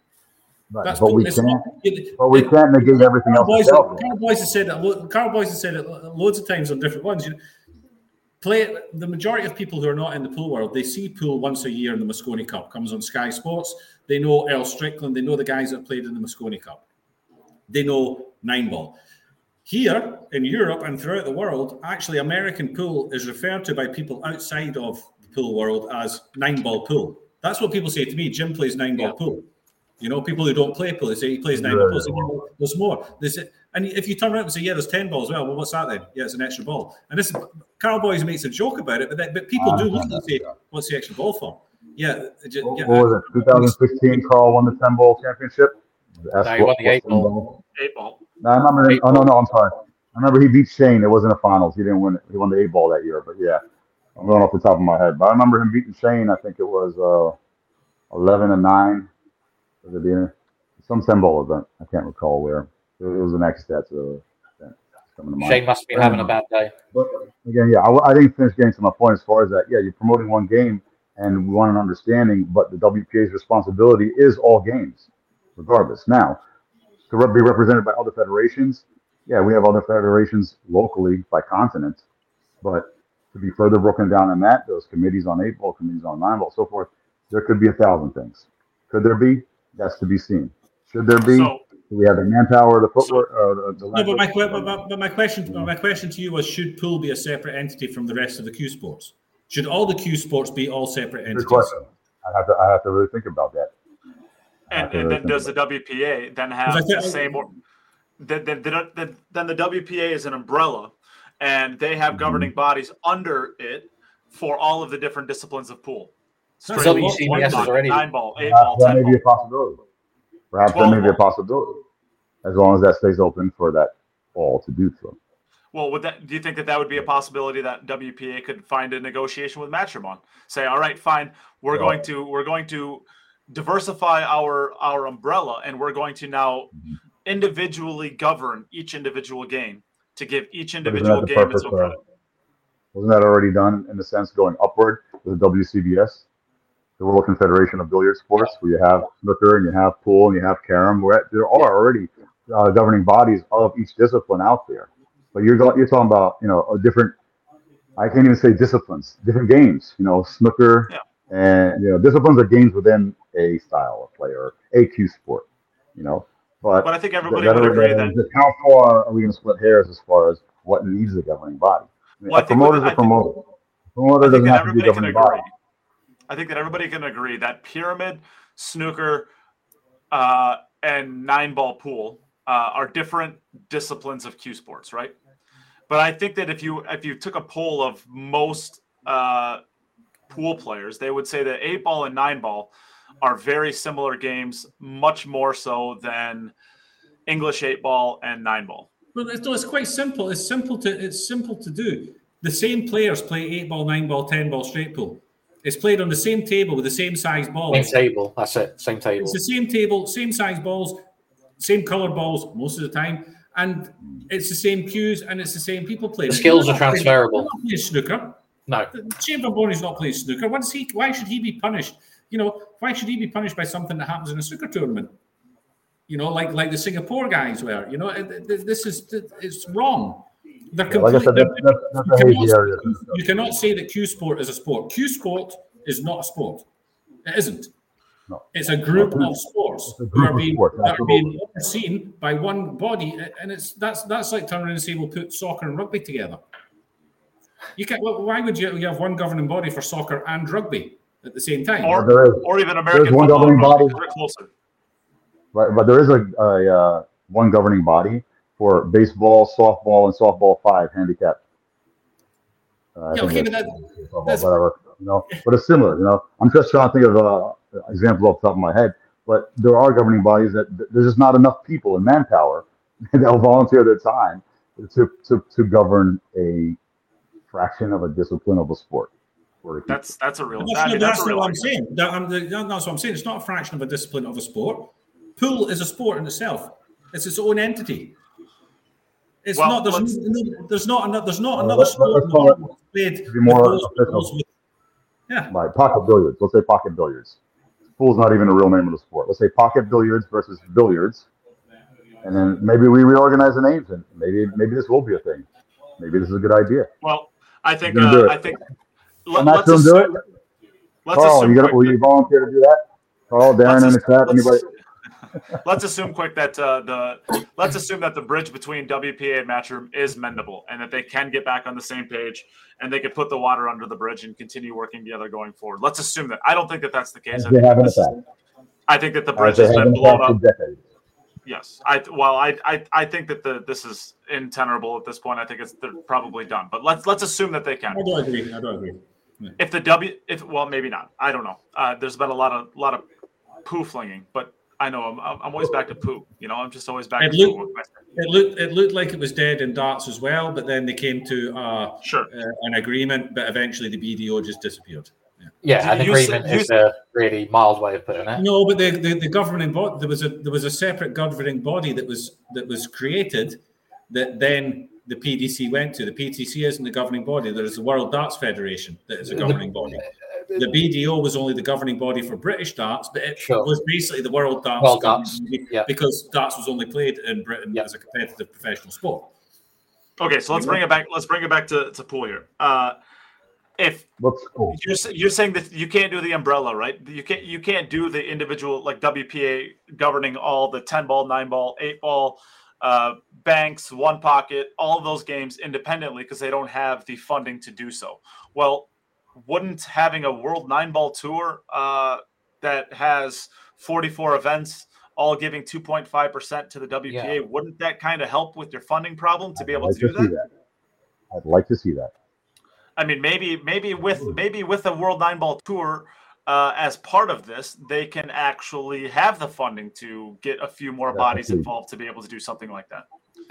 Right. That's but, we can't, not, it, but we can't negate everything Carl else. Boys, Karl Boyes has said that. Karl Boyes has said it loads of times on different ones. You know, play the majority of people who are not in the pool world, they see pool once a year in the Mosconi Cup. Comes on Sky Sports. They know Earl Strickland. They know the guys that played in the Mosconi Cup. They know nine ball. Here in Europe and throughout the world, actually, American pool is referred to by people outside of the pool world as nine ball pool. That's what people say to me. Jim plays nine ball yeah. pool. You know, people who don't play pool, they say he plays nine balls. there's more. There's, and if you turn around and say, yeah, there's 10 balls, well, well, what's that then? Yeah, it's an extra ball. And this Karl Boyes makes a joke about it, but, that, but people uh, do look and say, what's the extra ball for? Yeah. Just, what, yeah, what was it? 2016, Carl won the 10 ball championship. No, he won the eight ball. Eight ball. No, I remember. Eight oh, no, no, I'm sorry. I remember he beat Shane. It wasn't a finals. He didn't win. He won the eight ball that year. But yeah, I'm going off the top of my head. But I remember him beating Shane. I think it was uh, 11 and 9 at the beginning some symbol event. I can't recall where. It was an X stats event. Shane must be having a bad day. But again, yeah, I, I, didn't finish getting to my point as far as that. Yeah, you're promoting one game, and we want an understanding, but the WPA's responsibility is all games, regardless. Now, to be represented by other federations, yeah, we have other federations locally by continent, but to be further broken down in that, those committees on eight ball, committees on nine ball, so forth, there could be a thousand things. Could there be? That's to be seen. Should there be? So, do we have the manpower, the footwork, so, uh, the, no, but my, but, but my question, my question to you was: Should pool be a separate entity from the rest of the cue sports? Should all the cue sports be all separate entities? Good question. I have to, I have to really think about that. And, and then does the WPA then have the same? Or, then, then, then, then the WPA is an umbrella, and they have mm-hmm. governing bodies under it for all of the different disciplines of pool. Straight so CBS is already nine ball, eight uh, ball, that may be a possibility. Perhaps that may be a possibility, as long as that stays open for that all to do so. Well, would that? Do you think that that would be a possibility that WPA could find a negotiation with Matchroom on? Say, all right, fine, we're going to we're going to diversify our our umbrella, and we're going to now individually govern each individual game to give each individual game its own credit. Wasn't that already done in the sense going upward with the WCBS? the World Confederation of Billiard Sports, where you have snooker and you have pool and you have carom. Where there are already uh, governing bodies of each discipline out there. But you're you're talking about you know a different. I can't even say disciplines, different games. You know, snooker yeah. and you know disciplines are games within a style of play or a cue sport. You know, but but I think everybody would agree that how far are we going to split hairs as far as what needs a governing body? I mean, well, a promoter's a promoter. promoter doesn't have to be governing body. I think that everybody can agree that pyramid, snooker, uh, and nine ball pool uh, are different disciplines of cue sports, right? But I think that if you if you took a poll of most uh, pool players, they would say that eight ball and nine ball are very similar games, much more so than English eight ball and nine ball. Well, it's, no, it's quite simple. It's simple to it's simple to do. The same players play eight ball, nine ball, ten ball straight pool. It's played on the same table with the same size balls. Same table. That's it. Same table. It's the same table, same size balls, same color balls most of the time, and it's the same cues and it's the same people playing. The skills are transferable. Playing snooker. No. Shane Van Boening is not playing snooker. Why, he, why should he be punished? You know, why should he be punished by something that happens in a snooker tournament? You know, like like the Singapore guys were. You know, this is it's wrong. They're yeah, like I said, that's, that's, that's you, cannot, you cannot say that cue sport is a sport. cue sport is not a sport. It isn't. No. It's a group no, of sports group that, are being, that are being overseen by one body, and it's that's that's like turning around and saying we'll put soccer and rugby together. You can't. well, Why would you, you have one governing body for soccer and rugby at the same time? Or There is, or even American There's one governing body. closer. right, but there is a, a uh, one governing body for baseball, softball, and softball five handicapped. Uh, Yeah, think okay, but that- softball, that's- whatever, you know, but it's similar. You know, I'm just trying to think of uh, examples off the top of my head. But there are governing bodies that there's just not enough people and manpower that'll volunteer their time to, to, to govern a fraction of a discipline of a sport. Or That's that's a real. That's, I that's that's real. what I'm saying. That, I'm, the- that's what I'm saying. It's not a fraction of a discipline of a sport. Pool is a sport in itself. It's its own entity. It's Well, not. There's, no, there's not. Another, there's not Well, another let's- sport let's call it- world played be more with those official. rules with- Yeah. Like pocket billiards. Let's say pocket billiards. Pool's not even a real name of the sport. Let's say pocket billiards versus billiards. And then maybe we reorganize the names and maybe maybe this will be a thing. Maybe this is a good idea. Well, I think You're gonna do uh. I think let, I'm not us gonna do assume, it. let's Carl, assume you got quick will you volunteer to do that? Carl, Darren in let's the chat, anybody? let's assume quick that uh, the let's assume that the bridge between WPA and Matchroom is mendable and that they can get back on the same page and they could put the water under the bridge and continue working together going forward. Let's assume that. I don't think that that's the case. I they think, have in the is- I think that the bridge they has been blown up. Yes, I well, I I, I think that the this is untenable at this point. I think it's they're probably done. But let's let's assume that they can. I don't agree. I don't agree. If the W, if well, maybe not. I don't know. Uh, there's been a lot of lot of poo flinging, but I know I'm I'm always back to poo. You know, I'm just always back It to look- poo. It looked. It looked like it was dead in darts as well, but then they came to uh, Sure. uh, an agreement. But eventually, the BDO just disappeared. Yeah, an You- you agreement s- is a really mild way of putting it. No, but the, the, the governing body there was a there was a separate governing body that was that was created that then the PDC went to. The PDC isn't the governing body. There is the World Darts Federation that is a governing body. The BDO was only the governing body for British darts, but it Sure. was basically the World Darts, World Darts, yeah. because darts was only played in Britain Yeah. as a competitive professional sport. Okay, so let's bring it back. Let's bring it back to, to pool here. Uh, if Let's you're you're saying that you can't do the umbrella, right? You can't you can't do the individual like WPA governing all the ten ball, nine ball, eight ball, uh, banks, one pocket, all of those games independently because they don't have the funding to do so. Well, wouldn't having a World Nine Ball Tour uh, that has 44 events, all giving 2.5 percent to the WPA, Yeah. wouldn't that kind of help with your funding problem to be I'd able like to do see that? that. I'd like to see that. I mean, maybe maybe with maybe with the World Nine Ball Tour uh, as part of this, they can actually have the funding to get a few more bodies involved to be able to do something like that.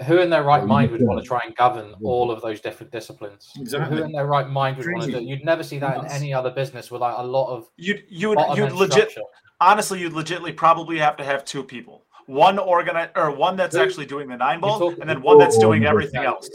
Who in their right mind would want to try and govern all of those different disciplines? Exactly. Who in their right mind would want to Crazy. do? You'd never see that in any other business without a lot of You'd you would you'd end legit structure. honestly you'd legitly probably have to have two people. One organize or one that's Who- actually doing the nine ball, and then one that's doing everything else.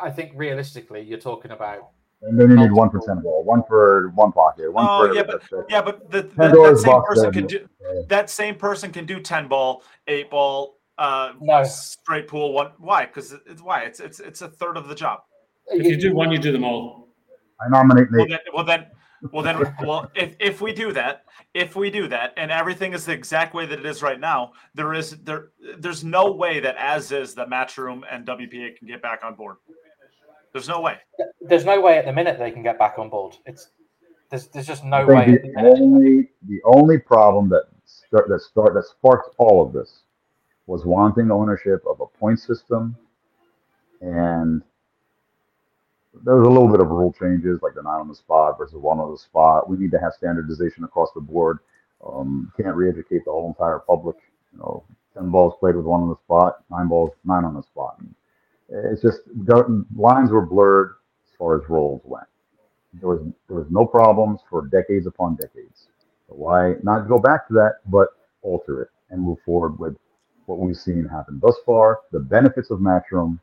I think realistically, you're talking about And then you need one Multiple. for ten ball, one for one pocket, one Oh, for yeah, that's it. Yeah, but the, the, that Pandora's same person then. can do Yeah. that same person can do ten ball, eight ball, uh, No. straight pool. One why? Because it's why it's it's it's a third of the job. If you do one, you do them all. I nominate Well then, well then, well then, well if, if we do that, if we do that, and everything is the exact way that it is right now, there is there there's no way that as is that Matchroom and WPA can get back on board. There's no way. there's no way at the minute they can get back on board. It's there's there's just no way. the the only the only problem that start that start that sparked all of this was wanting ownership of a point system, and there was a little bit of rule changes, like the nine on the spot versus one on the spot. We need to have standardization across the board. Um, can't re-educate the whole entire public. You know, ten balls played with one on the spot, nine balls, nine on the spot. It's just lines were blurred as far as roles went. There was there was no problems for decades upon decades. So why not go back to that, but alter it and move forward with what we've seen happen thus far, the benefits of Matchroom,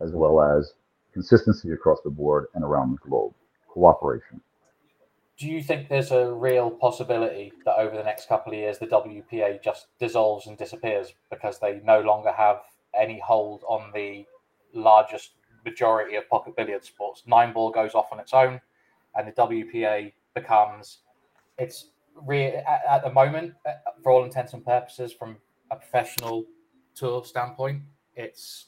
as well as consistency across the board and around the globe, cooperation. Do you think there's a real possibility that over the next couple of years the WPA just dissolves and disappears because they no longer have any hold on the largest majority of pocket billiard sports? Nine ball goes off on its own, and the WPA becomes it's re- at, at the moment, for all intents and purposes, from a professional tour standpoint, it's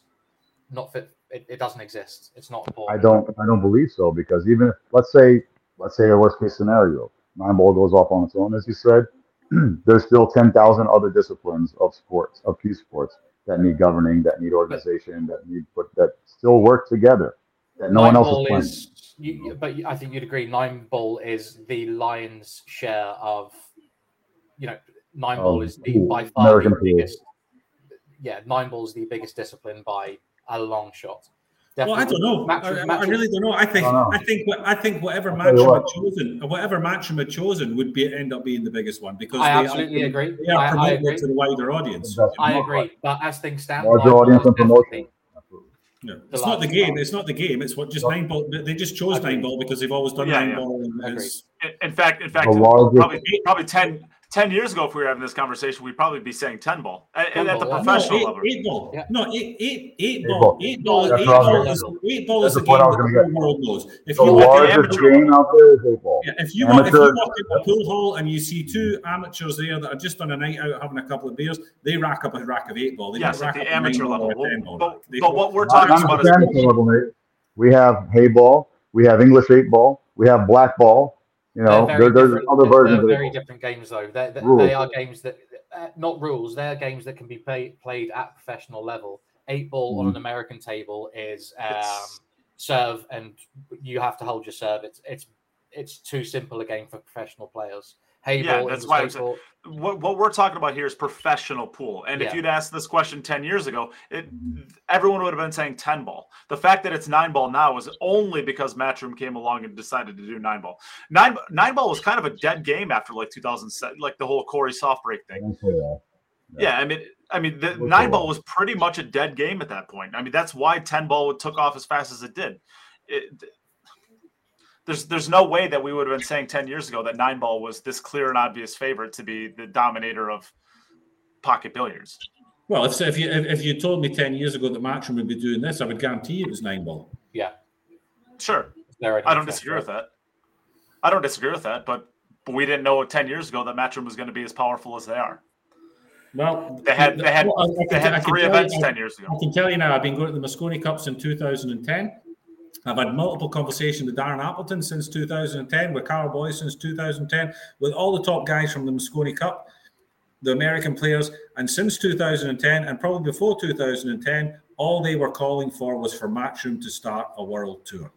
not fit. It, it doesn't exist. It's not a I don't I don't believe so because even if let's say let's say a worst case scenario, nine ball goes off on its own, as you said, there's still ten thousand other disciplines of sports of peace sports that need governing, that need organization, that need but that still work together. That no nine one else is playing. is, you, but I think you'd agree. Nine ball is the lion's share of, you know, nine ball Of is the by far American the biggest. Yeah, nine ball is the biggest discipline by a long shot. Well, I don't know. Match- I, I really don't know. I think I know. I think I think whatever I'll you Matchroom had what. chosen, whatever Matchroom had chosen, would be end up being the biggest one because I they absolutely are, agree. They are I, I promoting agree. it to the wider audience. That's I agree. right. But as things stand, Larger nine audience and promotion. No, it's not the game. one. It's not the game. It's what just No. nine ball. They just chose Agreed. nine ball because they've always done Yeah, nine yeah. ball. And Agreed. it's, In, in fact, in fact, probably probably 10, 10 years ago, if we were having this conversation, we'd probably be saying ten ball and, and at the ball, yeah. no, professional eight, level. eight ball. Yeah. No, eight, eight, eight Eight ball. ball. Eight ball. That's Eight what I was ball gonna is eight ball is a the game that the whole world knows. If The you walk in, largest amateur game out there is football. yeah, if you walk, if you Amateur- walk in a pool hall and you see two amateurs there that are just on a night out having a couple of beers, they rack up a rack of eight ball. They Yes, don't at rack the up amateur level. or a 10 ball But, rack. But what we're talking about is level, Nate. We have heyball, we have English eight ball, we have black ball. You know, They're there, very there's different- other versions they're very it. different games, though. They're, they Rules. they are games that, uh, not rules. They're games that can be play, played at professional level. Eight ball on Mhm. an American table is um, It's- serve, and you have to hold your serve. It's it's it's too simple a game for professional players. Hay Yeah, ball, that's English why I'm saying- uh, what, what we're talking about here is professional pool. And if you'd asked this question 10 years ago, it, everyone would have been saying 10 ball. The fact that it's nine ball now is only because Matchroom came along and decided to do nine ball. Nine, nine ball was kind of a dead game after like 2007, like the whole Corey soft break thing. didn't say that. Yeah, I mean, I mean, the Look nine at ball that. was pretty much a dead game at that point. I mean, that's why 10 ball took off as fast as it did. It, there's there's no way that we would have been saying 10 years ago that nine ball was this clear and obvious favorite to be the dominator of pocket billiards. Well, if, if you if, if you told me ten years ago that Matchroom would be doing this, I would guarantee you it was nine ball. yeah. Sure, they're I don't disagree with that. I don't disagree with that, but, but we didn't know 10 years ago that Matchroom was going to be as powerful as they are. Well, They had they had well, I- I can they had three tell you- events 10 years ago. I can tell you now, I've been going to the Mosconi Cups in 2010. I've had multiple conversations with Darren Appleton since 2010, with Carl Boy since 2010, with all the top guys from the Mosconi Cup, the American players, and since 2010, and probably before 2010, all they were calling for was for Matchroom to start a world tour.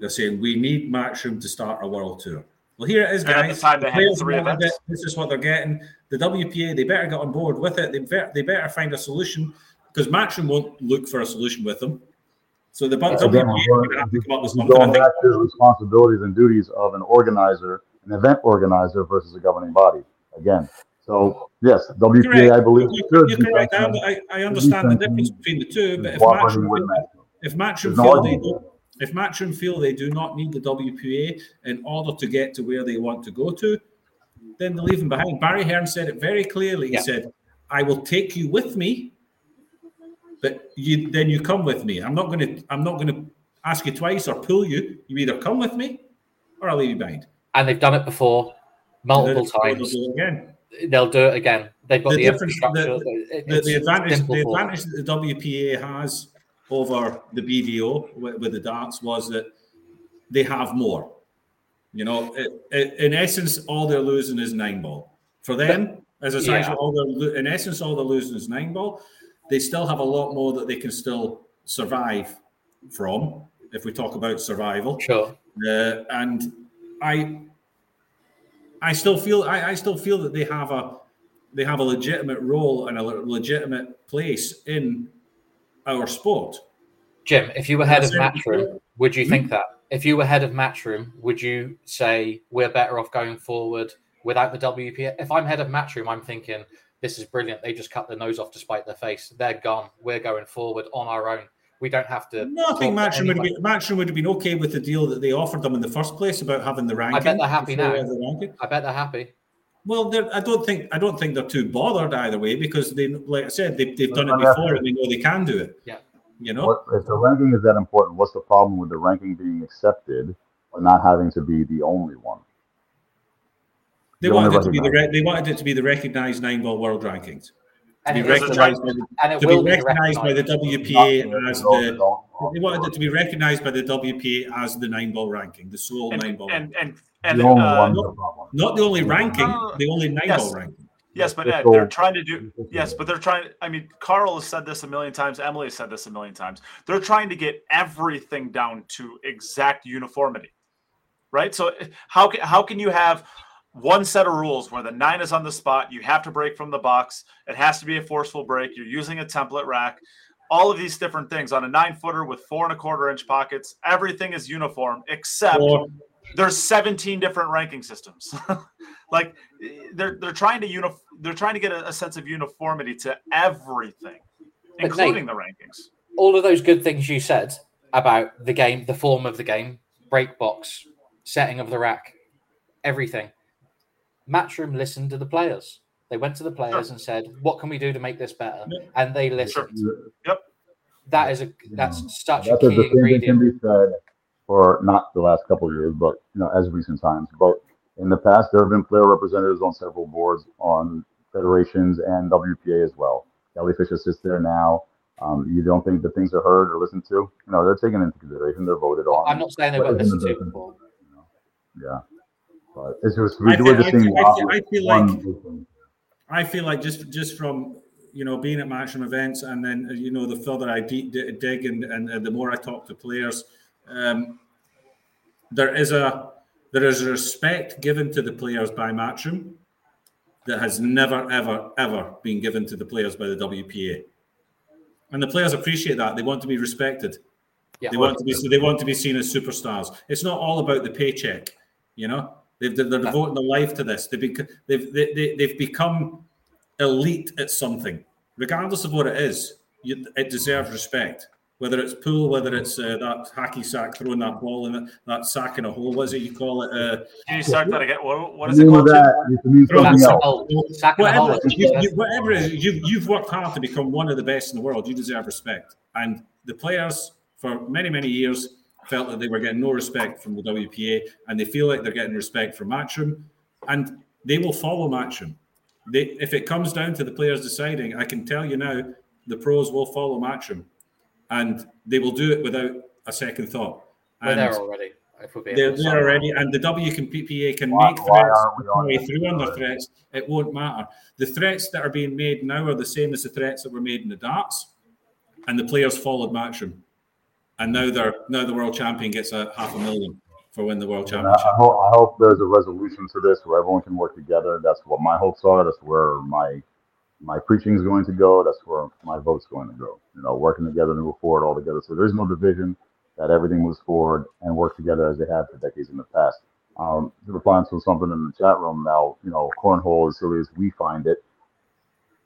They're saying we need Matchroom to start a world tour. Well, here it is, the guys. time, they had Players three wanted events. it. This is what they're getting. The WPA, they better get on board with it. They better, they better find a solution because Matchroom won't look for a solution with them. So the Again, WPA we're going have to come up with something. I Going back to the responsibilities and duties of an organizer, an event organizer versus a governing body. Again, so yes, WPA, Correct. I believe, You're, should you're correct. I, I, I understand the difference between the two, but if cooperating Matchroom, feel, if Matchroom There's feel they do, if Matchroom feel they do not need the WPA in order to get to where they want to go to, then they leave them behind. Barry Hearn said it very clearly. He Yeah. said, "I will take you with me, but you then you come with me. I'm not going to. I'm not going to ask you twice or pull you. You either come with me, or I'll leave you behind. And they've done it before, multiple They'll times. do it again. They'll do it again. They've got The the, infrastructure. the- the, the advantage the advantage that the WPA has over the BDO with, with the darts was that they have more. You know, it, it, in essence, all they're losing is nine ball. For them, as a side, Yeah. all they're, in essence, all they're losing is nine ball. They still have a lot more that they can still survive from. If we talk about survival, Sure. uh, and I, I still feel I, I still feel that they have a they have a legitimate role and a legitimate place in our sport. Jim, if you were head of That's it. Matchroom, would you Hmm? think that? If you were head of Matchroom, would you say we're better off going forward without the WPA? If I'm head of Matchroom, I'm thinking this is brilliant. They just cut their nose off to spite their face. They're gone. We're going forward on our own. We don't have to. No, I think talk Matchroom would, have anybody. been, Matchroom would have been okay with the deal that they offered them in the first place about having the ranking. I bet they're happy now. the ranking. I bet they're happy. Well, they're, I don't think I don't think they're too bothered either way because they, like I said, they, they've done it before and they know they can do it. Yeah. You know. What, if the ranking is that important, what's the problem with the ranking being accepted but not having to be the only one? They wanted it to be the recognized. re- they wanted it to be the recognized nine ball world rankings. And be it is recognised by the, and it to will be be recognised by the. WPA as the they wanted it to be recognised by the WPA as the nine ball ranking, the sole and nine ball, and and, and the uh, one. no problem. not the only ranking, Uh, the only nine yes. ball ranking. yes, but Ed, they're trying to do yes, but they're trying. I mean, Carl has said this a million times. Emily has said this a million times. They're trying to get everything down to exact uniformity, right? So how can how can you have one set of rules where the nine is on the spot? You have to break from the box. It has to be a forceful break. You're using a template rack. All of these different things on a nine footer with four and a quarter inch pockets. Everything is uniform except Or there's 17 different ranking systems. like they're they're trying to uni- they're trying to get a, a sense of uniformity to everything, But including the rankings. all of those good things you said about the game, the form of the game, break box, setting of the rack, everything. Matchroom listened to the players. They went to the players and said, "What can we do to make this better?" Yeah. And they listened. Yep. That is a that's such a That's a key the same thing can be said for not the last couple of years, but you know, as recent times. But in the past, there have been player representatives on several boards on federations and WPA as well. Kelly Fisher sits there now. Um, you don't think the things are heard or listened to? You know, they're taken into consideration. They're voted on. I'm not saying they But weren't isn't listened it to different? before. Yeah, but it's just we I do feel- just I seeing I I feel like- listen. I feel like just just from you know being at Matchroom events and then uh, you know the further I de- de- dig and, and, and the more I talk to players, um, there is a there is a respect given to the players by Matchroom that has never ever ever been given to the players by the WPA, and the players appreciate that. They want to be respected. Yeah. They want to be they want to be seen as superstars. It's not all about the paycheck, you know. They've, they're, they're devoting their life to this. They've, bec- they've, they, they, they've become elite at something, regardless of what it is. You, it deserves respect. Whether it's pool, whether it's uh, that hacky sack throwing that ball in it, that sack in a hole, what is it you call it? Uh, you start that again? What, what The is it called? that used Throw something Sack else. and hole. Sack and whatever, hole. you, you, whatever it is, you've, you've worked hard to become one of the best in the world. You deserve respect. And the players, for many, many years, felt that they were getting no respect from the WPA, and they feel like they're getting respect from Matchroom, and they will follow Matchroom. They, if it comes down to the players deciding, I can tell you now, the pros will follow Matchroom, and they will do it without a second thought. We're And there already. If we're being they're there already, and the WPA can Why- make why threats aren't we on way through on their threats. It won't matter. The threats that are being made now are the same as the threats that were made in the darts, and the players followed Matchroom, and now they're now the world champion gets a half a million for winning the world championship. I hope, I hope there's a resolution to this where everyone can work together. That's what my hopes are. That's where my my preaching is going to go. That's where my vote's going to go. You know, working together to move forward all together. So there's no division. That everything moves forward and work together as they have for decades in the past. Um, to reply to something in the chat room now, you know, cornhole as silly as we find it.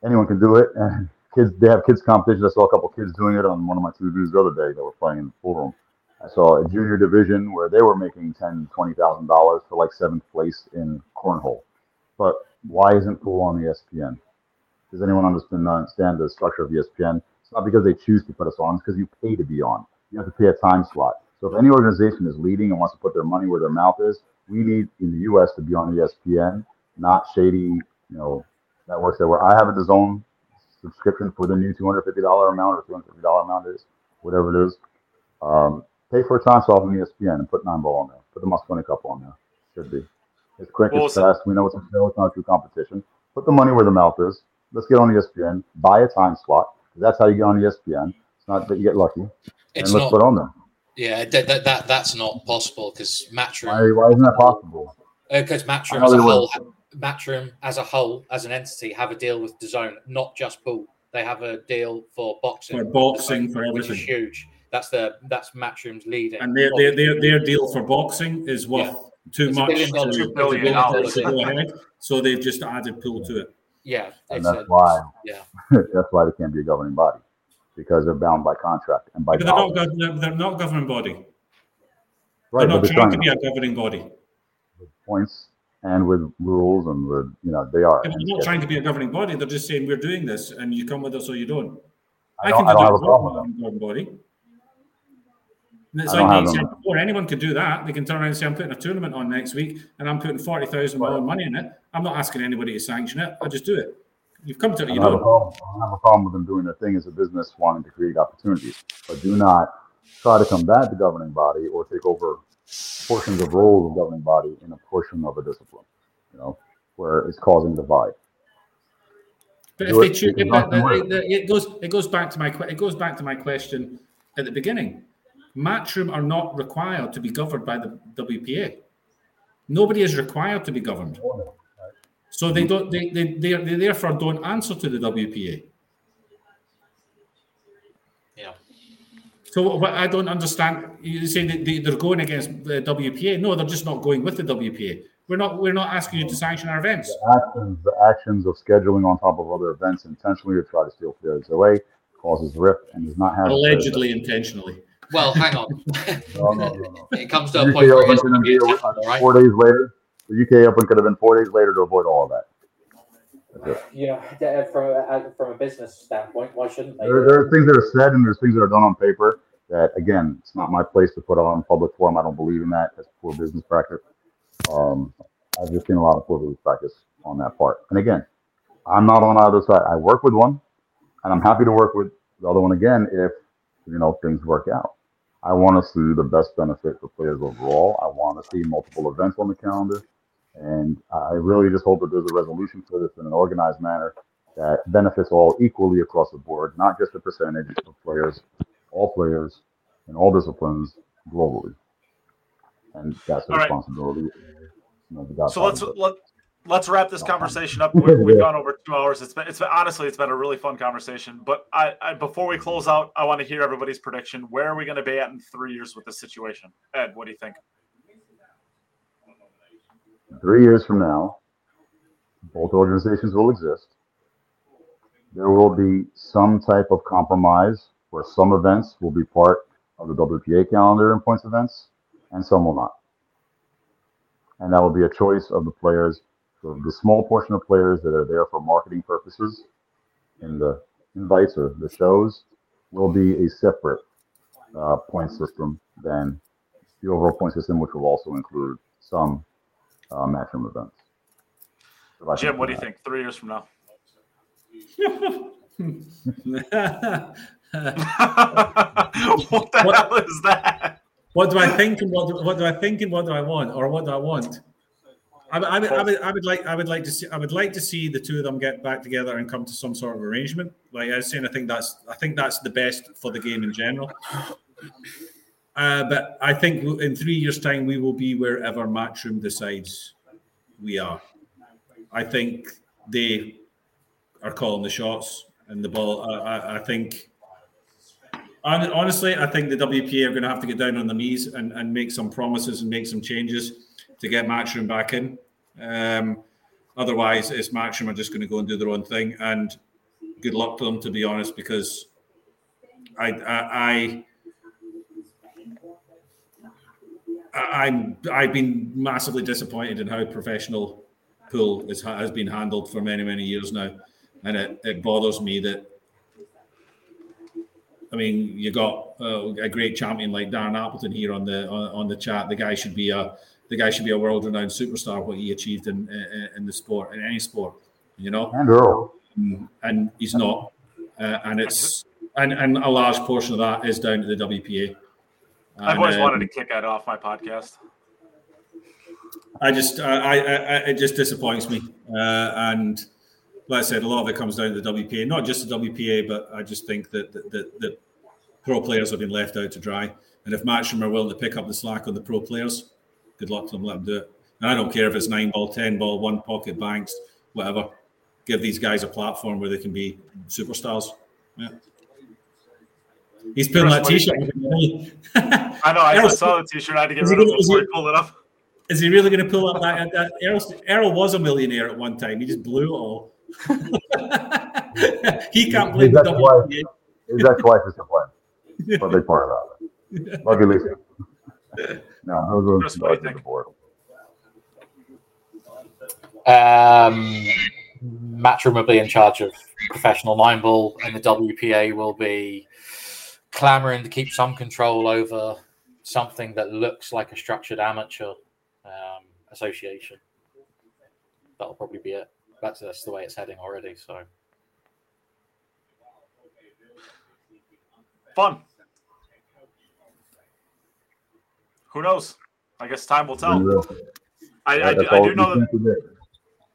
Anyone can do it, and kids they have kids competitions. I saw a couple kids doing it on one of my views the other day. that were playing in the pool room. I saw a junior division where they were making ten, twenty thousand dollars for like seventh place in cornhole. But why isn't pool on ESPN? Does anyone understand the structure of ESPN? It's not because they choose to put us on; it's because you pay to be on. You have to pay a time slot. So if any organization is leading and wants to put their money where their mouth is, we need in the U.S. to be on ESPN, not shady, you know, networks that where I have a DAZN subscription for the new two hundred fifty dollar amount or two hundred fifty dollar amount is, whatever it is. Um, pay for a time slot on ESPN and put nine ball on there. Put the Mosconi Cup on there. Should be. It's quick, Well, it's fast. We know it's a. It's not a true competition. Put the money where the mouth is. Let's get on ESPN. Buy a time slot. That's how you get on ESPN. It's not that you get lucky. It's and let's not. put on there. Yeah, that, that, that that's not possible because Matchroom Why, why isn't that possible? because I Matchroom know as a whole. Matchroom as a whole, as an entity, have a deal with DAZN, not just pool. They have a deal for boxing, For boxing, for which is huge. That's the that's Matchroom's leading. And their, their, their, their deal for boxing is worth Yeah. too It's much billion to, dollars. to Two billion go dollars. to go ahead. So they've just added pool to it. yeah, And that's a, why. yeah. that's why they can't be a governing body because they're bound by contract and by But they're not, dollars. gov- they're, they're not governing body. Right, they're not trying trying to be a governing body. points and with rules and with you know they are. They're not trying to be a governing body, they're just saying we're doing this and you come with us or you don't. I don't, I do don't have a problem with governing body. And It's I like have them. said before, anyone can do that. They can turn around and say, I'm putting a tournament on next week and I'm putting 40,000 more money in it. I'm not asking anybody to sanction it. I just do it. You've come to I you don't have a know. problem. I don't have a problem with them doing their thing as a business, wanting to create opportunities, but do not try to combat the governing body or take over portions of roles of governing body in a portion of a discipline. You know, where it's causing divide. But if they it, choose, because but nothing works. it, it- it goes it goes back to my it goes back to my question at the beginning. Matchroom are not required to be governed by the WPA. Nobody is required to be governed, so they don't. They they they, they therefore don't answer to the WPA. Yeah. So what I don't understand, you say that they, they're going against the WPA. No, they're just not going with the WPA. We're not. We're not asking you to sanction our events. The actions, the actions of scheduling on top of other events intentionally to try to steal players away causes rift and does not have Allegedly, intentionally. Well, hang on. No, no, no, no. it comes to The a point where Open it's could have been right? four days later. The UK Open could have been four days later to avoid all of that. You know, uh, from a, from a business standpoint, why shouldn't they? There, there are things that are said and there's things that are done on paper that, again, it's not my place to put on public forum. I don't believe in that. That's poor business practice. Um, I've just seen a lot of poor business practice on that part. And again, I'm not on either side. I work with one, and I'm happy to work with the other one again if you know things work out. I want to see the best benefit for players overall. I want to see multiple events on the calendar, and I really just hope that there's a resolution for this in an organized manner that benefits all equally across the board, not just a percentage of players, all players in all disciplines globally. And that's the All right. responsibility. You know, So let's let let's wrap this conversation up. We, we've gone over two hours. It's been it's been honestly it's been a really fun conversation. But I, I before we close out, I want to hear everybody's prediction. Where are we going to be at in three years with this situation? Ed, what do you think? Three years from now, both organizations will exist. There will be some type of compromise where some events will be part of the WPA calendar and points events, and some will not. And that will be a choice of the players, the small portion of players that are there for marketing purposes in the invites or the shows will be a separate uh, point system than the overall point system, which will also include some uh, matchroom events. So Jim, what do you that- think? Three years from now. what the What- hell is that? What do I think and what do, what do I think and what do I want or what do I want? I, would- I, would, I, would, I would like I would like to see I would like to see the two of them get back together and come to some sort of arrangement. Like I was saying, I think that's I think that's the best for the game in general. Uh, but I think in three years' time we will be wherever Matchroom decides we are. I think they are calling the shots and the ball. I, I, I think Hon- Honestly, I think the WPA are going to have to get down on their knees and, and make some promises and make some changes to get Matchroom back in. Um, otherwise, it's Matchroom are just going to go and do their own thing. And good luck to them, to be honest, because I, I, I I- I'm I've been massively disappointed in how professional pool is, has been handled for many many years now, and it, it bothers me that I mean, you got uh, a great champion like Darren Appleton here on the on, on the chat. The guy should be a the guy should be a world renowned superstar. What he achieved in, in in the sport in any sport, you know, And Earl. and he's not. Uh, and it's and and a large portion of that is down to the WPA. I've always wanted to kick that off my podcast. I just, I, I, I, it just disappoints me. Uh, and like I said, a lot of it comes down to the WPA, not just the WPA, but I just think that that, that, that pro players have been left out to dry. And if Matchroom are willing to pick up the slack on the pro players, good luck to them. Let them do it. And I don't care if it's nine ball, ten ball, one pocket banks, whatever. Give these guys a platform where they can be superstars. Yeah. He's putting that Chris, what do T-shirt. I know. I Errol- just saw the T-shirt. I had to get is he rid of gonna- it is before he- he pulled it up. Is he really going to pull up that? that Errol, Errol was a millionaire at one time. He just blew it all. he can't blame the That's why- WPA. His ex-wife is to blame for a big part of that. Love you, Lisa. No, those are Chris, what do you the board. Um, Matchroom will be in charge of professional nine ball, and the WPA will be clamoring to keep some control over something that looks like a structured amateur um, association. That'll probably be it. That's that's the way it's heading already. So Fun. Who knows? I guess time will tell. Unreal. I, I, do, I do know that can predict.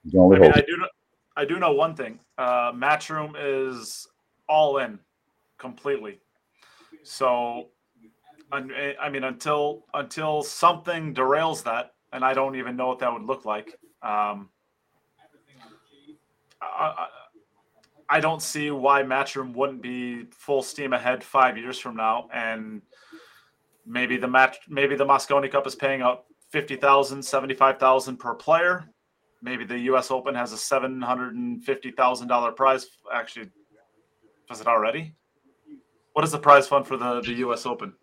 You can only I mean. I do know, I do know one thing. Uh, Matchroom is all in completely. So, I I mean, until until something derails that, and I don't even know what that would look like. Um, I, I, don't see why Matchroom wouldn't be full steam ahead five years from now, and maybe the match, maybe the Mosconi Cup is paying out 50,000, 75,000 per player maybe the U.S. Open has a seven hundred and fifty thousand dollar prize. Actually, was it already? What is the prize fund for the the U.S. Open?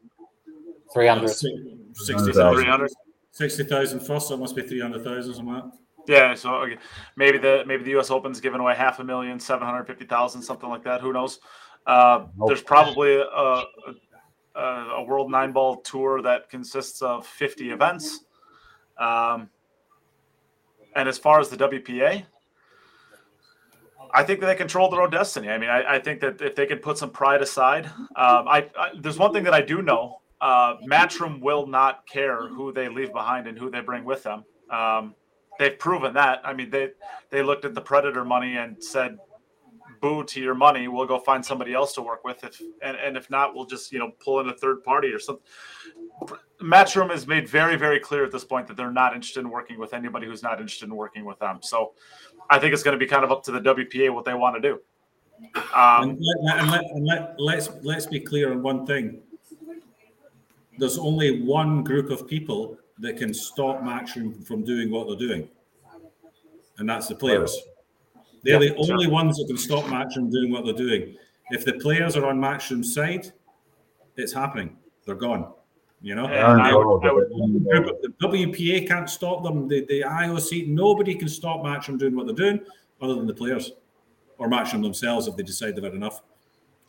three hundred. 60,000 Three hundred. 60,000 first, so it must be 300,000 something like. Yeah, so okay. maybe the maybe the U.S. Open's giving away half a million, seven hundred fifty thousand, something like that. Who knows? Uh, there's probably a, a, a World Nine Ball Tour that consists of fifty events. Um, and as far as the WPA, I think that they control their own destiny. I mean, I, I think that if they can put some pride aside, um, I, I there's one thing that I do know: uh, Matchroom will not care who they leave behind and who they bring with them. Um, they've proven that. I mean, they they looked at the Predator money and said, "Boo to your money. We'll go find somebody else to work with. If and, and if not, we'll just you know pull in a third party or something." Matchroom has made very very clear at this point that they're not interested in working with anybody who's not interested in working with them. So, I think it's going to be kind of up to the WPA what they want to do. Um, and let, and let, and let, let's let's be clear on one thing. There's only one group of people that can stop Matchroom from doing what they're doing, and that's the players. They're the sure. only ones that can stop Matchroom doing what they're doing. If the players are on Matchroom's side, it's happening. They're gone. You know. Yeah, and I would- I would- The WPA can't stop them. The, the IOC, nobody can stop Matchroom doing what they're doing other than the players or Matchroom themselves if they decide they've had enough.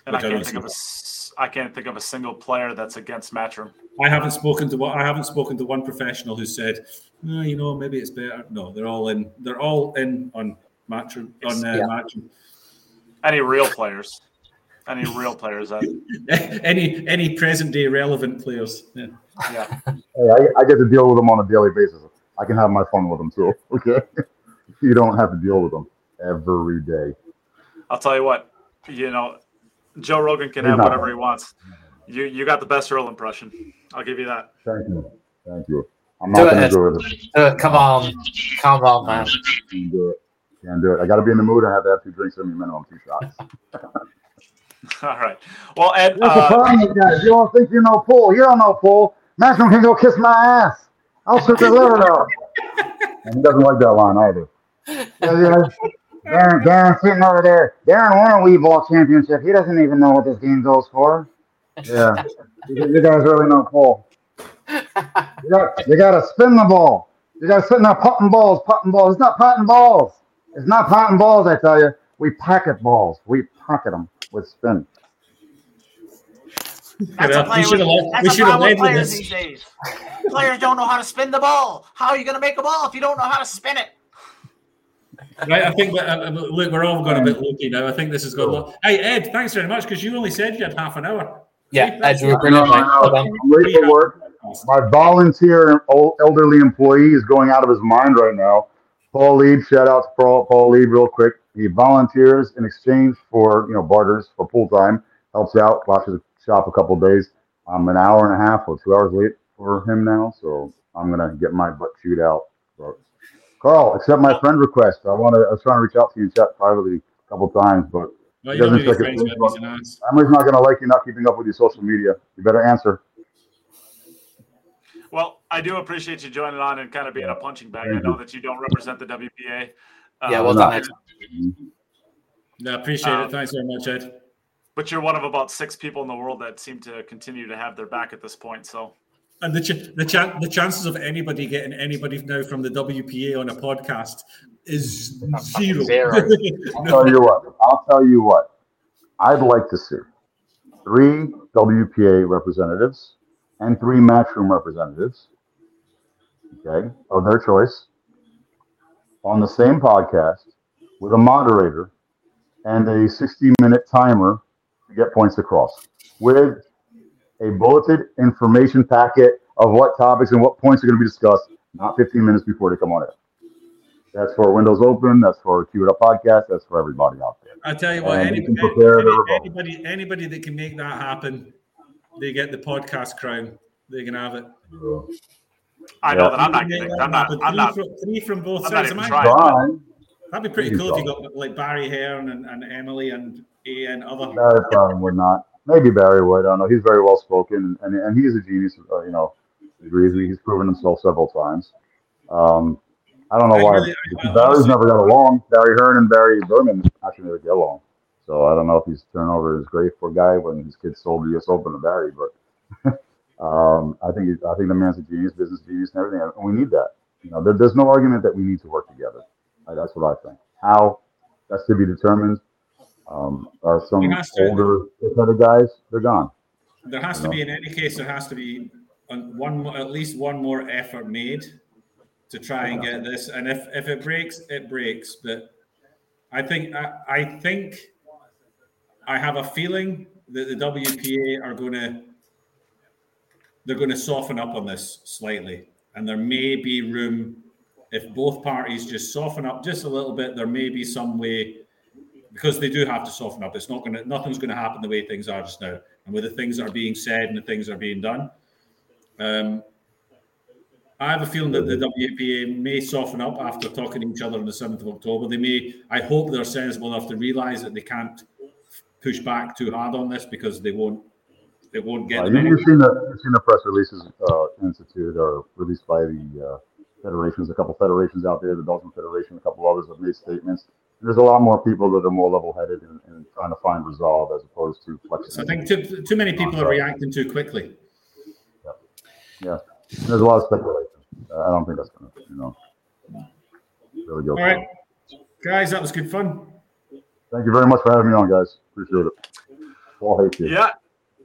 and I can't don't think of a s- I can't think of a single player that's against Matchroom. I haven't spoken to one. I haven't spoken to one professional who said, "No, you know, maybe it's better." No, they're all in. They're all in on Matchroom. On uh, Yeah. Matchroom. Any real players? Any real players? That any any present day relevant players. Yeah. yeah. Hey, I, I get to deal with them on a daily basis. I can have my fun with them too. Okay, you don't have to deal with them every day. I'll tell you what. You know, Joe Rogan can He's have whatever wrong. he wants. You you got the best Earl impression. I'll give you that. Thank you, thank you. I'm not it, going Ed. to do it. Uh, come on, come on, man. Can't do it. Can't do it. I got to be in the mood. I have to have two drinks in me, minimum two shots. All right. Well, Ed. That's the Uh, problem with that. You don't think you know pool. You don't know pool. Maximum can go kiss my ass. I'll shoot the liver off. And he doesn't like that line either. Yeah, yeah. Darren, Darren sitting over there. Darren won a Wii Ball championship. He doesn't even know what this game goes for. Yeah. you, you guys really know pool. You got, you got to spin the ball. You got to sit in there potting balls, potting balls. It's not potting balls. It's not potting balls, I tell you. We pocket balls. We pocket them with spin. That's a we should have with- we should have with players this. these days. Players don't know how to spin the ball. How are you going to make a ball if you don't know how to spin it? Right, I think that, uh, look, we're all going a bit lucky now. I think this has got. Lo- hey Ed, thanks very much because you only said you had half an hour. Yeah, That's- Ed, you were brilliant, mate. I'm late for work. My volunteer elderly employee is going out of his mind right now. Paul Lieb, shout out to Paul, Paul Lieb real quick. He volunteers in exchange for, you know, barters for pool time, helps out, watches the shop a couple days. I'm an hour and a half or two hours late for him now, so I'm going to get my butt chewed out. But Carl, accept my friend request. I want to, I was trying to reach out to you in chat privately a couple times, but No, He doesn't need to it friends with him, he's. Emily's not going to like you not keeping up with your social media. You better answer. Well, I do appreciate you joining on and kind of being a punching bag. I know that you don't represent the WPA. Uh, Yeah, well no. done, No, I appreciate Um, it. Thanks very much, Ed. But you're one of about six people in the world that seem to continue to have their back at this point. So And the ch- the chan the chances of anybody getting anybody now from the WPA on a podcast is zero. Zero. I'll tell you what. I'll tell you what. I'd like to see three WPA representatives and three matchroom representatives, okay, of their choice, on the same podcast, with a moderator and a 60 minute timer to get points across with a bulleted information packet of what topics and what points are going to be discussed, not 15 minutes before they come on air. That's for Windows Open. That's for Cue It Up Podcast. That's for everybody out there. I tell you what, And any, you can any- prepare the any- rebuttal. anybody, anybody that can make that happen, they get the podcast crown. They can have it. I Yeah. know that I'm not getting. that I'm not. I'm three not. From, three from both I'm not sides. even Am I- trying. Fine. That'd be pretty cool if you got like Barry Hearn and, and Emily and A and other. Barry probably would not. Maybe Barry would. I don't know. He's very well spoken, and, and he is a genius. Uh, you know, agrees. He's proven himself several times. Um, I don't know I why really- I- I Barry's honestly- never got along. Barry Hearn and Barry Behrman actually never get along. So I don't know if he's turnover is great for a guy when his kids sold the U.S. Open to Barry, but um, I think I think the man's a genius, business genius, and everything, and we need that. You know, there, there's no argument that we need to work together. Uh, that's what I think. How that's to be determined. Um, are some older of guys? They're gone. There has to be, in any case, there has to be one, at least one more effort made to try and get this. And if, if it breaks, it breaks. But I think, I, I think, I have a feeling that the WPA are going to, they're going to soften up on this slightly. And there may be room, if both parties just soften up just a little bit, there may be some way because they do have to soften up. It's not going to, nothing's going to happen the way things are just now. And with the things that are being said and the things that are being done, um, I have a feeling that the WPA may soften up after talking to each other on the 7th of October. They may, I hope they're sensible enough to realize that they can't push back too hard on this because they won't, it won't get Uh, them you, anywhere. you've seen the you've seen the press releases uh, instituted or released by the uh, federations. A couple federations out there, the Belgian Federation, a couple others have made statements. There's a lot more people that are more level-headed and, and trying to find resolve as opposed to flexing. So I think too, too many people are reacting too quickly. Yeah, And there's a lot of speculation. I don't think that's going to, you know, really go. All right, guys, that was good fun. Thank you very much for having me on, guys. Appreciate it. All hate you. Yeah.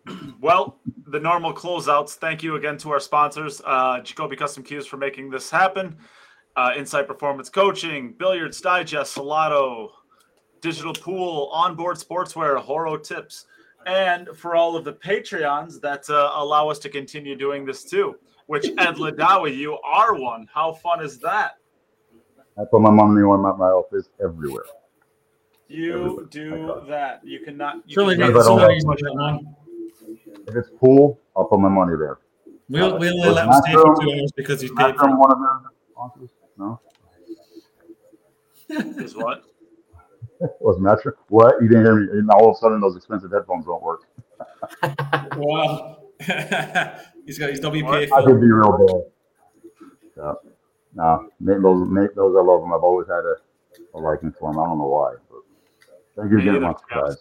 Well, the normal closeouts. Thank you again to our sponsors, uh, Jacoby Custom Cues, for making this happen. Uh, Insight Performance Coaching, Billiards Digest, Salado, Digital Pool, Onboard Sportswear, Horo Tips, and for all of the Patreons that uh, allow us to continue doing this too. Which Ed Liddawi, you are one. How fun is that? I put my money on my, my office everywhere. You do that. You cannot. You Surely, cannot- Maybe I don't If it's pool, I'll put my money there. We'll, we'll let him stay for two hours because he's Is paid for Matchroom one of their sponsors? No. is what? Was Matron? What? You didn't hear me? And all of a sudden, those expensive headphones don't work. Well, he's got his WPA. I could be real bad. Yeah. Nah, Nate those, Nate those I love him. I've always had a, a liking for him. I don't know why, but thank you Me very either, much, yeah. guys.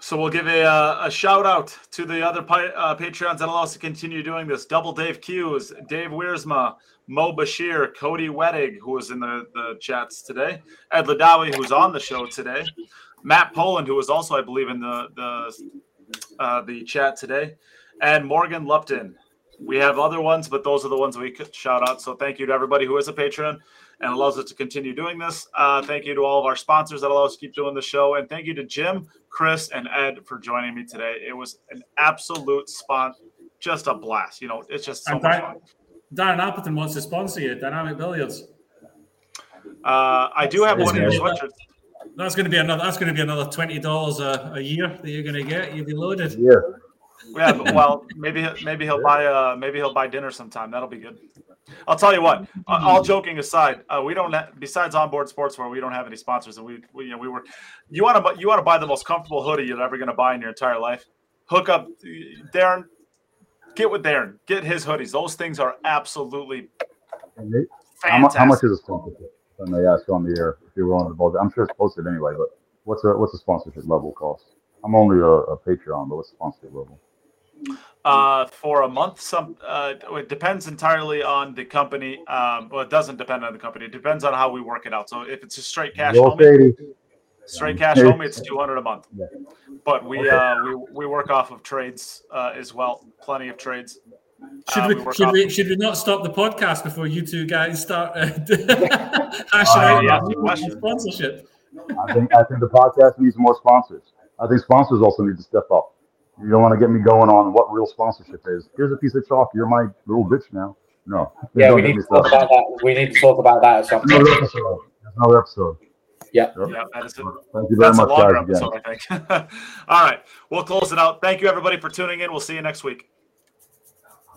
So we'll give a, uh, a shout out to the other pi- uh, Patreons that allow us to continue doing this. Double Dave Q's, Dave Wiersma, Mo Bashir, Cody Wettig, who was in the, the chats today, Ed Liddawi, who's on the show today, Matt Poland, who was also, I believe, in the the uh, the chat today, and Morgan Lupton. We have other ones, but those are the ones we could shout out. So thank you to everybody who is a patron and allows us to continue doing this. Uh, thank you to all of our sponsors that allow us to keep doing the show, and thank you to Jim, Chris, and Ed for joining me today. It was an absolute spot, just a blast. You know, it's just so And much Dar- fun. Darren Appleton wants to sponsor you, Dynamic Billiards. Uh, I do have That's one of your good. sweatshirts. That's going to be another. That's going to be another twenty dollars a, a year that you're going to get. You'll be loaded. Yeah. Yeah, but, well, maybe maybe he'll buy uh maybe he'll buy dinner sometime. That'll be good. I'll tell you what. uh, All joking aside, uh, we don't ha- besides onboard sportswear, we don't have any sponsors, and we we you know, we were. You want to you want to buy the most comfortable hoodie you're ever going to buy in your entire life. Hook up, Darren. Get with Darren. Get his hoodies. Those things are absolutely fantastic. how much is a sponsorship? And they ask on the air if you're willing to divulge. I'm sure it's posted anyway, but what's a what's a sponsorship level cost? I'm only a, a Patreon, but what's the sponsorship level? Uh, for a month. Some uh, it depends entirely on the company. Um, well, it doesn't depend on the company. It depends on how we work it out. So if it's a straight cash Go homie, straight cash homie, it's two hundred a month. But we Okay. uh, we we work off of trades uh, as well. Plenty of trades. Should Uh, we, we should off- we should we not stop the podcast before you two guys start uh, hashing Uh, out yeah, your sponsorship? I think I think the podcast needs more sponsors. I think sponsors also need to step up. You don't want to get me going on what real sponsorship is. Here's a piece of chalk. You're my little bitch now. No. Yeah, we need to talk started. about that. We need to talk about that at some point. Another episode. That's another episode. Yeah. Yep. Yeah, that is it. Thank you very That's a much, longer guys. Again. episode, I think. All right, we'll close it out. Thank you, everybody, for tuning in. We'll see you next week.